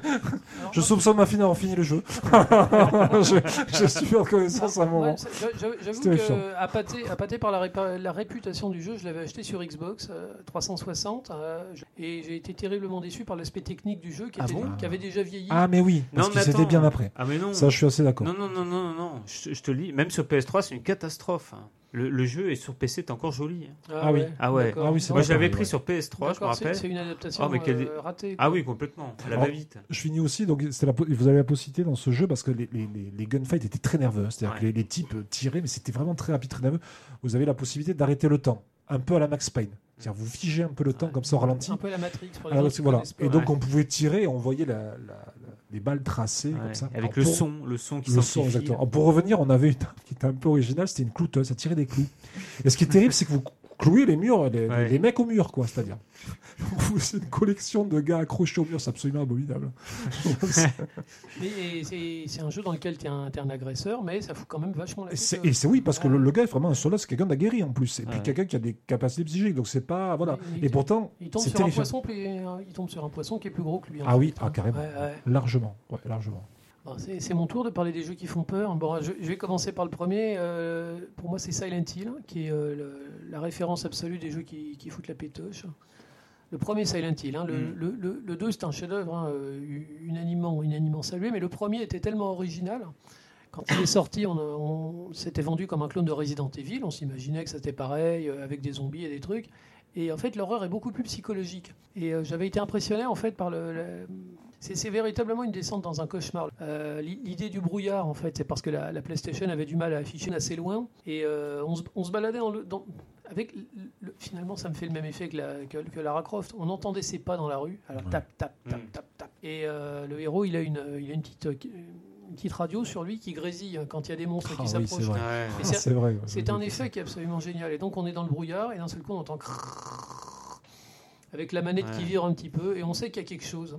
je soupçonne ma fille d'avoir fini le jeu. je, je suis perdre connaissance à un Ouais, moment. j'a- J'avoue que à pâté, à pâté par la, répa- la réputation du jeu, je l'avais acheté sur Xbox euh, 360 euh, je- et j'ai été terriblement déçu par l'aspect technique du jeu qui, Ah était- bon? qui avait déjà vieilli. Ah, mais oui, parce Non, que c'était bien après. Ah, mais non. Ça, je suis assez d'accord. Non, non, non, non, non, non. Je, je te le dis, même sur PS3, c'est une catastrophe. hein. Le, le jeu est sur PC, t'es encore joli. hein. Ah oui. Ah ouais. Ah oui, c'est Moi, pareil, pris ouais. sur PS3, je me c'est- rappelle. C'est une adaptation Ah, mais euh, ratée. Ah oui, complètement. Elle va vite. Je finis aussi, donc c'était la, vous avez la possibilité dans ce jeu parce que les, les, les- gunfights étaient très nerveux. C'est-à-dire Ouais. que les, les types tiraient, mais c'était vraiment très rapide, très nerveux. Vous avez la possibilité d'arrêter le temps, un peu à la Max Payne. C'est-à-dire vous figez un peu le temps Ouais. comme ça au ralenti. Un peu la Matrix. Pour les Alors, gens qui voilà. Et donc Ouais. on pouvait tirer et on voyait la- la- les balles tracées Ouais. comme ça. Avec Alors, le pour- son, le son qui Le son, exactement. Alors, pour revenir, on avait une arme qui était un peu originale, c'était une clouteuse, ça tirait des clous. Et ce qui est terrible, c'est que vous clouez les murs, les, Ouais. les mecs au mur, quoi, c'est-à-dire. C'est une collection de gars accrochés au mur, c'est absolument abominable. Mais c'est un jeu dans lequel tu es, un t'es un agresseur, mais ça fout quand même vachement la Et tête, c'est euh. et c'est oui, parce que le, le gars est vraiment un soldat, c'est quelqu'un d'aguerri en plus. Et puis Ouais. quelqu'un qui a des capacités psychiques, donc c'est pas. Voilà. Il- il- Et pourtant, Il tombe, sur un poisson, il tombe sur un poisson qui est plus gros que lui. Ah fait. oui, ah, carrément. Ouais, ouais. Largement. Ouais, largement. C'est mon tour de parler des jeux qui font peur. Bon, je, je vais commencer par le premier. euh, pour moi, c'est Silent Hill, qui est euh, le- la référence absolue des jeux qui, qui foutent la pétoche. Le premier Silent Hill. hein, le, Mm. le, le- le 2, c'est un chef-d'œuvre, hein, euh, unanimement, unanimement salué, mais le premier était tellement original. Quand il est sorti, on, s'était vendu comme un clone de Resident Evil. On s'imaginait que c'était pareil, avec des zombies et des trucs. Et en fait, l'horreur est beaucoup plus psychologique. Et euh, j'avais été impressionné, en fait, par le- le, c'est c'est véritablement une descente dans un cauchemar. Euh, l'i- L'idée du brouillard, en fait, c'est parce que la, la PlayStation avait du mal à afficher assez loin. Et euh, on, se, on se baladait dans le, dans- avec. le- le- finalement, ça me fait le même effet que, la, que, que Lara Croft. On entendait ses pas dans la rue. Alors, tap, tap, tap, Mm. tap, tap. Et euh, le héros, il a une, il a une petite. euh, une petite radio sur lui qui grésille quand il y a des monstres Ah qui oui, c'est s'approchent. vrai. Ouais. Et c'est- c'est vrai. ouais, C'est je un effet qui est absolument génial. Et donc on est dans le brouillard et d'un seul coup on entend crrrr avec la manette qui vire un petit peu et on sait qu'il y a quelque chose.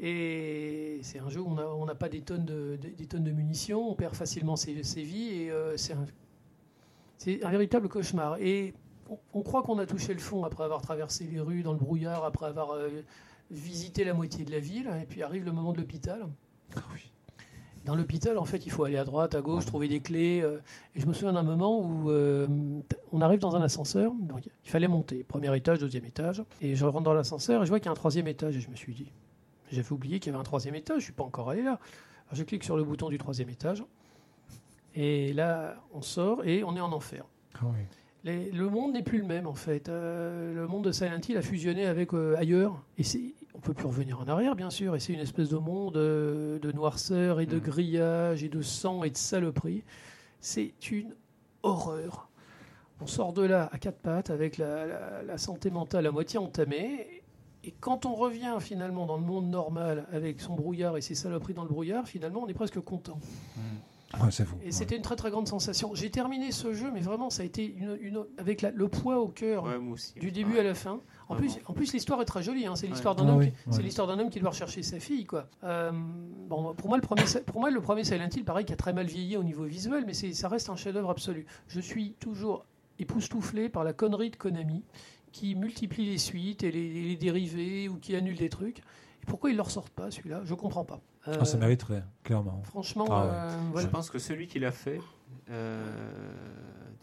Et c'est un jeu où on n'a pas des tonnes de, des, des tonnes de munitions, on perd facilement ses, ses vies et euh, c'est un, véritable cauchemar. Et on, on croit qu'on a touché le fond après avoir traversé les rues dans le brouillard, après avoir euh, visité la moitié de la ville et puis arrive le moment de l'hôpital. Ah oui. Dans l'hôpital, en fait, il faut aller à droite, à gauche, trouver des clés. euh, et je me souviens d'un moment où on arrive dans un ascenseur. Donc, il fallait monter. Premier étage, deuxième étage. Et je rentre dans l'ascenseur et je vois qu'il y a un troisième étage. Et je me suis dit, J'avais oublié qu'il y avait un troisième étage, je suis pas encore allé là. Alors, je clique sur le bouton du troisième étage. Et là, on sort et on est en enfer. Ah oui. Les- le monde n'est plus le même en fait. Euh, le monde de Silent Hill a fusionné avec euh, ailleurs. Et on peut plus revenir en arrière bien sûr. Et c'est une espèce de monde euh, de noirceur et de Mhm. grillage et de sang et de saloperie. C'est une horreur. On sort de là à quatre pattes avec la, la- la santé mentale à moitié entamée. Et quand on revient finalement dans le monde normal avec son brouillard et ses saloperies dans le brouillard, finalement on est presque content. Ouais, c'est fou. Et Ouais. c'était une très très grande sensation. J'ai terminé ce jeu, mais vraiment ça a été une, une- avec la- le poids au cœur Ouais, aussi. du début Ouais. à la fin. En plus, en plus l'histoire est très jolie. hein. C'est Ouais. l'histoire d'un Ah homme, oui, c'est ouais. l'histoire d'un homme qui doit rechercher sa fille, quoi. Euh, bon, pour moi, le premier, pour moi, le premier Silent Hill, pareil, qui a très mal vieilli au niveau visuel, mais ça reste un chef-d'œuvre absolu. Je suis toujours époustouflé par la connerie de Konami, qui multiplie les suites et les, les dérivés ou qui annule des trucs. Et pourquoi ils ne le ressortent pas, celui-là? Je comprends pas. Euh, Ah, ça mériterait, clairement. Franchement, Ah ouais. euh, voilà. Je pense que celui qui l'a fait, euh,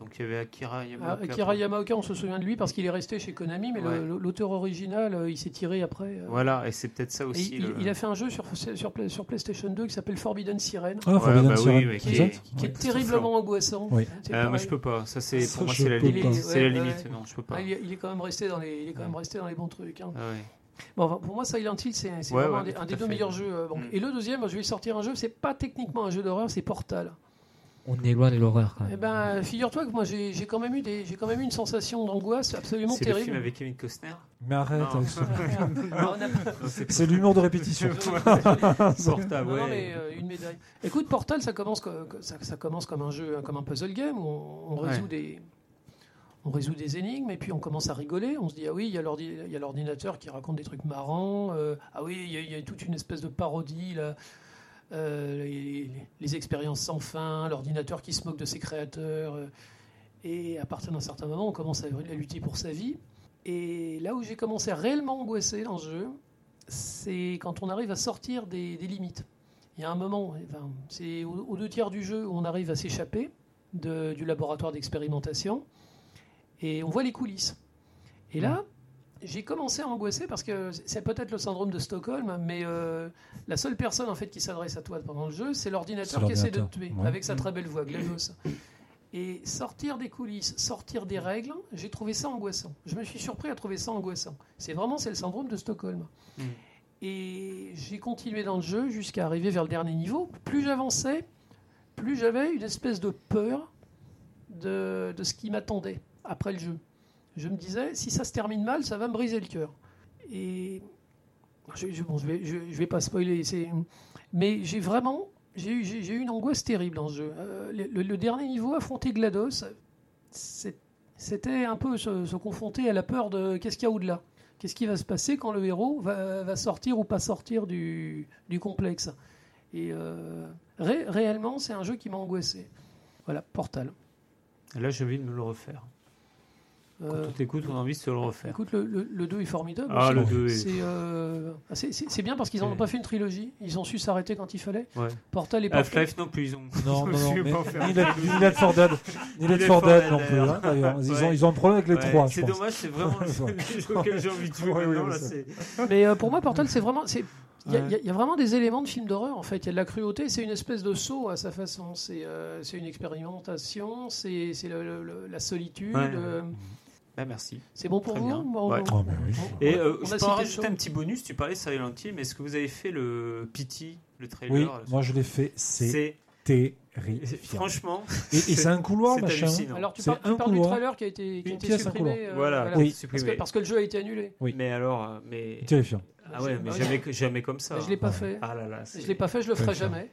donc il y avait Akira Ah, Yamaoka. Akira Yamaoka, on se souvient de lui parce qu'il est resté chez Konami, mais Ouais. l'auteur original, euh, il s'est tiré après. euh, Voilà, et c'est peut-être ça aussi. il, le- il a fait un jeu sur, sur, Play- sur PlayStation 2 qui s'appelle Forbidden Siren, Ah, Ouais, Forbidden bah oui, Siren, qui est, qui terriblement angoissant. Oui. Euh, moi je peux pas. Ça c'est Ça, pour moi c'est la. C'est la limite. ouais. Non, je peux pas. Ah, il, est- il est quand même resté dans les, il est quand même resté dans les bons trucs. hein. Ah ouais. Bon, enfin, pour moi, Silent Hill, c'est c'est Ouais, vraiment ouais, un des, un deux fait. meilleurs jeux. euh, bon. Mm. Et le deuxième, je vais sortir un jeu, c'est pas techniquement un jeu d'horreur, c'est Portal. On est loin de l'horreur quand Eh ben, figure-toi que moi, j'ai j'ai quand même eu des, j'ai quand même eu une sensation d'angoisse absolument C'est le film terrible. avec Kevin Costner. Mais arrête Non. a- C'est l'humour de répétition. Portable, Non, non, ouais. mais euh, une médaille. Écoute, Portal, ça commence, co- ça, ça commence comme un jeu, comme un puzzle game où on, on résout Ouais. des, on résout des énigmes et puis on commence à rigoler. On se dit ah oui, il y a l'ordi- il y a l'ordinateur qui raconte des trucs marrants. euh, ah oui, il y, y a toute une espèce de parodie là. Euh, les, expériences sans fin, l'ordinateur qui se moque de ses créateurs. euh, et à partir d'un certain moment, on commence à, lutter pour sa vie. Et là où j'ai commencé à réellement angoisser dans ce jeu, c'est quand on arrive à sortir des, limites. Il y a un moment, c'est aux, deux tiers du jeu où on arrive à s'échapper du laboratoire d'expérimentation et on voit les coulisses. Et là, j'ai commencé à angoisser parce que c'est peut-être le syndrome de Stockholm, mais euh, la seule personne en fait qui s'adresse à toi pendant le jeu, c'est l'ordinateur qui essaie de te tuer ouais. avec sa très belle voix, GLaDOS. Et sortir des coulisses, sortir des règles, j'ai trouvé ça angoissant. Je me suis surpris à trouver ça angoissant. C'est vraiment c'est le syndrome de Stockholm. Mm. Et j'ai continué dans le jeu jusqu'à arriver vers le dernier niveau. Plus j'avançais, plus j'avais une espèce de peur de, de ce qui m'attendait après le jeu. Je me disais, si ça se termine mal, ça va me briser le cœur. Et je, je, bon, vais, je, vais pas spoiler, mais j'ai vraiment, j'ai eu, une angoisse terrible dans ce jeu. Euh, le, dernier niveau, affronter GLaDOS, c'était un peu se, confronter à la peur de qu'est-ce qu'il y a au-delà. Qu'est-ce qui va se passer quand le héros va, sortir ou pas sortir du, complexe Et euh, ré- réellement, c'est un jeu qui m'a angoissé. Voilà, Portal. Là, j'ai envie de me le refaire. Quand Euh, on t'écoute, on a envie de se le refaire. Écoute, le, le, le 2 est formidable. Ah, le 2 est- C'est euh, bien parce qu'ils n'en ont pas fait une trilogie. Ils ont su s'arrêter quand il fallait. Ouais. Portal et Portal. Half-Life non plus, ils ont. Non, non, ils ont non, ni Left 4 Dead, ni Left 4 Dead non plus. hein, d'ailleurs. Ils, ont, Ouais. ils ont un problème avec les Ouais, trois, C'est dommage, c'est vraiment le jeu auquel j'ai envie de jouer maintenant. là, Mais euh, pour moi, Portal, c'est vraiment. Il y, a- Ouais. y y a vraiment des éléments de film d'horreur en fait. Il y a de la cruauté, c'est une espèce de saut à sa façon. C'est euh, une expérimentation, c'est la solitude. Ouais. euh, Bah, merci. c'est bon pour Très vous bien. Bon, Ouais. Oh, oui. Et euh, on je peux rajouter un petit bonus. Tu parlais Silent Hill, mais est-ce que vous avez fait le Pity, le trailer Oui, moi je l'ai fait, c'est terrifiant. franchement, Et, et c'est un couloir, machin. hallucinant. Alors tu parles, tu un parles du trailer qui a été, qui a Une été supprimé. couloir. euh, Voilà, voilà. Oui. Parce, supprimé. que, parce que le jeu a été annulé. Oui. Mais alors, mais Terrifiant. ah ouais, mais jamais, jamais comme ça. Je l'ai pas Ouais. fait. Ah là là. c'est- Je l'ai pas fait, je le ferai jamais.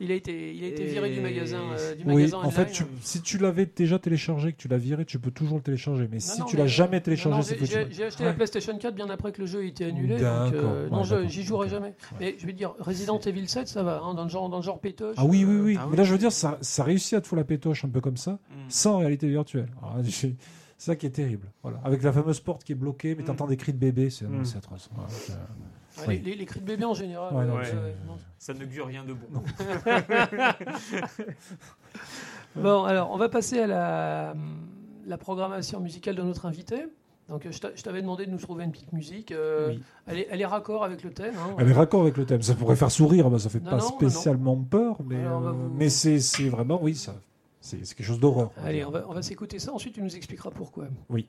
Il a été, il a été viré Et- du magasin, euh, du Oui, magasin en fait, tu- si tu l'avais déjà téléchargé, que tu l'as viré, tu peux toujours le télécharger. Mais si non, tu mais- l'as jamais téléchargé, c'est j'ai- foutu. J'ai j'ai acheté Ouais. la PlayStation 4 bien après que le jeu ait été annulé. Donc, euh, ouais, non, j'y jouerai jamais. Mais je vais dire, Resident Evil 7, ça va, hein, dans, le genre, dans le genre pétoche. Ah oui, oui, euh, oui. Ah Mais oui. là, je veux dire, ça, ça réussit à te foutre la pétoche un peu comme ça, Mm. sans réalité virtuelle. Alors, c'est ça qui est terrible. Voilà. Avec la fameuse porte qui est bloquée, mais Mm. t'entends des cris de bébé, c'est Mm. c'est atroce. Ouais, oui. les, les- cris de bébé en général. Ouais, ouais, non. Ça ne gure rien de bon. Bon, alors, on va passer à la, la programmation musicale de notre invité. Donc euh, je t'a- je t'avais demandé de nous trouver une petite musique. euh, Oui. elle, est, elle est raccord avec le thème. hein. Elle est raccord avec le thème. Ça pourrait faire sourire, mais ça fait Non, pas non, non, spécialement peur. Mais, Alors, on va euh, vous- mais c'est vraiment, oui, ça. C'est quelque chose d'horreur. Allez, dire. on va, on va s'écouter ça. Ensuite, tu nous expliqueras pourquoi. Oui.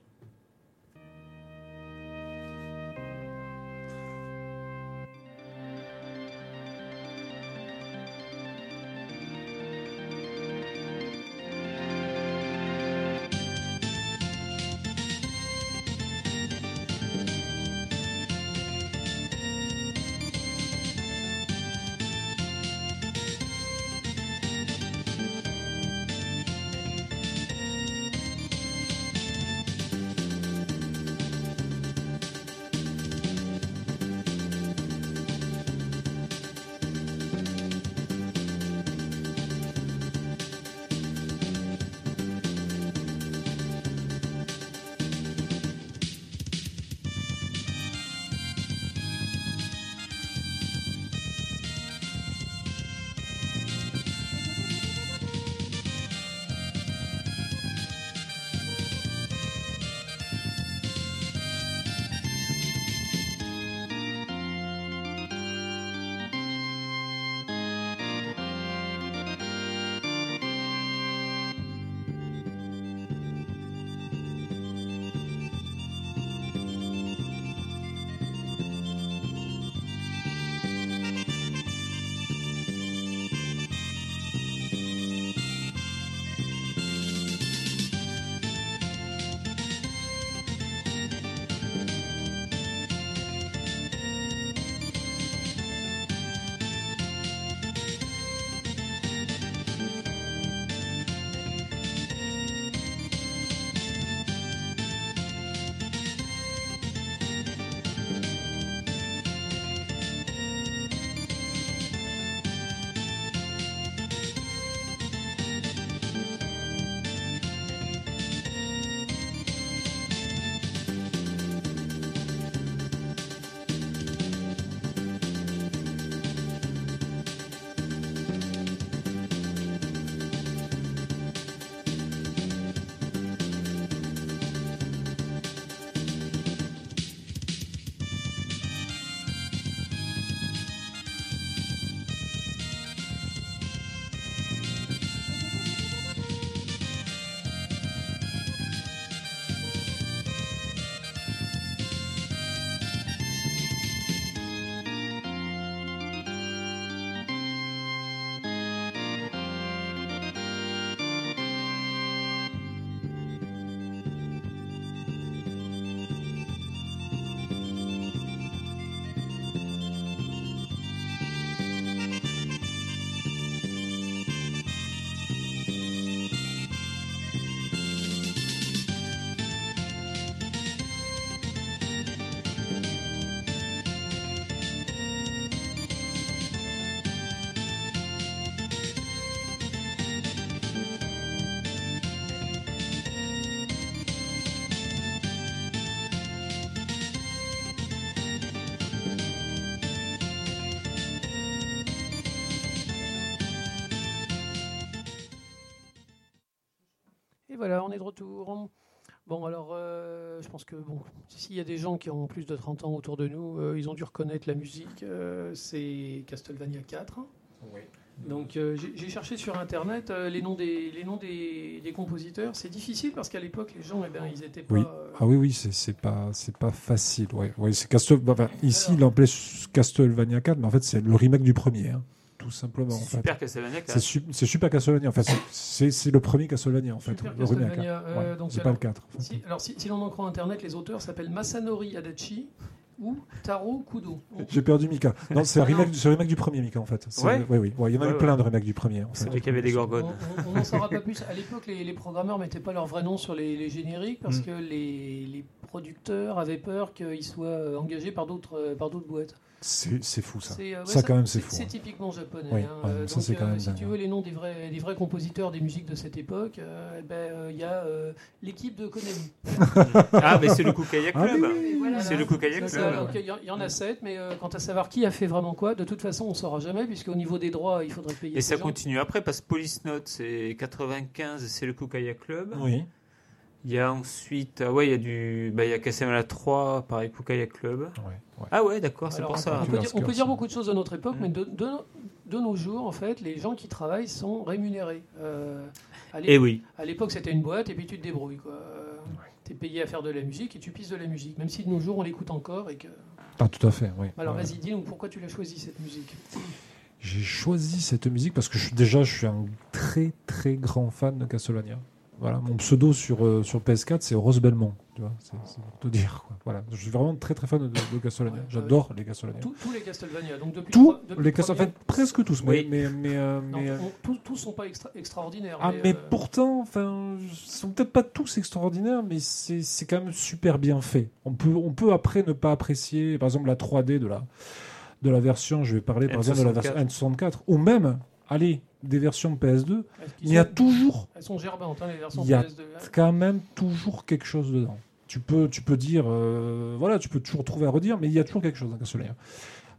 Bon, alors, euh, je pense que bon, s'il y a des gens qui ont plus de 30 ans autour de nous, euh, ils ont dû reconnaître la musique. euh, c'est Castlevania 4. Donc, euh, j'ai cherché sur Internet euh, les noms des, les noms des, des compositeurs. C'est difficile parce qu'à l'époque, les gens, eh ben, ils étaient pas. Oui. euh, Ah oui, oui, c'est c'est pas, c'est pas facile. Ouais, ouais, bah, ici, Alors. il l'appelait Castlevania 4, mais en fait, c'est le remake du premier, hein, tout simplement. En C'est super Castlevania. C'est su- c'est Super Castlevania. En fait, c'est- c'est c'est le premier Castlevania, en fait. Super. Castlevania, hein. euh, Ouais, c'est pas le 4. en fait. Si, alors, si, si l'on en croit Internet, les auteurs s'appellent Masanori Adachi ou Taro Kudo. J'ai perdu Mika. Non, c'est un remake, c'est le remake du premier, Mika, en fait. C'est- Ouais. Oui, oui. ouais, il y en a Ouais, eu ouais. plein de remakes du premier. En C'est fait. vrai qu'il y avait des On gorgones. on- n'en saura pas plus. À l'époque, les, les programmeurs mettaient pas leur vrai nom sur les, les génériques parce Mm. que les, les producteurs avaient peur qu'ils soient euh, engagés par d'autres euh, par d'autres boîtes. C'est c'est fou, ça. C'est, euh, ouais, Ça, quand même, c'est fou, C'est hein. typiquement japonais. Oui, hein. ouais, Euh, ça, donc, c'est quand euh, même si dingue, tu veux les noms des vrais, des vrais compositeurs des musiques de cette époque, euh, eh ben, euh, il y a euh, l'équipe de Konami. Ah, mais c'est le Kukaya Ah, Club. oui, Et voilà. C'est le Kukaya Ça, Club. ça, Il y, en- il y en a sept, mais euh, quant à savoir qui a fait vraiment quoi, de toute façon, on ne saura jamais, puisqu'au niveau des droits, il faudrait payer. Et ça gens. continue après parce que Police Note c'est 95 et c'est le Kukaya Club. Oui. Il y a ensuite, ah ouais, il y a du, bah, il y a Castlevania 3 par Ikukai Club. Ouais, ouais. Ah ouais, d'accord, c'est pour ça. On peut, dire, on peut dire aussi. beaucoup de choses de notre époque, Mm. mais de, de- de nos jours, en fait, les gens qui travaillent sont rémunérés. Euh, à Eh oui. à l'époque, c'était une boîte et puis tu te débrouilles. Tu es payé à faire de la musique et tu pisses de la musique, même si de nos jours on l'écoute encore. Et que... Ah, tout à fait, oui. Alors Ouais. vas-y, dis-nous pourquoi tu l'as choisi cette musique? J'ai choisi cette musique parce que je, suis- déjà, je suis un très très grand fan de Castlevania. Voilà, mon pseudo sur, euh, sur PS4, c'est Rose Belmont. Tu vois, c'est c'est pour te dire. Quoi. Voilà, je suis vraiment très très fan de, de Castlevania. J'adore les Castlevania. Tous, tous les Castlevania, donc depuis Tous le pre- depuis les le Castlevania, enfin, presque tous, mais, Oui. mais, mais, euh, Non, mais, euh, on- tous, tous sont pas extra- extraordinaires. Ah, mais euh, pourtant, enfin, sont peut-être pas tous extraordinaires, mais c'est c'est quand même super bien fait. On peut, on peut après ne pas apprécier, par exemple, la 3D de la, de la version, je vais parler par exemple de la version N64, ou même, allez, des versions PS2, elles il y a sont- toujours, Elles sont gerbantes, hein, les versions Il y a- PS2. hein. quand même toujours quelque chose dedans. Tu peux, tu peux dire, euh, voilà, tu peux toujours trouver à redire, mais il y a toujours quelque chose dans Castlevania.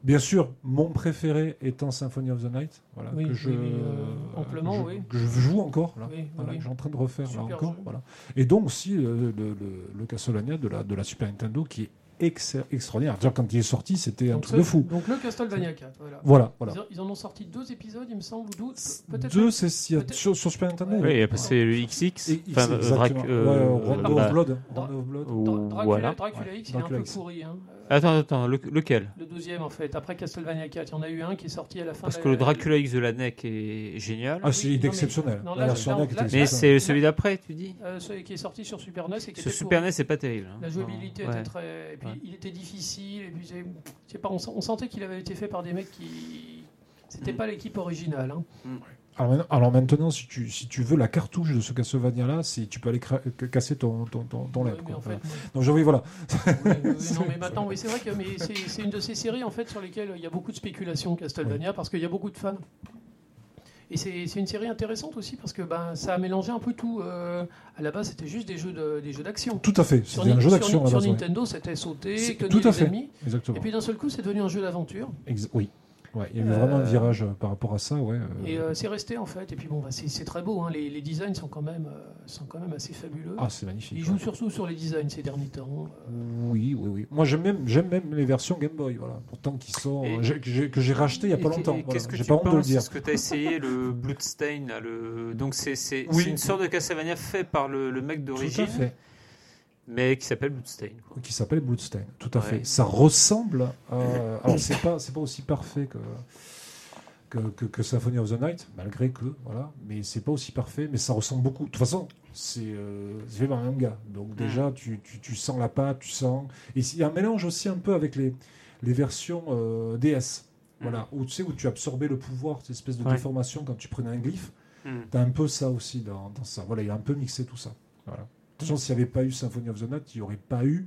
Bien sûr, mon préféré étant Symphony of the Night, voilà, Oui, que je, oui, oui, euh, amplement, je- oui. que je joue encore là. Voilà, que j'ai en train de refaire là encore. Voilà. Et donc aussi euh, le, le, le Castlevania de la, de la Super Nintendo qui est ex- extraordinaire. Déjà, quand il est sorti, c'était un Donc, truc de fou. Donc le Castlevania 4, voilà. Voilà, voilà. Ils, en, ils en ont sorti deux épisodes, il me semble, ou peut-être. Deux, c'est sur, sur Super Nintendo. Oui, c'est le XX. Enfin, euh, bah, of Blood. Dra- Rondo of Blood. Dra- ou- Dracula, X, il est un peu pourri. Hein. Attends, attends, le- lequel? Le deuxième, en fait, après Castlevania 4. Il y en a eu un qui est sorti à la fin Parce de que la- le Dracula X de la NEC est génial. Ah, c'est Oui, non, mais- exceptionnel. non, La version là, NEC là, était Mais c'est celui d'après, tu dis? Euh, celui qui est sorti sur Super NES et qui Ce était Super pourri. NES, c'est pas terrible. hein. La jouabilité Non, était ouais. très. Et puis Ouais. il était difficile. Et puis, c'est- je sais pas, on, sent- on sentait qu'il avait été fait par des mecs qui. C'était Mm. pas l'équipe originale. hein. Alors, maintenant- alors maintenant, si tu, si tu veux la cartouche de ce Castlevania-là, tu peux aller casser ton, ton, ton, ton Ouais, lèvre, mais quoi. en fait, Voilà. moi- Donc, je- oui, voilà. Oui, oui, oui, non, mais maintenant, oui, c'est vrai que c'est une de ces séries en fait sur lesquelles il y a beaucoup de spéculation Castlevania parce qu'il y a beaucoup de fans. Et c'est une série intéressante aussi parce que ben, ça a mélangé un peu tout. Euh, à la base, c'était juste des jeux de- des jeux d'action. Tout à fait. Sur, C'était un jeu d'action sur base. ouais. Nintendo, c'était sauter, tout à les fait. ennemis. Exactement. Et puis d'un seul coup, c'est devenu un jeu d'aventure. Oui. Ouais, il y a eu vraiment un Euh, virage euh, par rapport à ça. Ouais, euh, Et euh, c'est resté en fait. Et puis bon, bah, c'est très beau. hein. Les, les designs sont quand même, sont quand même assez fabuleux. Ah, c'est magnifique. Ils jouent surtout sur les designs ces derniers temps. Oui, oui, oui. Moi, j'aime même, j'aime même les versions Game Boy, voilà. Pourtant, qui sont que j'ai racheté il y a pas longtemps. voilà. Qu'est-ce que J'ai tu pas honte de le penses dire. Est-ce que tu as essayé le Bloodstain là, le... Donc c'est c'est- Oui. c'est une sorte de Castlevania fait par le, le mec Tout d'origine, à fait. Mais qui s'appelle Bloodstain. Qui s'appelle Bloodstain. Tout à Ouais. fait. Ça ressemble. à- Alors, c'est pas, c'est pas aussi parfait que. Que, que, que Symphony of the Night, malgré que, voilà, mais c'est pas aussi parfait, mais ça ressemble beaucoup. De toute façon, c'est euh, fait par un manga, donc déjà tu, tu, tu sens la pâte, tu sens. Et il y a un mélange aussi un peu avec les, les versions euh, DS, voilà, où tu sais, où tu absorbais le pouvoir, cette espèce de Ouais. déformation quand tu prenais un glyphe. Mm. T'as un peu ça aussi dans, dans ça. Voilà, il a un peu mixé tout ça. Voilà. De toute façon, s'il n'y avait pas eu Symphony of the Night, il n'y aurait pas eu.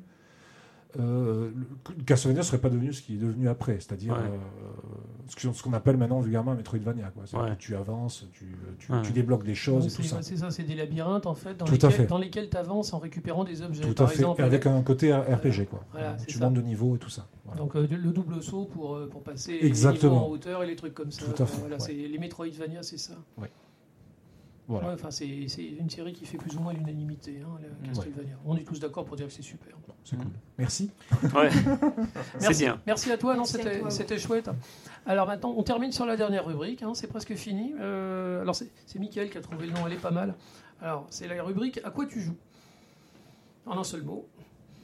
Euh, le- Castlevania ne serait pas devenu ce qu'il est devenu après, c'est-à-dire Ouais. euh, ce qu'on appelle maintenant vulgairement Metroidvania. Quoi. C'est-à-dire Ouais. que tu avances, tu, tu, Ouais. tu débloques des choses Donc, et tout C'est ça. c'est ça, c'est des labyrinthes en fait dans, Tout lesquels, fait. dans lesquels tu avances en récupérant des objets. Tout Par à fait, exemple, avec un côté RPG. Quoi. Voilà, c'est tu ça. montes de niveau et tout ça. Voilà. Donc euh, le double saut pour, euh, pour passer les Exactement. niveaux en hauteur et les trucs comme ça. Tout à fait, Voilà, ouais. c'est les Metroidvania, c'est ça. Voilà. Ouais, enfin, c'est c'est une série qui fait plus ou moins l'unanimité, hein, Castlevania. On est tous d'accord pour dire que c'est super. C'est cool. Merci. Ouais, c'est Merci. bien. Merci à toi, non, Merci à c'était toi. c'était chouette. Alors maintenant, on termine sur la dernière rubrique, hein, c'est presque fini. Euh, alors c'est c'est Mickaël qui a trouvé le nom, elle est pas mal. Alors c'est la rubrique À quoi tu joues? En un seul mot.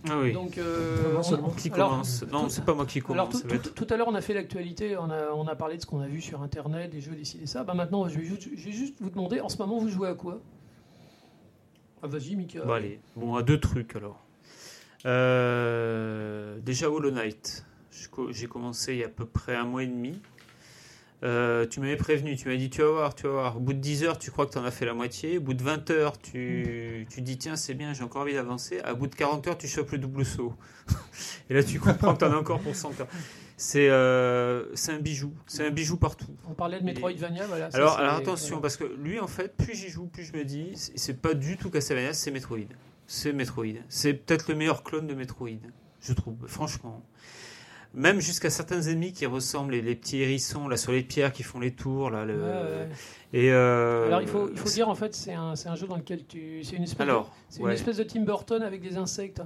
Ah oui. Donc, euh, on- qui alors, commence Non, tout- c'est pas moi qui Alors commence. tout, va tout- être- tout à l'heure on a fait l'actualité, on a, on a parlé de ce qu'on a vu sur internet, des jeux, des ci, ça. Bah maintenant je vais, juste, je vais juste vous demander, en ce moment vous jouez à quoi? Ah, Vas-y Mika. Bon, allez. Bon, à deux trucs alors. Euh, déjà Hollow Knight. J'ai commencé il y a à peu près un mois et demi. Euh, tu m'avais prévenu, tu m'as dit tu vas voir, tu vas voir. Au bout de 10 heures, tu crois que tu en as fait la moitié. Au bout de 20 heures, tu, tu dis tiens, c'est bien, j'ai encore envie d'avancer. À bout de 40 heures, tu chopes le double saut. Et là, tu comprends que tu en as encore pour 100 heures. C'est euh, c'est un bijou, c'est un bijou partout. On parlait de Metroidvania, voilà. ça, Alors, attention, parce que lui, en fait, plus j'y joue, plus je me dis, c'est c'est pas du tout Castlevania, c'est Metroid. C'est Metroid. C'est peut-être le meilleur clone de Metroid, je trouve, franchement. Même jusqu'à certains ennemis qui ressemblent, les, les petits hérissons là sur les pierres qui font les tours là. le- Ouais, ouais. Et euh, Alors il faut, il faut dire en fait c'est un, un jeu dans lequel tu c'est une espèce de, Alors, c'est ouais. une espèce de Tim Burton avec des insectes.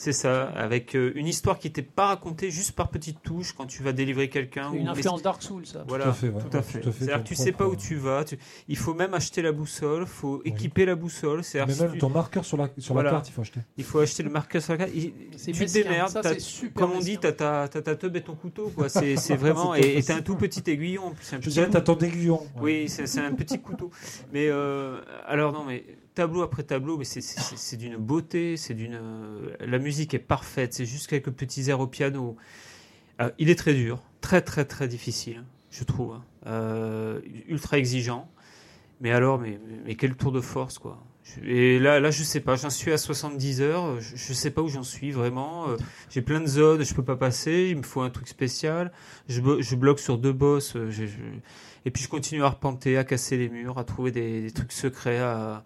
C'est ça, avec euh, une histoire qui n'était pas racontée juste par petites touches quand tu vas délivrer quelqu'un. C'est une ou- influence Dark Souls ça. Voilà, Tout à fait, ouais. tout à Ouais, fait. C'est-à-dire que tu sais pas où tu vas. tu- Il faut même acheter la boussole, il faut Oui. équiper la boussole. C'est-à-dire Mais si même tu- ton marqueur sur la, sur Voilà. la carte, il faut acheter. Il faut acheter le marqueur sur la carte. Il- tu te mesquin, démerdes. ça super. Comme on dit, t'as ta, t'as ta teub et ton couteau. quoi. C'est c'est vraiment. Et t'as un tout petit aiguillon. Je petit dirais, t'as ton aiguillon. Oui, c'est c'est un petit couteau. Mais euh, alors non, mais tableau après tableau, mais c'est- d'une beauté, c'est d'une. euh, La musique est parfaite. C'est juste quelques petits airs au piano. Euh, il est très dur, très très très difficile, je trouve. hein. Euh, ultra exigeant. Mais alors, mais, mais, quel tour de force, quoi. Et là, là, je sais pas. J'en suis à 70 heures. Je, je sais pas où j'en suis vraiment. J'ai plein de zones, je peux pas passer. Il me faut un truc spécial. Je, bloque sur deux boss. Et puis je continue à arpenter, à casser les murs, à trouver des, des trucs secrets. À...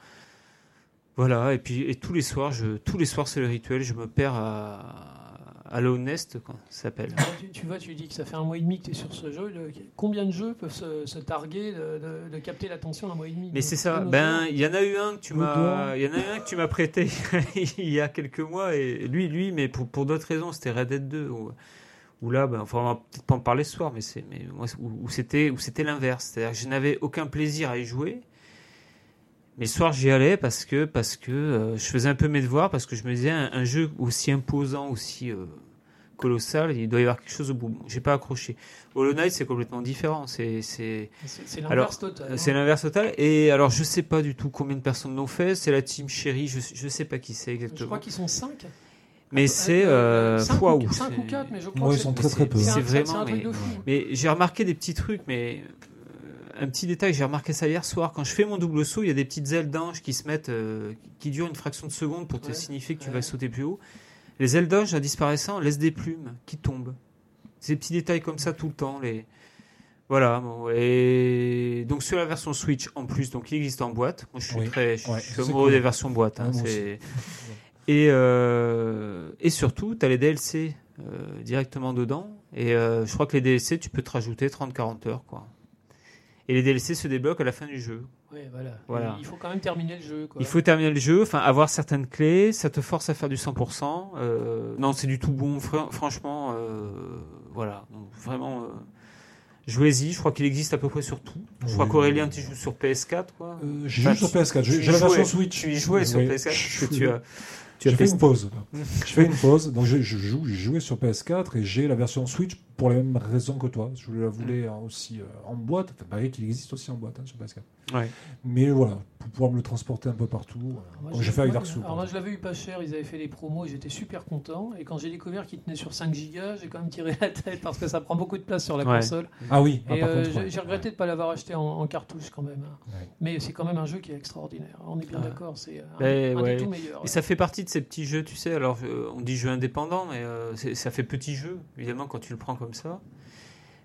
Voilà. Et puis et tous les soirs, je, tous les soirs, c'est le rituel. Je me perds à, à Lone Nest, quoi, ça s'appelle. Tu, tu vois, tu dis que ça fait un mois et demi que tu es sur ce jeu. le- combien de jeux peuvent se, se targuer de, de- de capter l'attention d'un mois et demi? Mais c'est ça. Ben, il y en a eu un que tu m'as, y en a eu un que tu m'as prêté il y a quelques mois et lui, lui, mais pour, pour d'autres raisons, c'était Red Dead 2 où, où là, ben, enfin, on va peut-être pas en parler ce soir, mais c'est, mais moi, où, où c'était, où c'était l'inverse. C'est-à-dire que je n'avais aucun plaisir à y jouer. Mais le soir, j'y allais parce que, parce que euh, je faisais un peu mes devoirs, parce que je me disais, un, un jeu aussi imposant, aussi euh, colossal, il doit y avoir quelque chose au bout. J'ai pas accroché. Hollow Knight, c'est complètement différent. C'est, l'inverse total. hein. c'est l'inverse total. Et alors, je sais pas du tout combien de personnes l'ont fait. C'est la team Chérie. Je, je sais pas qui c'est Je exactement. crois qu'ils sont 5. Mais c'est. Euh, 5 waouh, ou, c'est- 5 ou 4, mais je crois Ouais, que ils c'est- sont très très peu. c'est vraiment. Mais j'ai remarqué des petits trucs, mais. Un petit détail, j'ai remarqué ça hier soir. Quand je fais mon double saut, il y a des petites ailes d'ange qui se mettent, euh, qui durent une fraction de seconde pour te Ouais, signifier que tu vas sauter plus haut. Les ailes d'ange, en disparaissant, laissent des plumes qui tombent. Ces petits détails comme ça tout le temps. Les... Voilà. bon, et donc sur la version Switch, en plus, donc il existe en boîte. Moi, je suis Oui, très, je ouais, suis amoureux cool. des versions boîte. hein, et, euh, et surtout, tu as les DLC euh, directement dedans. Et euh, je crois que les DLC, tu peux te rajouter 30-40 heures. Quoi. Et les DLC se débloquent à la fin du jeu. Ouais, voilà. Voilà. Il faut quand même terminer le jeu. Quoi. Il faut terminer le jeu, enfin avoir certaines clés, ça te force à faire du 100%. euh, non, c'est du tout bon, fr- franchement. euh, voilà, Donc, vraiment. euh, Jouez-y, je crois qu'il existe à peu près sur tout. Je crois qu'Aurélien, tu joues sur PS4, quoi. Euh, J'ai Enfin, joué sur PS4. tu J'ai la version. Switch. Tu y jouais sur Oui. PS4 parce que tu as, tu fait testé. une pause. Je fais une pause. Donc je, je joue, j'ai joué sur PS4 et j'ai la version Switch pour les mêmes raisons que toi. Je la voulais aussi euh, en boîte. Enfin, pareil qu'il existe aussi en boîte hein, sur PS4. Ouais. Mais voilà, pour pouvoir me le transporter un peu partout. euh, moi, j'ai fait avec Dark Souls. Alors moi je l'avais eu pas cher, ils avaient fait les promos et j'étais super content. Et quand j'ai découvert qu'il tenait sur 5 gigas, j'ai quand même tiré la tête parce que ça prend beaucoup de place sur la Ouais. console. Ah oui, ah, Et euh, contre, j'ai ouais. j'ai regretté de ne pas l'avoir acheté en, en cartouche quand même. hein. Ouais. Mais c'est quand même un jeu qui est extraordinaire. On est bien Ah. d'accord, c'est euh, un, Ben, un ouais. des tout meilleurs. Et ça fait partie de ces petits jeux, tu sais. Alors, euh, on dit jeu indépendant, mais euh, c'est- ça fait petit jeu, évidemment, quand tu le prends comme ça.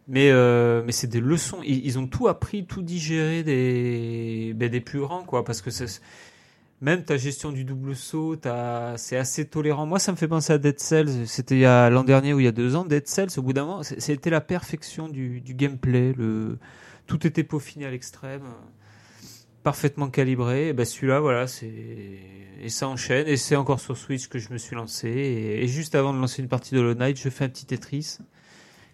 Mais, euh, mais c'est des leçons. Ils, ont tout appris, tout digéré des, ben, des plus grands, quoi. Parce que même ta gestion du double saut, c'est assez tolérant. Moi, ça me fait penser à Dead Cells. C'était l'an dernier ou il y a deux ans. Dead Cells, au bout d'un moment, c'était la perfection du, du gameplay. Tout était peaufiné à l'extrême parfaitement calibré. Et ben celui-là, voilà, c'est et ça enchaîne. Et c'est encore sur Switch que je me suis lancé. Et, et juste avant de lancer une partie de Hollow Knight, je fais un petit Tetris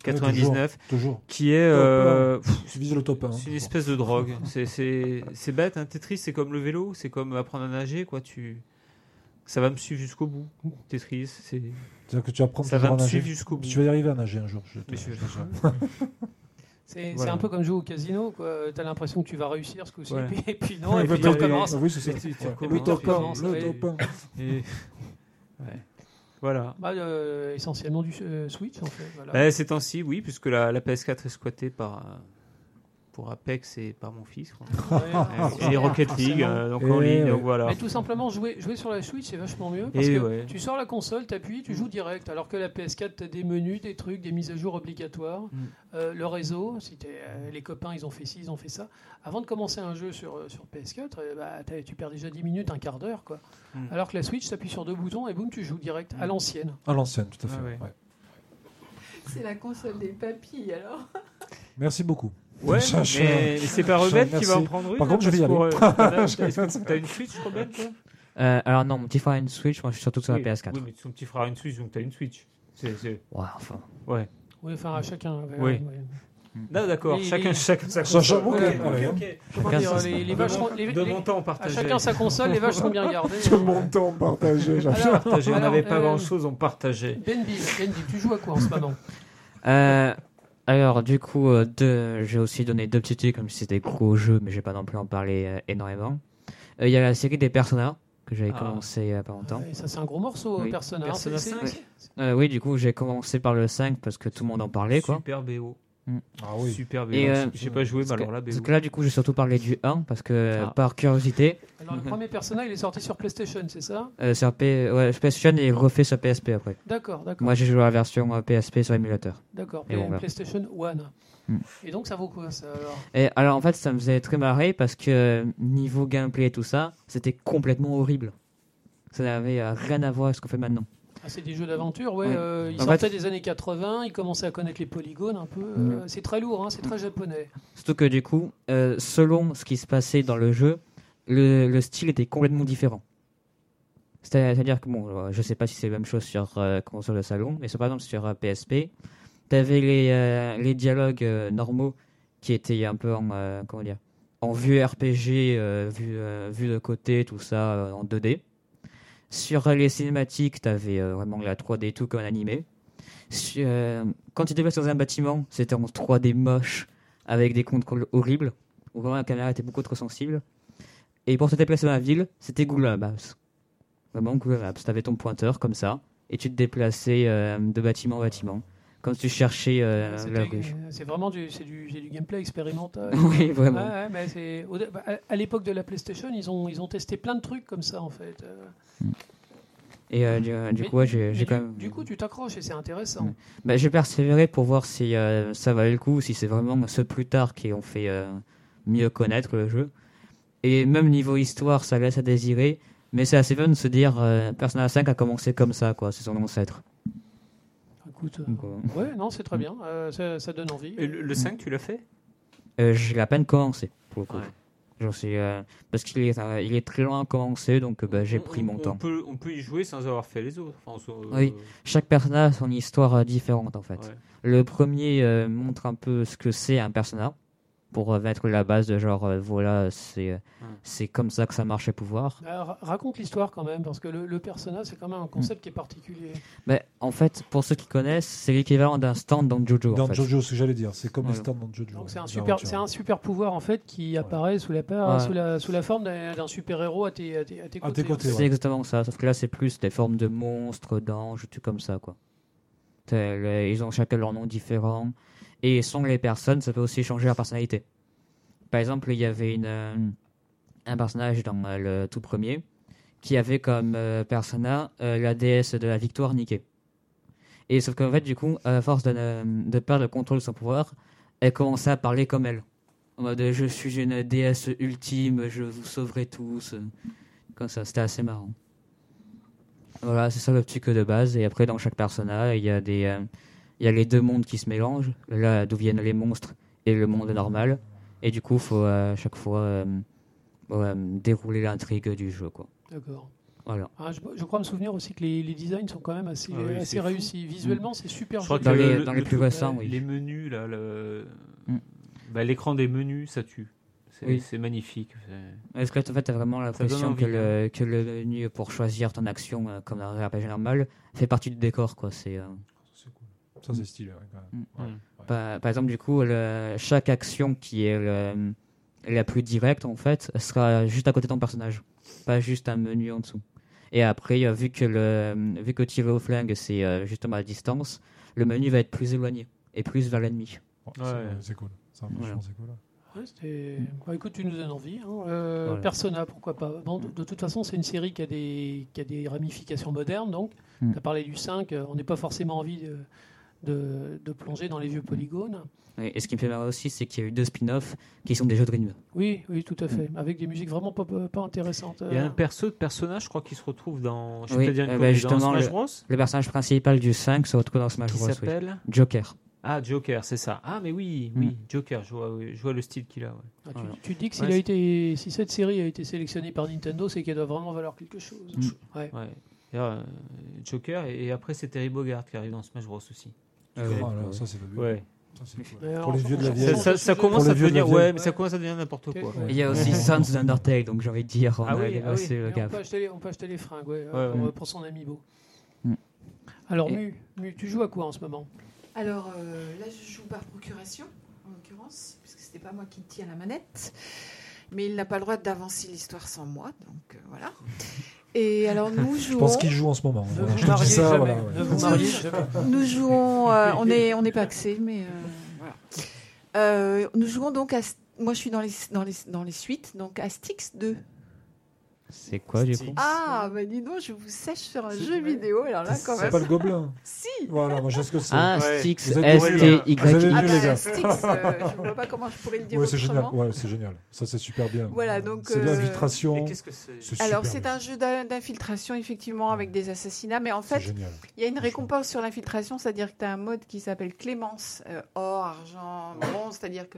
99 Toujours. qui est euh, pff, le top 1. c'est une espèce de drogue. C'est c'est c'est bête. Un Tetris, c'est comme le vélo, c'est comme apprendre à nager, quoi. Tu ça va me suivre jusqu'au bout. Tetris, c'est C'est-à-dire que tu apprends ça toujours va me suivre jusqu'au bout. Tu vas y arriver à nager un jour. Je te- Mais je- je te jure. C'est Voilà. un peu comme jouer au casino. quoi. T'as l'impression que tu vas réussir ce coup-ci, Ouais. et, puis, et non, et puis tu recommences. Oui, c'est ça. Et tu- tu Ouais. recommences, Le top tu 1. recommences, Le ouais. top 1. Et- ouais. Voilà. Bah, euh, essentiellement du euh, Switch en fait. Voilà. Bah, ces temps-ci, oui, puisque la, la PS4 est squattée par, euh, pour Apex et par mon fils. quoi. Ouais, et Rocket League, euh, donc Et en ligne, ouais. donc voilà. Mais tout simplement, jouer, jouer sur la Switch, c'est vachement mieux. Parce Et que ouais. tu sors la console, t'appuies, tu joues direct. Alors que la PS4, t'as des menus, des trucs, des mises à jour obligatoires. Mm. Euh, le réseau, si t'es, euh, les copains, ils ont fait ci, ils ont fait ça. Avant de commencer un jeu sur, euh, sur PS4, euh, bah, tu perds déjà 10 minutes, un quart d'heure. quoi. Mm. Alors que la Switch, t'appuies sur deux boutons et boum, tu joues direct, à l'ancienne. À l'ancienne, tout à fait. Ah ouais. ouais. C'est la console des papilles alors. Merci beaucoup. Ouais, je- mais, mais c'est pas Rebelle qui va en prendre une. Par là, contre, je vais y aller. euh, t'as- une Switch, Rebelle, toi? Euh, alors non, mon petit frère a une Switch, moi je suis surtout sur oui. la PS4. Oui, mais ton petit frère a une Switch, donc t'as une Switch. C'est, c'est... Ouais, enfin. Ouais. Oui, enfin, à chacun. Oui. ouais. Non, d'accord, Les- chacun, les- chacun sa Chacun- console. hein. Chacun dire, les, les De vaches les- de les- mon temps à partagé. chacun sa console, les vaches sont bien gardées. Monde temps partagé. Partagé, on n'avait pas euh, grand chose, on partageait. Bendy, Bendy, tu joues à quoi en ce moment? Euh, alors, du coup, euh, deux- j'ai aussi donné deux petits trucs, comme si c'était gros jeux, mais j'ai pas non plus en parler euh, énormément. Euh, Il y a la série des Persona, que j'avais Ah. commencé il y a pas longtemps. Ouais, Ça, c'est un gros morceau, Oui. Persona. Persona C'est- c'est- 5. c'est- Euh, oui, du coup, j'ai commencé par le 5 parce que tout le monde en parlait, quoi. Super BO. Ah oui. Super BO. Et, euh, J'ai pas joué, mais alors là, BO. parce que là, du coup, j'ai surtout parlé du 1 parce que, Ah. par curiosité, Alors, le premier Persona, il est sorti sur PlayStation, c'est ça? Euh, sur P... ouais, PlayStation est refait sur PSP après. D'accord, d'accord. Moi, j'ai joué à la version PSP sur émulateur. D'accord, Et bon. PlayStation 1. Hmm. Et donc, ça vaut quoi, ça alors? Et alors, en fait, ça me faisait très marrer parce que niveau gameplay et tout ça, c'était complètement horrible. Ça n'avait euh, rien à voir avec ce qu'on fait maintenant. Ah, C'est des jeux d'aventure, ouais. Ouais. euh, ils En sortaient fait- des années 80, ils commençaient à connaître les polygones un peu. euh, Mhm. C'est très lourd, hein, c'est très japonais. Surtout que du coup, euh, selon ce qui se passait dans le jeu, le, le style était complètement différent. C'est- C'est-à-dire que, bon, euh, je sais pas si c'est la même chose sur euh, console de salon, mais par exemple sur euh, PSP, tu avais les, euh, les dialogues euh, normaux qui étaient un peu en, euh, comment dire, en vue RPG, euh, vue, euh, vue de côté, tout ça euh, en 2D. Sur les cinématiques, tu avais vraiment la 3D tout comme un animé. Euh, quand tu déplaces dans un bâtiment, c'était en 3D moche avec des contrôles horribles, vraiment la caméra était beaucoup trop sensible. Et pour te déplacer dans la ville, c'était Google Maps. Vraiment Google Maps. Tu avais ton pointeur comme ça, et tu te déplaçais euh, de bâtiment en bâtiment, comme si tu cherchais euh, la C'était- rue. C'est vraiment du, du, du gameplay expérimental. oui, vraiment. Ouais, mais au bah, à- l'époque de la PlayStation, ils ont, ils ont testé plein de trucs comme ça en fait. Et euh, du, du mais- coup, ouais, j'ai quand même. du coup, tu t'accroches et c'est intéressant. Ouais. Bah, j'ai persévéré pour voir si euh, ça valait le coup, si c'est vraiment ceux plus tard qui ont fait euh, mieux connaître le jeu. Et même niveau histoire, ça laisse à désirer. Mais c'est assez fun de se dire euh, Persona 5 a commencé comme ça, quoi. C'est son ancêtre. Écoute, euh, euh, ouais, non, c'est très bien. euh, ça, ça donne envie. Et le, le 5, tu l'as fait? Euh, j'ai à peine commencé, pour le coup. Ouais. J'en suis, euh, parce qu'il est, euh, il est très loin à commencer, donc euh, bah, j'ai pris on- mon on temps. Peut, on peut y jouer sans avoir fait les autres. Enfin, Oui. Chaque personnage a son histoire euh, différente, en fait. Ouais. Le premier euh, montre un peu ce que c'est un personnage, pour euh, mettre la base de genre, euh, voilà, c'est euh, c'est comme ça que ça marche les pouvoirs. Alors, ra- raconte l'histoire quand même, parce que le, le personnage, c'est quand même un concept qui est particulier. Mais en fait, pour ceux qui connaissent, c'est l'équivalent d'un stand dans Jojo. Dans en fait. Jojo, ce que j'allais dire, c'est comme les Voilà. stands dans Jojo. Donc c'est un super, c'est un super pouvoir en fait qui apparaît sous la, pa- Ouais. sous la, sous la forme d'un super héros à tes, à tes, à tes À côtés. tes côtés, en ouais. C'est exactement ça, sauf que là c'est plus des formes de monstres, d'anges, tout comme ça quoi. Le- Ils ont chacun leur nom différent. Et selon les personnes, ça peut aussi changer leur personnalité. Par exemple, il y avait une, euh, un personnage dans euh, le tout premier qui avait comme euh, persona euh, la déesse de la victoire Niké. Et sauf qu'en fait, du coup, à force de, de perdre le contrôle de son pouvoir, elle commençait à parler comme elle. En mode je suis une déesse ultime, je vous sauverai tous. Comme ça, c'était assez marrant. Voilà, c'est ça le petit que de base. Et après, dans chaque personnage, il y a des, il y a les deux mondes qui se mélangent. Là, d'où viennent les monstres et le monde normal. Et du coup, faut à chaque fois euh, ouais, dérouler l'intrigue du jeu, quoi. D'accord. Voilà. Ah, je, je crois me souvenir aussi que les, les designs sont quand même assez, Ah oui, assez réussis. Visuellement, c'est super Je crois que Dans le- les- le- dans les le plus truc- récents, oui. Les menus, là, le... Mm. bah, l'écran des menus, ça tue. C'est Oui. c'est magnifique. Est-ce que en fait, t'as vraiment donne l'impression envie, hein. que, le, que le menu pour choisir ton action, euh, comme dans un RPG normal, fait partie du décor, quoi. C'est. euh. Ça, c'est stylé. ouais, quand même. Mm. Ouais. Par, par exemple, du coup, le- chaque action qui est le- la plus directe, en fait, sera juste à côté de ton personnage, pas juste un menu en dessous. Et après, euh, vu que le, vu que tirer au flingue, c'est euh, justement à distance, le menu va être plus éloigné et plus vers l'ennemi. C'est- cool. Ça, Voilà. c'est cool. Ouais, bah, écoute, tu nous donnes envie. hein. Euh, Voilà. Persona, pourquoi pas. Bon, de, de toute façon, c'est une série qui a des, qui a des ramifications modernes. Donc, Mm. tu as parlé du 5. euh, On n'est pas forcément envie de, de, de plonger dans les vieux polygones. Et et ce qui me fait marrer aussi, c'est qu'il y a eu deux spin-offs qui sont des jeux de rythme. Oui, oui, tout à fait. Avec des musiques vraiment pas, pas, pas intéressantes. Il y a Euh, un perso de personnage, je crois, qui se retrouve dans. Je Oui, vais te dire une euh, bah, dans justement, Smash le- Bros. Le personnage principal du 5 se retrouve dans Smash Qui Bros. oui. s'appelle Joker. Ah, Joker, c'est ça. Ah, mais oui, oui, Joker, je vois, oui, je vois le style qu'il a. ouais. ah, tu, Voilà. tu dis que s'il Ouais, a été, si cette série a été sélectionnée par Nintendo, c'est qu'elle doit vraiment valoir quelque chose. Mm. Ouais. Euh, Joker, et, et après, c'est Terry Bogard qui arrive dans Smash Bros aussi. Ah Ah, là, ça, c'est fabuleux. Ouais. Ça, c'est cool. Mais Pour les alors, vieux de la on- vieille. Ça, on- ça- on- ça on- commence à de devenir, vieille. ouais, mais ça commence à devenir n'importe quoi. ouais. il y a aussi Sons d'Undertale, donc j'ai envie de dire, on Ah oui, ah oui. le on, peut acheter les, on peut acheter les fringues ouais, Ouais, pour, ouais. pour son amiibo. Mm. Alors, Mu, Mu, tu joues à quoi en ce moment? Alors euh, là, je joue par procuration, en l'occurrence, puisque c'était pas moi qui tiens la manette. Mais il n'a pas le droit d'avancer l'histoire sans moi, donc euh, voilà. Et alors nous Je jouons. pense qu'il joue en ce moment. Ne Voilà, vous je te dis mariez ça, jamais. voilà, ouais. Ne vous mariez jamais. Nous jouons, euh, on est, on n'est pas axé, mais euh, voilà. Euh, nous jouons donc à, moi je suis dans les, dans les, dans les suites, donc à Styx 2. C'est quoi du coup Ah, bah dis donc, je vous sèche sur un C'est jeu vidéo, alors là quand C'est même. pas le gobelin. Si Voilà, moi je sais ce que c'est. Ah, Ouais. Styx, S-T-Y. Ah bah, gars. Styx, euh, je vois pas comment je pourrais le dire Ouais, c'est génial. Ouais, c'est génial. Ça, c'est super bien. Voilà, donc, C'est de euh, l'infiltration. Et qu'est-ce que c'est C'est Alors c'est un jeu d'in- d'infiltration effectivement avec des assassinats, mais en C'est fait génial. il y a une récompense sur l'infiltration, c'est-à-dire que tu as un mode qui s'appelle Clémence, euh, or, argent, bronze, c'est-à-dire que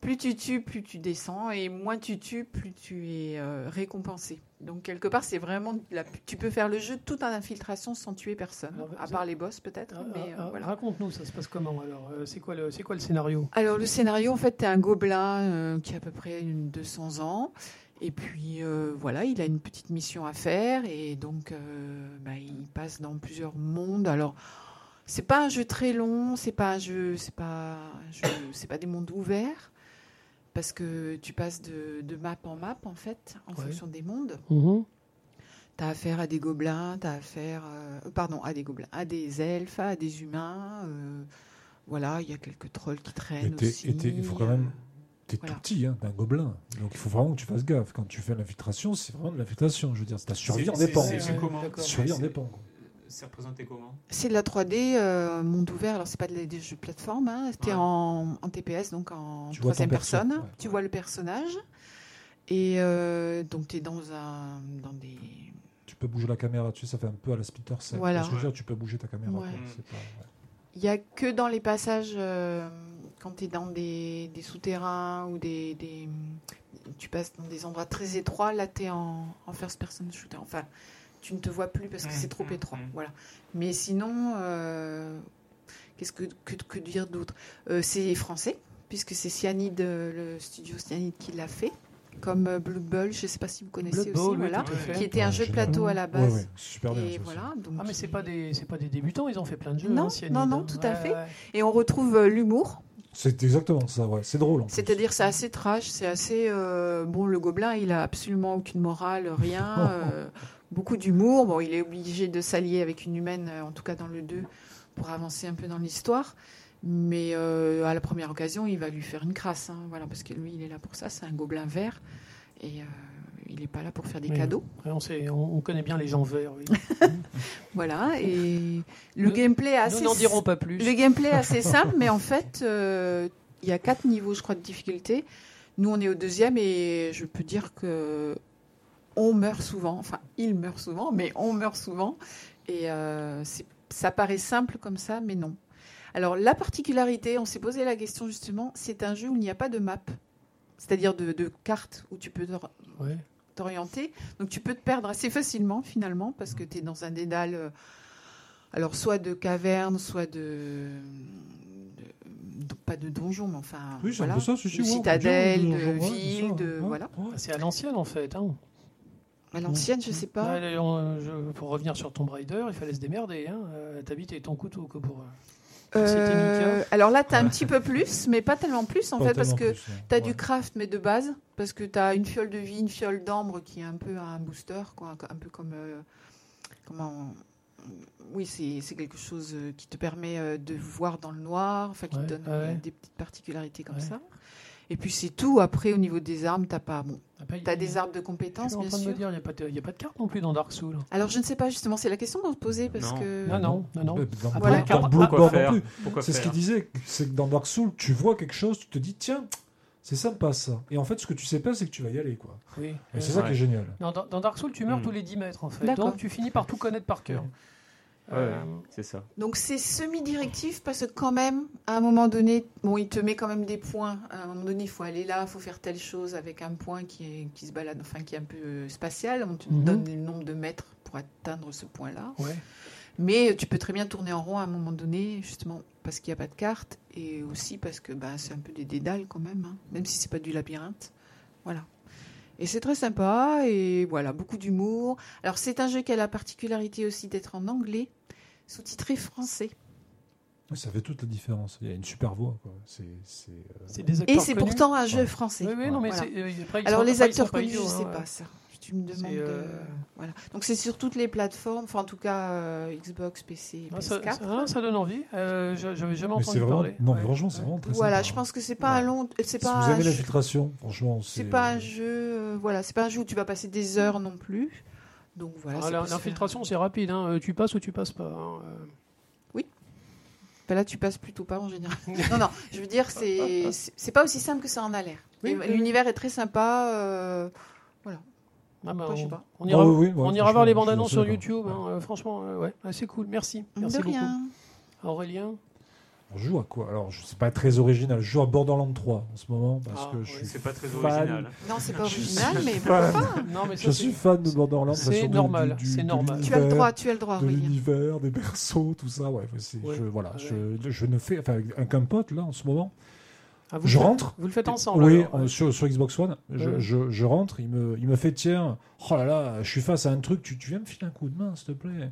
plus tu tues, plus tu descends, et moins tu tues, plus tu es euh, récompensé. Donc quelque part c'est vraiment, la- tu peux faire le jeu tout en infiltration sans tuer personne, Alors, à part les boss peut-être, Ah, mais euh, ah, voilà. Raconte-nous, ça se passe comment alors Euh, C'est quoi, le- c'est quoi le scénario? Alors le scénario, en fait, tu un gobelin euh, qui a à peu près une 200 ans. Et puis euh, voilà, il a une petite mission à faire et donc bah, il passe dans plusieurs mondes. Alors c'est pas un jeu très long, c'est pas un jeu, c'est pas, c'est pas des mondes ouverts parce que tu passes de, de map en map en fait en Ouais. fonction des mondes. Mhm. T'as affaire à des gobelins, t'as affaire, euh, pardon, à des gobelins, à des elfes, à des humains. euh, voilà, il y a quelques trolls qui traînent aussi. il faut quand même. T'es voilà. tout petit, hein, t'es un gobelin. Donc il faut vraiment que tu fasses gaffe. Quand tu fais l'infiltration, c'est vraiment de l'infiltration. Je veux dire, ta survie en dépend. c'est- survie en dépend. C'est représenté comment? C'est de la 3D, euh, monde ouvert. Alors, c'est pas des, des jeux de plateforme. Hein. C'était Ouais. en, en TPS, donc en Tu troisième perso, personne. ouais. Tu vois le personnage. Et euh, donc, tu es dans, un, dans des. Tu peux bouger la caméra, tu sais, ça fait un peu à la Splinter Cell. Voilà. Que je veux dire, tu peux bouger ta caméra. Il n'y a que dans les passages, euh, quand tu es dans des, des souterrains ou des, des- Tu passes dans des endroits très étroits, là, tu es en, en first person shooter. Enfin, tu ne te vois plus parce que Mm, c'est trop mm, étroit. mm. Voilà. Mais sinon, euh, qu'est-ce que, que, que dire d'autre? Euh, C'est français, puisque c'est Cyanide, euh, le studio Cyanide qui l'a fait. Comme Blue Ball, je ne sais pas si vous connaissez aussi, oui, voilà, qui était un jeu de plateau à la base. ouais, c'est super bien. Et ça aussi. voilà. Donc, Ah mais c'est pas des c'est pas des débutants, ils ont fait plein de jeux. Non, hein, Cyanide, non, non, hein. tout à Ouais, fait. ouais. Et on retrouve l'humour. C'est exactement ça, ouais. C'est drôle. C'est-à-dire, c'est assez trash, c'est assez. euh, bon, le gobelin, il a absolument aucune morale, rien. euh, beaucoup d'humour. Bon, il est obligé de s'allier avec une humaine, euh, en tout cas dans le 2, pour avancer un peu dans l'histoire. Mais euh, à la première occasion, il va lui faire une crasse. hein, voilà, parce que lui, il est là pour ça. C'est un gobelin vert. Et euh, il n'est pas là pour faire des Oui. cadeaux. On, sait, on, on connaît bien les gens verts. Oui. Voilà. Et le Nous- gameplay est assez. Nous n'en dirons pas plus. Le gameplay est assez simple, mais en fait, euh, il y a quatre niveaux, je crois, de difficulté. Nous, on est au deuxième et je peux dire que on meurt souvent. Enfin, il meurt souvent, mais on meurt souvent. Et euh, ça paraît simple comme ça, mais non. Alors, la particularité, on s'est posé la question justement, c'est un jeu où il n'y a pas de map, c'est-à-dire de, de carte où tu peux t'orienter. Donc tu peux te perdre assez facilement finalement parce que tu es dans un dédale, euh, alors soit de caverne, soit de, pas de donjon, mais enfin Oui, c'est un voilà, peu ça, de citadelle, de ville, de ouais, voilà. ouais. C'est à l'ancienne en fait. Hein. À l'ancienne, je sais pas. Ouais, on- je- pour revenir sur Tomb Raider, il fallait se démerder. Hein. Euh, T'habites avec ton couteau quoi, pour. euh, Euh, alors là, tu as un petit peu plus, mais pas tellement plus en Pas fait, parce que tu as Ouais. du craft, mais de base, parce que tu as une fiole de vie, une fiole d'ambre qui est un peu un booster, quoi, un peu comme. euh, comment. Oui, c'est quelque chose qui te permet de voir dans le noir, enfin qui Ouais, te donne ouais. des petites particularités comme Ouais. ça. Et puis c'est tout. Après, au niveau des armes, t'as pas. Bon, Après, Tu as il- des arbres de Je suis compétences, en bien train de me sûr. dire, il n'y a, pas de- il y a pas de carte non plus dans Dark Souls. Alors, je ne sais pas, justement, c'est la question qu'on se posait parce Non. que. Non, non, non, non. Dans, Après, Voilà. la dans carte- Bloodborne Pourquoi non faire plus. Pourquoi C'est ce qu'il disait, c'est que dans Dark Souls, tu vois quelque chose, tu te dis tiens, c'est sympa ça. Et en fait, ce que tu sais pas, c'est que tu vas y aller quoi. Oui. Et c'est ça qui est génial. non, dans, dans Dark Souls, tu meurs Hmm. tous les 10 mètres en fait. D'accord. Donc tu finis par tout connaître par cœur. Ouais, Euh, c'est ça. Donc c'est semi-directif parce que quand même, à un moment donné, bon, il te met quand même des points. À un moment donné, il faut aller là, il faut faire telle chose avec un point qui, est, qui se balade, enfin qui est un peu euh, spatial. On te Mhm. donne le nombre de mètres pour atteindre ce point-là. ouais. Mais tu peux très bien tourner en rond à un moment donné, justement parce qu'il n'y a pas de carte et aussi parce que bah, c'est un peu des dédales quand même, hein, même si c'est pas du labyrinthe. Voilà. Et c'est très sympa et voilà, beaucoup d'humour. Alors c'est un jeu qui a la particularité aussi d'être en anglais, sous-titré français. Ça fait toute la différence. Il y a une super voix. quoi. C'est, c'est, euh, C'est des Et acteurs c'est connus. pourtant un jeu Ouais. français. Oui, oui, non, mais Voilà. c'est- euh, après, Alors les acteurs pas connus, je sais hein, pas ouais. ça. Tu me demandes. C'est, euh, de- Voilà. Donc c'est sur toutes les plateformes, enfin en tout cas euh, Xbox, PC, Ah, ça, PS4. ça- ah, ça donne envie. Euh, je- J'avais jamais mais c'est entendu vraiment. parler. Non, Ouais. mais franchement, c'est vraiment très Voilà, sympa. je pense que c'est pas Ouais. un long, c'est Si pas vous un avez jeu- l'infiltration, franchement, c'est. C'est pas un jeu, euh, voilà, c'est pas un jeu où tu vas passer des heures non plus. Donc voilà. Ah, L'infiltration, c'est rapide. hein. Euh, Tu passes ou tu passes pas. hein. Euh, Ben là, tu passes plutôt pas en général. non, non, je veux dire, c'est c'est c'est pas aussi simple que ça en a l'air. Oui, oui, L'univers est très sympa. euh, Ah bah, Après, je sais on, pas. on ira, oui, oui, ouais, on ira franchement, voir les bandes annonces sur. YouTube. hein. Euh, franchement, euh, ouais, Ah, c'est cool. Merci. Merci de beaucoup. rien. Aurélien On joue à quoi? Alors, je sais pas très original. Je joue à Borderlands 3 en ce moment parce Ah, que ouais. je suis. C'est pas très fan. original. Non, c'est pas Je original, suis mais fan. pourquoi pas Non, mais ça, Je c'est- suis fan de Borderlands. c'est normal, du- c'est normal. Tu as le droit, tu as le droit, De l'univers, des berceaux, tout ça. Ouais, c'est- Ouais. je, voilà, Ouais. je, je ne fais. Enfin, avec un pote, là, en ce moment, Ah, vous je faites- rentre. Vous le faites ensemble Oui, alors, ouais. sur, sur Xbox One, je, Ouais. je- je rentre, il me, il me fait tiens, oh là là, je suis face à un truc, tu, tu viens me filer un coup de main, s'il te plaît.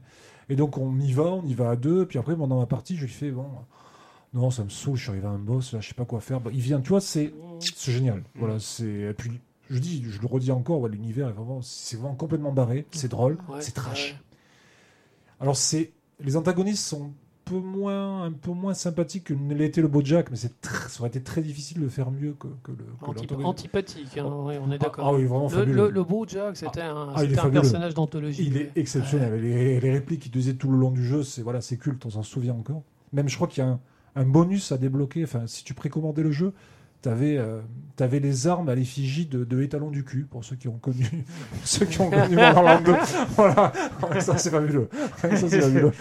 Et donc on y va, on y va à deux, puis après pendant ma partie, je lui fais bon, non, ça me saoule, je suis arrivé à un boss, là, je sais pas quoi faire. Bah, il vient, tu vois, c'est c'est génial. Voilà, c'est. Et puis je dis, je le redis encore, ouais, l'univers est vraiment, c'est vraiment complètement barré, c'est drôle, Ouais, c'est trash. ouais. Alors c'est, les antagonistes sont peu moins, un peu moins sympathiques que ne l'était le Bojack, mais c'est tr- ça aurait été très difficile de faire mieux que, que le. que antipathique, hein, ouais, on est Ah, d'accord. ah oui, vraiment le, fabuleux. le, le beau Jack, c'était un, Ah, un personnage d'anthologie. Il est exceptionnel. Les, les répliques qu'il disait tout le long du jeu, c'est voilà, c'est culte, on s'en souvient encore. Même, je crois qu'il y a un, un bonus à débloquer. Enfin, si tu précommandais le jeu, t'avais avais les armes à l'effigie de, de étalon du cul pour ceux qui ont connu ceux qui ont connu Borderlands 2. Voilà, ça c'est fabuleux. Ça c'est fabuleux.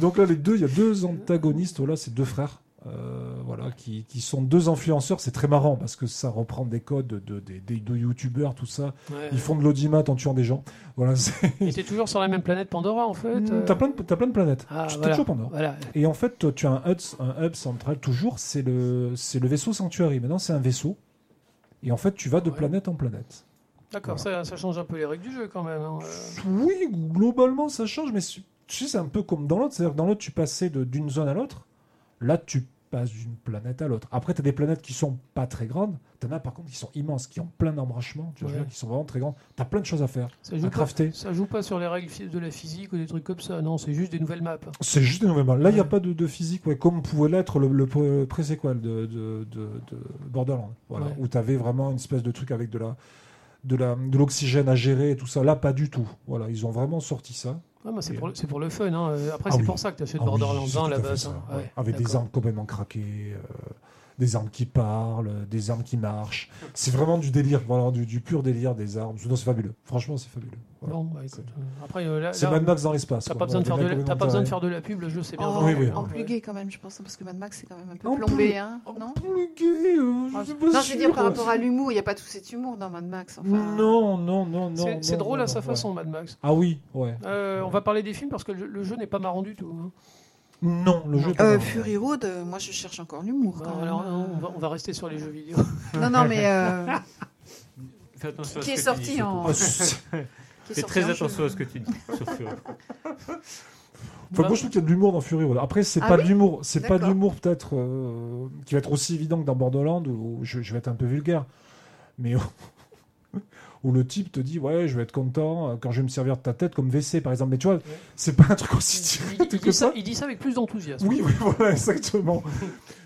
Donc là, les deux, il y a deux antagonistes. Voilà, c'est deux frères. euh, voilà, qui, qui sont deux influenceurs, c'est très marrant parce que ça reprend des codes de, de, des- des- de youtubeurs, tout ça. Ouais. Ils font de l'audimat en tuant des gens. Voilà, c'est- Et t'es toujours sur la même planète Pandora en fait. euh. T'as plein, de- t'as plein de planètes. Ah, voilà. toujours. Voilà. Et en fait, tu as un hub, un hub central toujours, c'est le, le vaisseau Sanctuary. Maintenant, c'est un vaisseau. Et en fait, tu vas de Ouais. planète en planète. D'accord, ça, ça change un peu les règles du jeu quand même. hein. Euh, Oui, globalement, ça change, mais tu sais, c'est un peu comme dans l'autre. C'est-à-dire que dans l'autre, tu passais de- d'une zone à l'autre. Là, tu d'une planète à l'autre. Après, tu as des planètes qui sont pas très grandes. Tu en as par contre qui sont immenses, qui ont plein d'embranchements, tu vois, Ouais. qui sont vraiment très grandes. Tu as plein de choses à faire. Ça joue, À pas, crafter. ça joue pas sur les règles de la physique ou des trucs comme ça. Non, c'est juste des nouvelles maps. C'est juste des nouvelles balles. Là, il n'y a pas de, de physique, ouais, comme pouvait l'être le, le pré- pré-sequel de, de, de, de Borderlands, voilà, Ouais. où tu avais vraiment une espèce de truc avec de la de de l'oxygène à gérer et tout ça. Là, pas du tout. Voilà, ils ont vraiment sorti ça. Ah, bah, c'est pour, le- c'est pour le fun. hein. Après, Ah c'est oui. pour ça que tu as fait Ah oui, Borderlands c'est 1 tout à la base. hein. ouais. Avec des armes complètement craquées, euh, des armes qui parlent, des armes qui marchent. C'est vraiment du délire, voilà, du, du pur délire des armes. Non, c'est fabuleux. Franchement, c'est fabuleux. Voilà. Bon, bah, écoute, euh, après, euh, là, C'est là, Mad Max dans l'espace. t'as pas besoin de faire de la- t'as pas besoin de faire de la pub, le jeu c'est bien oui, oui. en Ouais. plus gay quand même, je pense, parce que Mad Max c'est quand même un peu En plombé, plus- hein, non Plus gay, euh, je Ah, suis pas Non, je veux dire par rapport à l'humour, il n'y a pas tout cet humour dans Mad Max. Enfin, Non, non, non, non. C'est- drôle non, à sa ouais. façon, Mad Max. Ah oui, ouais. Euh, on va parler des films parce que le, le jeu n'est pas marrant du tout. hein. Non, le jeu. est Euh. Fury Road, euh, moi je cherche encore l'humour. Alors, non, on, va, on va rester sur les jeux vidéo. Non, non, mais euh, Fais attention à qui ce est que tu dis, sorti surtout. en. C'est- qui est Fais sorti très en attention jeu. à ce que tu dis sur Fury. Enfin, moi, je trouve qu'il y a de l'humour dans Fury Road. Après, c'est Ah pas oui de l'humour, c'est pas de D'accord. l'humour peut-être euh, qui va être aussi évident que dans Borderlands où je, je vais être un peu vulgaire, mais où le type te dit ouais je vais être content euh, quand je vais me servir de ta tête comme WC par exemple mais tu vois c'est pas un truc aussi Il, direct il que dit ça ça, il dit ça avec plus d'enthousiasme. oui, oui, voilà, exactement.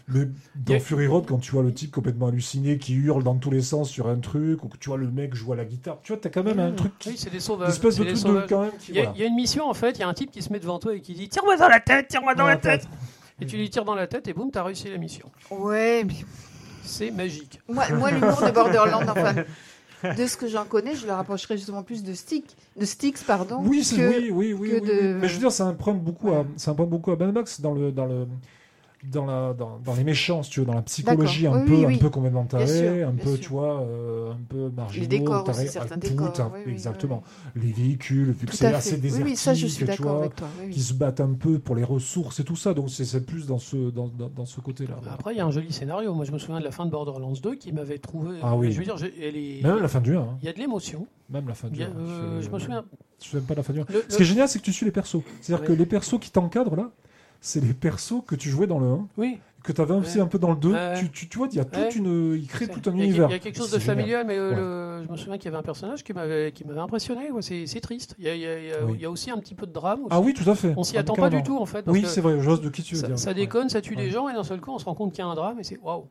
Mais dans a- Fury Road, quand tu vois le type complètement halluciné qui hurle dans tous les sens sur un truc, ou que tu vois le mec jouer à la guitare, tu vois, t'as quand même un truc, Oui, c'est des sauvages. espèce c'est de des truc de sauvages. quand même qui. Il y, a, voilà. il y a une mission en fait, il y a un type qui se met devant toi et qui dit Tire-moi dans la tête, tire-moi dans Dans la la tête Et tu lui tires dans la tête et boum, t'as réussi la mission. Ouais, mais C'est magique. moi, moi l'humour de Borderland, enfin, de ce que j'en connais, je le rapprocherais justement plus de Stick, de Sticks, pardon. Oui, que- oui, oui, oui, que oui, de- oui. Mais je veux dire, ça emprunte beaucoup à, ça emprunte beaucoup à Ben Max dans le, dans le, dans la, dans, dans les méchants, si tu veux, dans la psychologie un peu, Oui, un oui. peu complètement tarée, sûr, un peu, sûr. tu vois, euh, un peu marginaux, décors tarés, aussi, certains tout, décors, exactement. oui, Les véhicules, vu que c'est assez désertique, oui, ça, je suis tu vois, avec toi. oui, oui. qui se battent un peu pour les ressources et tout ça, donc c'est plus dans ce, dans, dans, dans ce côté-là. voilà. Après, il y a un joli scénario. Moi, je me souviens de la fin de Borderlands 2 qui m'avait trouvé. Ah oui. Je veux dire, elle est- Même la fin du 1, hein. il y a de l'émotion. même la fin du y 1. a- euh, je me souviens. Je n'aime pas la fin du 1. Le- Ce qui est génial, c'est que tu suis les persos. C'est-à-dire que les persos qui t'encadrent là, c'est les persos que tu jouais dans le 1, Oui, que tu avais aussi Ouais. un peu dans le 2. Ouais. Tu, tu, tu vois, il y a toute Ouais. une. Il crée tout un il y a- univers. Il y a quelque chose de génial. familial, mais euh, Ouais. le- je me souviens qu'il y avait un personnage qui m'avait qui m'avait impressionné. C'est c'est triste. Il y, a, il y a- il y a- Oui. il y a aussi un petit peu de drame. aussi. Ah oui, tout à fait. On s'y Ah, attend pas du tout en fait. parce Oui, c'est vrai, j'ose de qui tu veux ça, dire. ça Ouais. déconne, ça tue Ouais. des gens et d'un seul coup on se rend compte qu'il y a un drame et c'est waouh.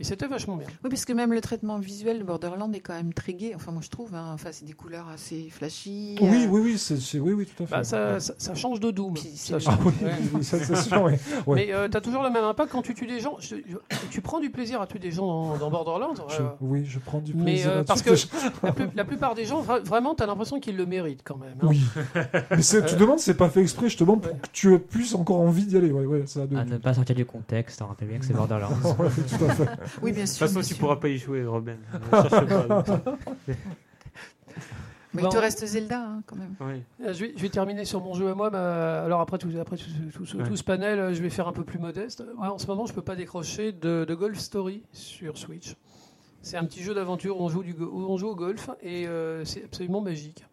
Et c'était vachement bien. Oui, parce que même le traitement visuel de Borderland est quand même très gai. Enfin, moi, je trouve. hein. Enfin, c'est des couleurs assez flashy. Oui, euh, oui, oui, c'est, oui, oui, tout à fait. Bah, ça, Ouais. ça, ça change de Doom. Ça change- Ah. Mais euh, t'as toujours le même impact quand tu tues des gens. Je- je- tu prends du plaisir à tuer des gens dans, dans Borderlands. Je- euh, oui, je prends du mais, plaisir. euh, parce là-dessus. la, plus- la plupart des gens, vra- vraiment, t'as l'impression qu'ils le méritent quand même. hein. Oui. Mais c'est- tu demandes, c'est pas fait exprès, je te demande pour que tu aies plus encore envie d'y aller. Ouais, ouais, ça a de... À ne pas sortir du contexte, on rappelle bien que c'est Borderlands. Ouais, tout à fait. Oui, bien De sûr. toute façon, bien tu sûr. pourras pas y jouer, Robin. Ne cherche pas. Mais Bon. il te reste Zelda, hein, quand même. Oui. Euh, Je vais, je vais terminer sur mon jeu à moi. ma- alors après, tout, après tout, tout- tout- Ouais. tout ce panel, euh, je vais faire un peu plus modeste. Ouais, en ce moment, je peux pas décrocher de, de Golf Story sur Switch. C'est un petit jeu d'aventure où on joue, du, go- où on joue au golf et euh, c'est absolument magique.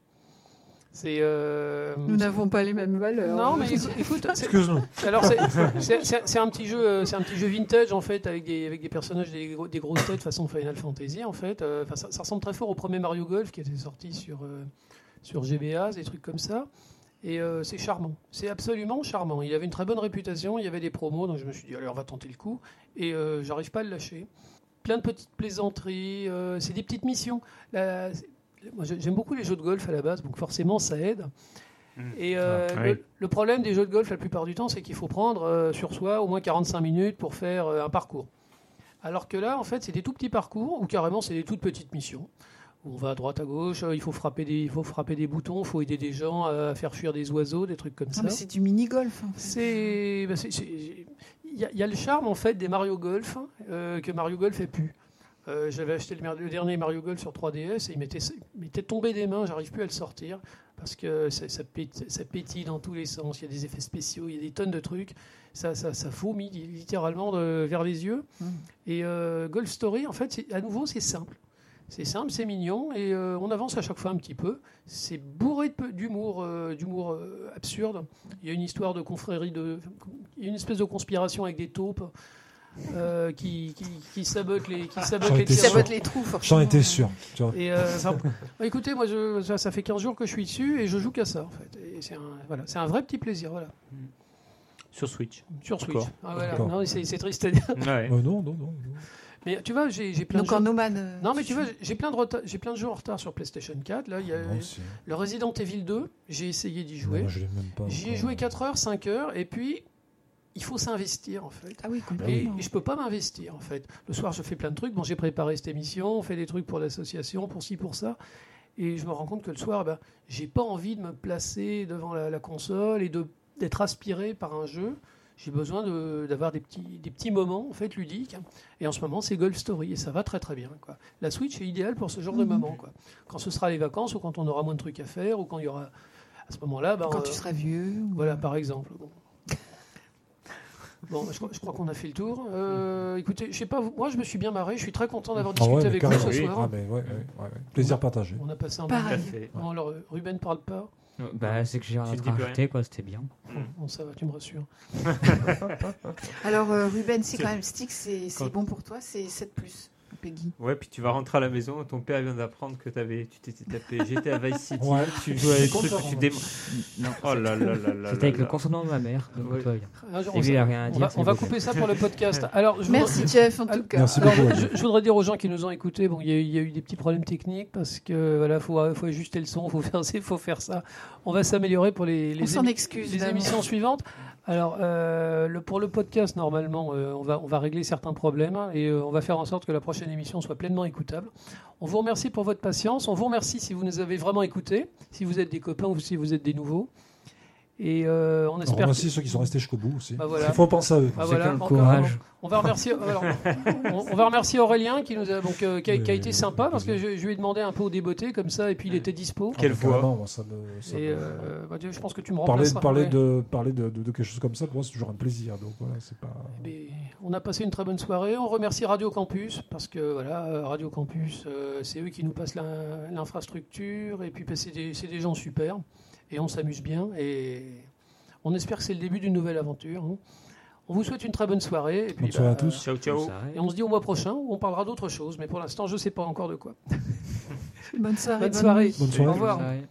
C'est euh, Nous n'avons pas les mêmes valeurs. non mais écoute, c'est- Excuse-nous. alors un petit jeu, euh, c'est un petit jeu vintage en fait avec des avec des personnages des, gros- des grosses têtes façon Final Fantasy en fait. Euh, Enfin, ça, ça ressemble très fort au premier Mario Golf qui était sorti sur sur GBA, des trucs comme ça. Et euh, c'est charmant, c'est absolument charmant. Il avait une très bonne réputation, il y avait des promos, donc je me suis dit allez on va tenter le coup. Et euh, j'arrive pas à le lâcher. Plein de petites plaisanteries, euh, c'est des petites missions. La- moi, j'ai- j'aime beaucoup les jeux de golf à la base, donc forcément ça aide. Mm. Et euh, Ah, le, oui. le problème des jeux de golf la plupart du temps, c'est qu'il faut prendre euh, sur soi au moins 45 minutes pour faire euh, un parcours. Alors que là, en fait, c'est des tout petits parcours ou carrément c'est des toutes petites missions. Où on va à droite, à gauche, euh, il faut frapper des, il faut frapper des boutons, il faut aider des gens à faire fuir des oiseaux, des trucs comme Non, ça. c'est du en fait. C'est, bah, il y, a- il y a le charme en fait des Mario Golf euh, que Mario Golf ait pu. Euh, J'avais acheté le, dernier Mario Golf sur 3DS et il m'était tombé des mains, j'arrive plus à le sortir parce que ça, ça, pét- ça pétille dans tous les sens. Il y a des effets spéciaux, il y a des tonnes de trucs. Ça, ça, ça vomit littéralement de- vers les yeux. Mm. Et euh, Golf Story, en fait, à nouveau, c'est simple. C'est simple, c'est mignon et euh, on avance à chaque fois un petit peu. C'est bourré d'humour, euh, d'humour absurde. Il y a une histoire de confrérie, de, une espèce de conspiration avec des taupes euh, qui, qui, qui sabotent les, qui sabotent J'en les botte les trous, forcément. J'en étais sûr. Tu vois. Et euh, enfin, bah, écoutez, moi, je, ça, ça fait 15 jours que je suis dessus et je joue qu'à ça, en fait. C'est un, voilà, c'est un vrai petit plaisir, voilà. Sur Switch. Sur Switch. Ah, voilà. C'est, triste à dire. Ouais. Euh, non, non, non. non. Mais tu vois, j'ai, plein Donc de en jeux- nomade. euh, Non, mais tu vois, j'ai plein de retard- j'ai plein de jeux en retard sur PlayStation 4. Là, il y a aussi. le Resident Evil 2. J'ai essayé d'y jouer. Non, je l'ai même pas. J'y ai joué 4 heures, 5 heures, et puis il faut s'investir en fait. Ah oui, complètement. et je peux pas m'investir en fait. Le soir, je fais plein de trucs. Bon, j'ai préparé cette émission, on fait des trucs pour l'association, pour ci, pour ça. Et je me rends compte que le soir, ben, j'ai pas envie de me placer devant la, la console et d'être aspiré par un jeu. J'ai besoin de- d'avoir des petits, des petits moments en fait ludiques. Et en ce moment, c'est Golf Story et ça va très très bien. Quoi. La Switch est idéale pour ce genre de Mhm. moment. Quoi. Quand ce sera les vacances ou quand on aura moins de trucs à faire ou quand il y aura à ce moment-là, ben, Quand euh, tu seras vieux. ou- voilà, par exemple. Bon, Bon, je, crois- je crois qu'on a fait le tour. Euh, écoutez, je sais pas, vous- moi je me suis bien marré, je suis très content d'avoir Ah discuté ouais, avec vous ce Oui. soir. Ah, mais ouais, ouais, ouais, ouais. Plaisir partagé. On a passé un bon. Bon, alors, euh, Ruben parle pas. bah, c'est que j'ai rien rajouter, quoi, c'était bien. Bon, ça va, tu me rassures. Alors, euh, Ruben, c'est quand même stick, c'est bon pour toi, c'est 7 plus. Peggy. Ouais, puis tu vas rentrer à la maison, ton père vient d'apprendre que avais, tu t'étais tapé GTA Vice City, Ouais. tu jouais trucs que tu. Non. Oh là là là là C'était avec le consentement de ma mère. donc Ouais. jour, Et on, rien à va, on couper ça pour le podcast. Alors, je Merci voudrais- Jeff, en tout cas. Merci Alors, beaucoup. je, je voudrais dire aux gens qui nous ont écoutés, bon, il y, a eu- il y a eu des petits problèmes techniques parce que voilà, faut, faut ajuster le son, faut faire ci, faut faire ça. On va s'améliorer pour les, les, On s'en émi- excuse. les émissions suivantes. Alors, euh, pour le podcast, normalement, euh, on, va, on va régler certains problèmes et euh, on va faire en sorte que la prochaine émission soit pleinement écoutable. On vous remercie pour votre patience. On vous remercie si vous nous avez vraiment écoutés, si vous êtes des copains ou si vous êtes des nouveaux. Et euh, on On espère. remercie ceux qui sont restés jusqu'au bout aussi. Bah voilà. Il faut penser à eux. Ah, C'est voilà, quel courage. On va remercier, alors, on, on va remercier Aurélien qui nous a donc euh, qui, a, qui a Oui, été sympa parce que je, je lui ai demandé un peu au débeauté comme ça et puis il était dispo. Quelle Ah, voix. carrément, moi, ça me- ça Et me- euh, bah, je pense que tu me Parler, parler, ouais. de, parler de, de- de quelque chose comme ça, pour moi, c'est toujours un plaisir. Donc voilà, c'est pas. Mais on a passé une très bonne soirée. On remercie Radio Campus parce que voilà, euh, Radio Campus, euh, c'est eux qui nous passent l'infrastructure et puis bah, c'est des, c'est des gens super et on s'amuse bien et on espère que c'est le début d'une nouvelle aventure. hein. On vous souhaite une très bonne soirée et puis Bonne soirée à tous. Ciao ciao. Et on se dit au mois prochain où on parlera d'autre chose, mais pour l'instant je sais pas encore de quoi. Bonne soirée. Bonne soirée. Bonne Au soirée. revoir. Ouais.